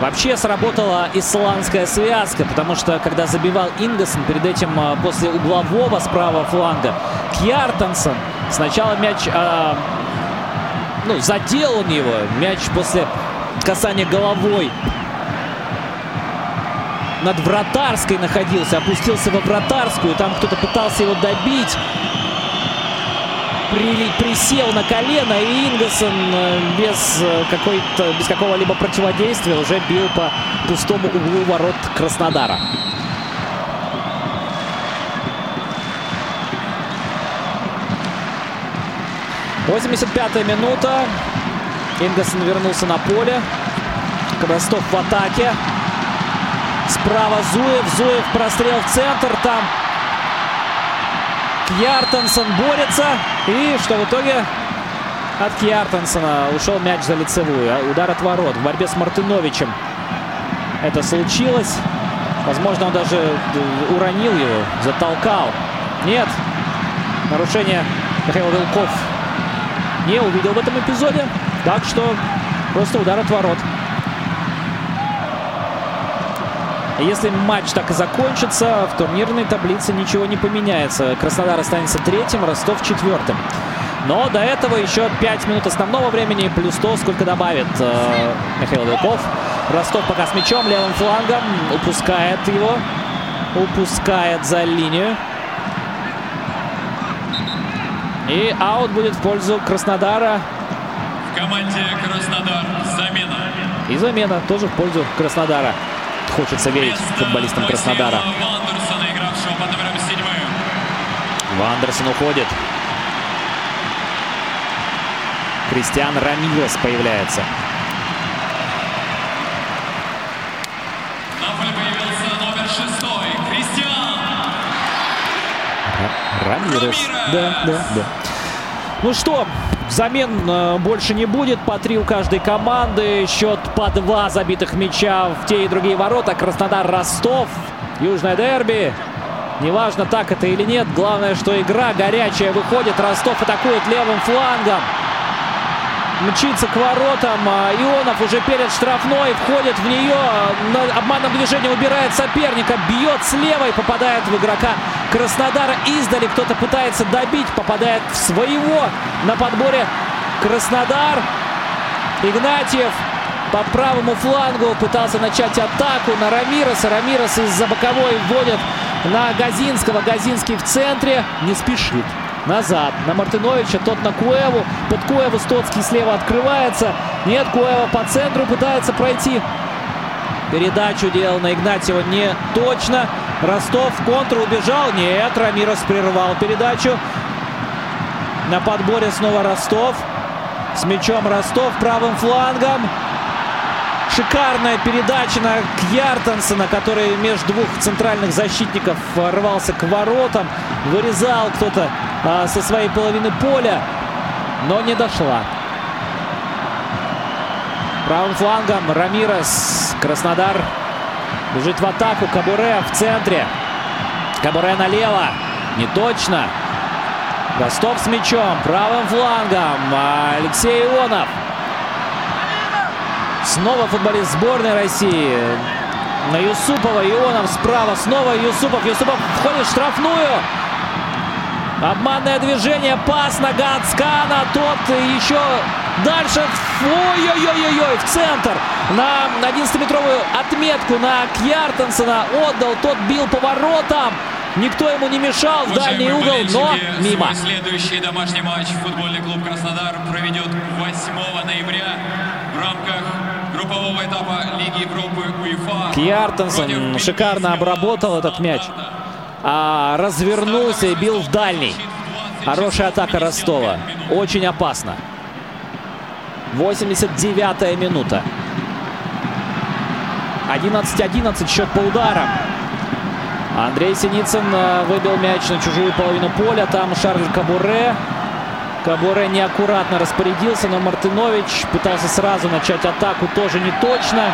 Вообще сработала исландская связка, потому что когда забивал Ингассон, перед этим а, после углового с правого фланга, Кьяртансон сначала мяч, э, ну, задел он его, мяч после касания головой над вратарской находился, опустился во вратарскую, там кто-то пытался его добить. При, присел на колено, и Ингассон э, без, э, какой-то, без какого-либо противодействия уже бил по пустому углу ворот Краснодара. Восемьдесят пятая минута. Ингассон вернулся на поле. Ростов в атаке. Справа Зуев. Зуев прострел в центр. Там Кьяртенсон борется. И что в итоге от Кьяртенсона ушел мяч за лицевую. А удар от ворот. В борьбе с Мартыновичем это случилось. Возможно, он даже уронил его, затолкал. Нет. Нарушение Михаил Вилков не увидел в этом эпизоде. Так что просто удар от ворот. Если матч так и закончится, в турнирной таблице ничего не поменяется. Краснодар останется третьим, Ростов четвертым. Но до этого еще 5 минут основного времени, плюс то, сколько добавит э, Михаил Вилков. Ростов пока с мячом, левым флангом, упускает его, упускает за линию. И аут будет в пользу Краснодара. В команде Краснодар замена. И замена тоже в пользу Краснодара. Хочется верить футболистам Краснодара. Вандерсона, игравшего под номером 7. Вандерсон уходит. Кристиан Рамирес появляется. На поле появился номер 6. Кристиан. Рамирес. Да, да, да. Ну что, замен э, больше не будет. По три у каждой команды. Счет по два забитых мяча в те и другие ворота. Краснодар-Ростов. Южное дерби. Неважно, так это или нет. Главное, что игра горячая выходит. Ростов атакует левым флангом. Мчится к воротам. А Ионов уже перед штрафной. Входит в нее. На обманном движении убирает соперника. Бьет слева и попадает в игрока Краснодара. Издали кто-то пытается добить. Попадает в своего на подборе Краснодар. Игнатьев по правому флангу пытался начать атаку на Рамироса. Рамирос из-за боковой вводит на Газинского. Газинский в центре. Не спешит. Назад. На Мартыновича. Тот на Куэву. Под Куэву Стоцкий слева открывается. Нет, Куэва по центру пытается пройти. Передачу делал на Игнатьева не точно. Ростов контр убежал. Нет, Рамирос прервал передачу. На подборе снова Ростов. С мячом Ростов правым флангом. Шикарная передача на Кьяртансона, который между двух центральных защитников рвался к воротам. Вырезал кто-то а, со своей половины поля, но не дошла. Правым флангом Рамирес. Краснодар бежит в атаку. Кабуре в центре. Кабуре налево. Не точно. Ростов с мячом. Правым флангом. Алексей Ионов. Снова футболист сборной России. На Юсупова. Ионов справа. Снова Юсупов. Юсупов входит в штрафную. Обманное движение. Пас на Гацкана. Тот еще дальше. Ой-ой-ой-ой. В центр. На 11-метровую отметку на Кьяртансона отдал. Тот бил по воротам. Никто ему не мешал в дальний угол, но мимо. Следующий домашний матч футбольный клуб Краснодар проведет 8 ноября в рамках группового этапа Лиги Европы УЕФА. Кьяртансон шикарно обработал этот мяч. А развернулся и бил в дальний. Хорошая атака Ростова. Очень опасно. 89-я минута. 11-11 счет по ударам. Андрей Синицын выбил мяч на чужую половину поля. Там Шарль Кабуре. Кабуре неаккуратно распорядился, но Мартынович пытался сразу начать атаку. Тоже не точно.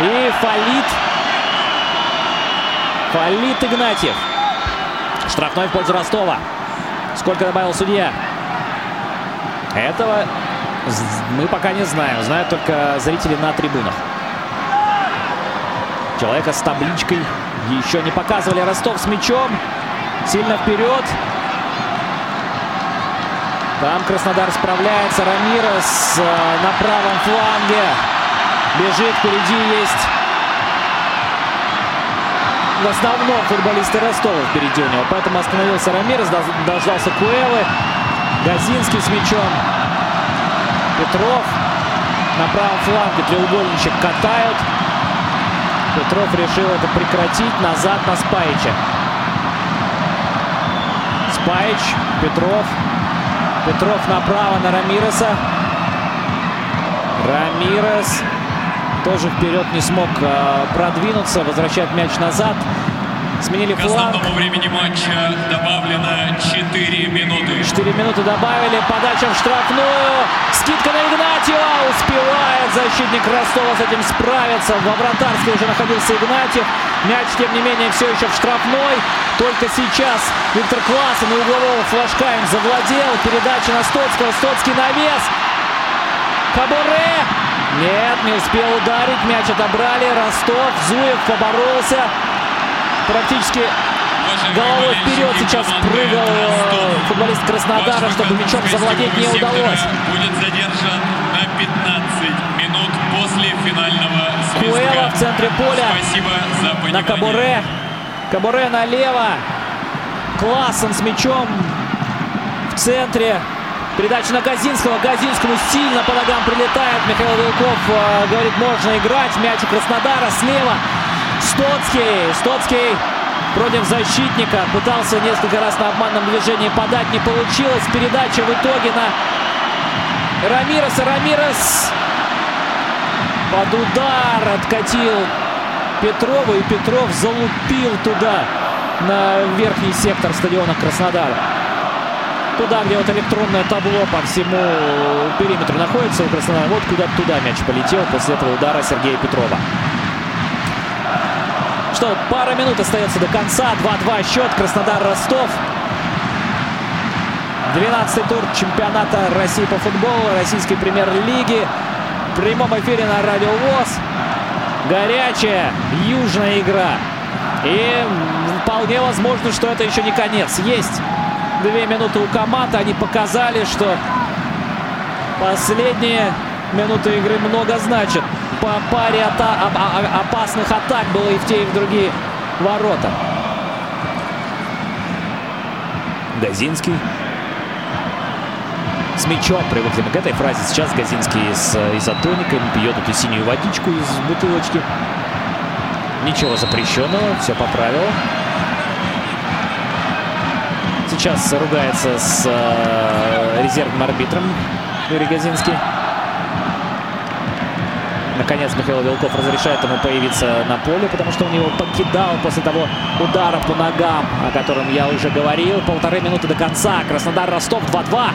И фалит. Фалит Игнатьев. Штрафной в пользу Ростова. Сколько добавил судья? Этого мы пока не знаем. Знают только зрители на трибунах. Человека с табличкой еще не показывали. Ростов с мячом. Сильно вперед. Там Краснодар справляется. Рамирес на правом фланге. Бежит. Впереди есть в основном футболисты Ростова впереди у него. Поэтому остановился Рамирес. Дождался Куэлы. Газинский с мячом. Петров на правом фланге. Треугольничек катают. Петров решил это прекратить. Назад на Спаича. Спаич, Петров. Петров направо на Рамиреса. Рамирес тоже вперед не смог э, продвинуться. Возвращает мяч назад. Сменили К фланг. основному времени матча добавлено 4 минуты. 4 минуты добавили. Подача в штрафную. Скидка на Игнатьева. Успевает защитник Ростова с этим справиться. Во вратарской уже находился Игнатьев. Мяч, тем не менее, все еще в штрафной. Только сейчас Виктор Классен и углового флажка им завладел. Передача на Стоцкого. Стоцкий навес. Кабуре. Нет, не успел ударить. Мяч отобрали. Ростов. Зуев поборолся. Практически головой вперед сейчас прыгал э, футболист Краснодара, чтобы мячом завладеть не удалось. Будет задержан на 15 минут после финального Куэла в центре поля. Спасибо за понимание. На Кабуре. Кабуре налево. Классен с мячом в центре. Передача на Газинского. Газинскому сильно по ногам прилетает. Михаил Вилков э, говорит, можно играть. Мяч у Краснодара слева. Стоцкий. Стоцкий против защитника. Пытался несколько раз на обманном движении подать. Не получилось. Передача в итоге на Рамиреса. Рамирес под удар откатил Петрова. И Петров залупил туда, на верхний сектор стадиона Краснодара. Туда, где вот электронное табло по всему периметру находится у Краснодара. Вот куда туда мяч полетел после этого удара Сергея Петрова. Что, пара минут остается до конца. 2-2 счет. Краснодар-Ростов. 12-й тур чемпионата России по футболу, российской премьер-лиги. В прямом эфире на Радио ВОЗ. Горячая южная игра. И вполне возможно, что это еще не конец. Есть две минуты у команд. Они показали, что последние минуты игры много значат. По паре ата опасных атак было и в те, и в другие ворота. Газинский. С мячом привыкли мы к этой фразе. Сейчас Газинский с изотоником пьет эту синюю водичку из бутылочки. Ничего запрещенного, все по правилам. Сейчас ругается с э, резервным арбитром Юрий Газинский. Наконец Михаил Вилков разрешает ему появиться на поле, потому что он его покидал после того удара по ногам, о котором я уже говорил. Полторы минуты до конца. Краснодар-Ростов 2-2.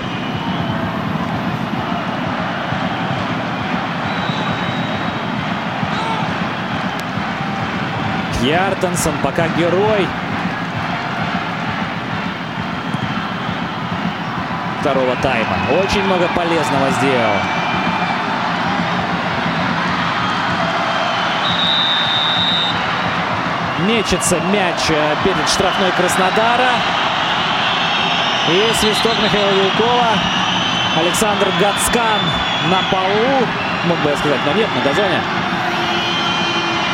Кьяртенсон пока герой второго тайма. Очень много полезного сделал. Мечется мяч перед штрафной Краснодара. И свисток Михаила Вилкова. Александр Гацкан на полу. Мог бы я сказать, но нет, на газоне.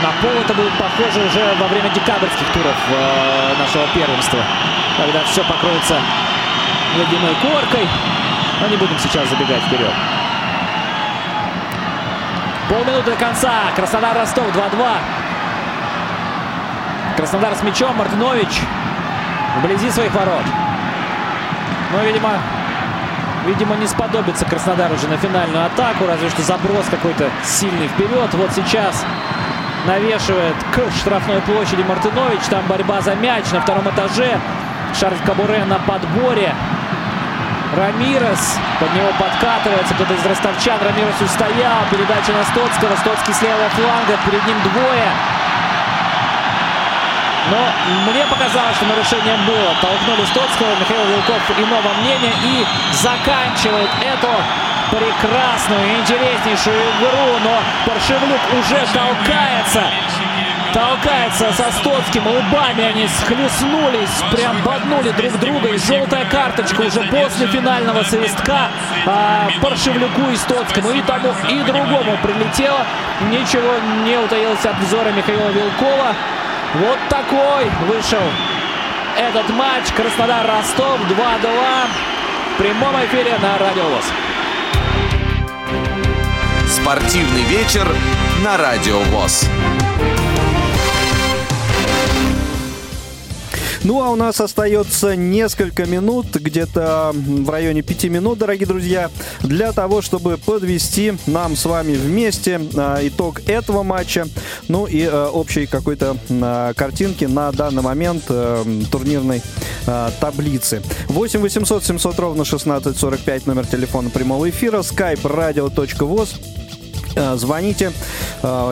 На пол это будет похоже уже во время декабрьских туров э, нашего первенства. Когда все покроется ледяной коркой. Но не будем сейчас забегать вперед. Полминуты до конца. Краснодар-Ростов 2-2. Краснодар с мячом. Мартинович вблизи своих ворот. Но, видимо, видимо, не сподобится Краснодар уже на финальную атаку. Разве что заброс какой-то сильный вперед. Вот сейчас навешивает к штрафной площади Мартынович. Там борьба за мяч на втором этаже. Шарль Кабуре на подборе. Рамирес. Под него подкатывается кто-то из ростовчан. Рамирес устоял. Передача на Стоцкого. Стоцкий с левого фланга. Перед ним двое. Но мне показалось, что нарушение было. Толкнули Стоцкого. Михаил Вилков иного мнения. И заканчивает эту прекрасную, интереснейшую игру. Но Паршевлюк уже толкается. Толкается со Стоцким. Лбами они схлестнулись. Прям боднули друг друга. И желтая карточка уже после финального свистка а, Паршевлюку и Стоцкому. И тому, и другому прилетело. Ничего не утаилось от взора Михаила Вилкова. Вот такой вышел этот матч. Краснодар-Ростов 2-2. В прямом эфире на Радио ВОЗ. Спортивный вечер на Радио ВОЗ. Ну, а у нас остается несколько минут, где-то в районе пяти минут, дорогие друзья, для того, чтобы подвести нам с вами вместе а, итог этого матча, ну и а, общей какой-то а, картинки на данный момент турнирной таблицы. 8 800 700 ровно 16 45 номер телефона прямого эфира, skype radio.voz. Звоните.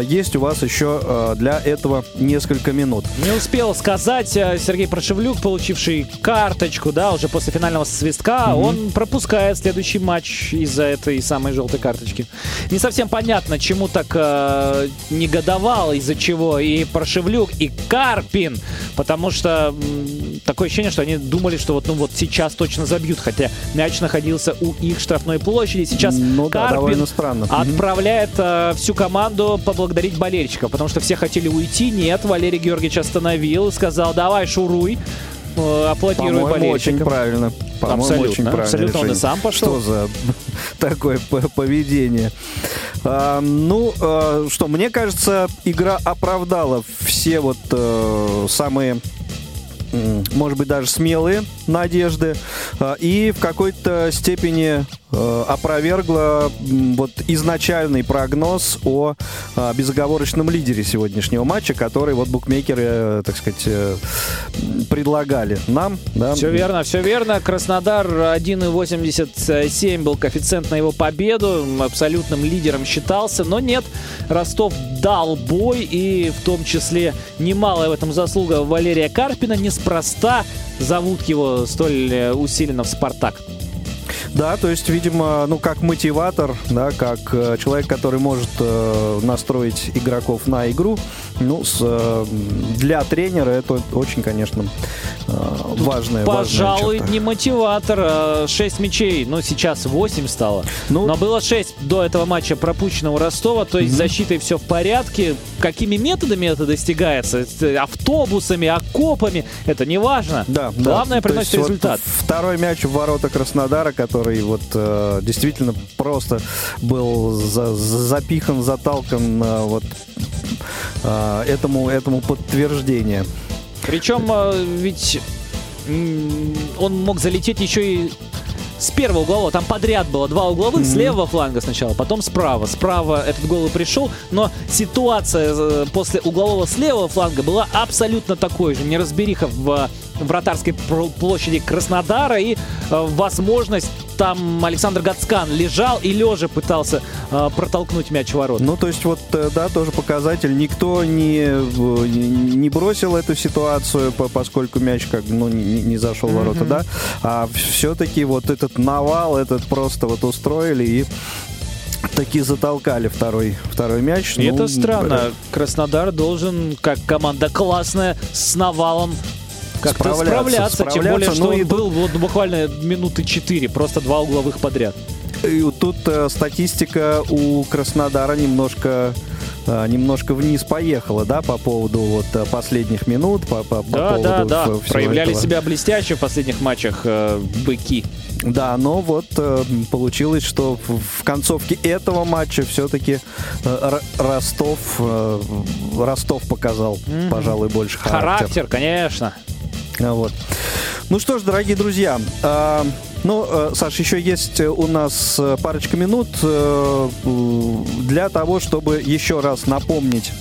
Есть у вас еще для этого несколько минут. Не успел сказать Сергей Прошевлюк, получивший карточку, да, уже после финального свистка, mm-hmm. он пропускает следующий матч из-за этой самой желтой карточки. Не совсем понятно, чему так э, негодовал, из-за чего и Прошевлюк, и Карпин, потому что м, такое ощущение, что они думали, что вот, ну вот сейчас точно забьют, хотя мяч находился у их штрафной площади. Сейчас ну, Карпин да, странно. отправляет э, всю команду поблагодарить болельщиков, потому что все хотели уйти. Нет, Валерий Георгиевич остановил, сказал, давай шуруй, э, аплодируй болельщикам. очень правильно. По-моему, абсолютно, очень правильно абсолютно он и сам пошел. Что за (laughs) такое поведение? А, ну, а, что, мне кажется, игра оправдала все вот а, самые может быть, даже смелые надежды, а, и в какой-то степени опровергла вот изначальный прогноз о э, безоговорочном лидере сегодняшнего матча, который вот букмекеры, э, так сказать, предлагали нам. Да? Все верно, все верно. Краснодар 1,87 был коэффициент на его победу, абсолютным лидером считался, но нет, Ростов дал бой, и в том числе немалая в этом заслуга Валерия Карпина, неспроста зовут его столь усиленно в «Спартак». Да, то есть, видимо, ну, как мотиватор, да, как э, человек, который может э, настроить игроков на игру, ну, с, э, для тренера это очень, конечно, важная Пожалуй, важная не мотиватор. А 6 мячей, ну, сейчас 8 стало. Ну, Но было 6 до этого матча пропущенного Ростова, то есть mm-hmm. защитой все в порядке. Какими методами это достигается? Автобусами, окопами, это не важно. Да, Главное да. приносит результат. Вот второй мяч в ворота Краснодара, который вот э, действительно просто был за, запихан, заталкан э, вот э, этому, этому подтверждение. Причем э, ведь он мог залететь еще и с первого углового. Там подряд было два угловых, mm-hmm. с левого фланга сначала, потом справа. Справа этот гол и пришел, но ситуация э, после углового с левого фланга была абсолютно такой же. Неразбериха в вратарской площади Краснодара и э, возможность там Александр Гацкан лежал и лежа пытался э, протолкнуть мяч в ворот. Ну, то есть вот, э, да, тоже показатель. Никто не, не бросил эту ситуацию, поскольку мяч как ну, не, не зашел в ворота, mm-hmm. да. А все-таки вот этот навал, этот просто вот устроили и таки затолкали второй, второй мяч. И ну, это странно. Краснодар должен, как команда классная, с навалом как-то справляться, справляться, тем более, что ну, он был вот буквально минуты 4, просто два угловых подряд. И вот тут э, статистика у Краснодара немножко э, немножко вниз поехала, да, по поводу вот э, последних минут, по, по, да, поводу да, да. Проявляли этого. себя блестяще в последних матчах э, быки. Да, но вот э, получилось, что в, в концовке этого матча все-таки э, Ростов э, Ростов показал, mm-hmm. пожалуй, больше характер. Характер, конечно. Вот. Ну что ж, дорогие друзья, э, ну, э, Саш, еще есть у нас э, парочка минут э, для того, чтобы еще раз напомнить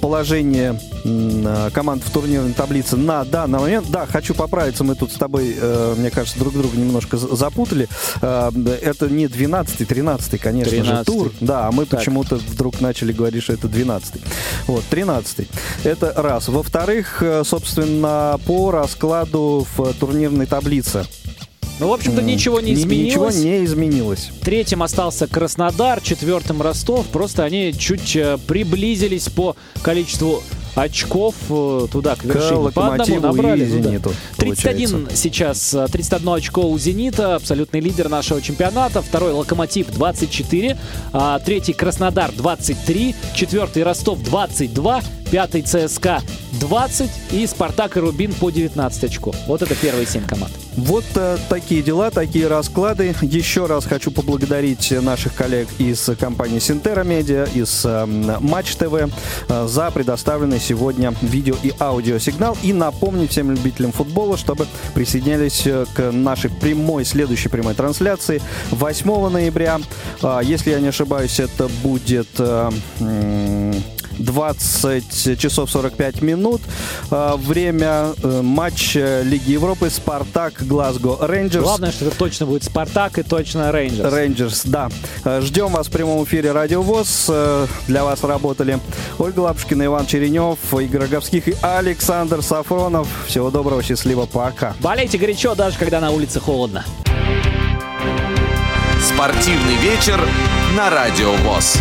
положение Э, команд в турнирной таблице на данный момент. Да, хочу поправиться, мы тут с тобой, э, мне кажется, друг друга немножко запутали. Э, это не 12-й, 13-й, конечно 13 же, тур. Да, а мы почему-то вдруг начали говорить, что это 12-й. Вот, 13-й. Это раз. Во-вторых, собственно, по раскладу в турнирной таблице. Ну, в общем-то, ничего не изменилось. Ничего не изменилось. Третьим остался Краснодар, четвертым Ростов. Просто они чуть приблизились по количеству очков э, туда, к вершине. К По одному набрали. И Зениту, 31 получается. сейчас, 31 э, очко у Зенита, абсолютный лидер нашего чемпионата. Второй Локомотив 24, а, третий Краснодар 23, четвертый Ростов 22, пятый ЦСКА 20 и Спартак и Рубин по 19 очков. Вот это первые 7 команд. Вот э, такие дела, такие расклады. Еще раз хочу поблагодарить наших коллег из компании Синтера Медиа, из э, Матч ТВ э, за предоставленный сегодня видео и аудиосигнал. И напомнить всем любителям футбола, чтобы присоединялись э, к нашей прямой, следующей прямой трансляции 8 ноября. Э, если я не ошибаюсь, это будет... Э, 20 часов 45 минут. Э, время э, матча Лиги Европы «Спартак» Глазго Рейнджерс. Главное, что это точно будет «Спартак» и точно «Рейнджерс». Рейнджерс, да. Ждем вас в прямом эфире «Радио ВОЗ». Для вас работали Ольга Лапушкина, Иван Черенев, Игорь Роговских и Александр Сафронов. Всего доброго, счастливо, пока. Болейте горячо, даже когда на улице холодно. Спортивный вечер на Радио ВОЗ.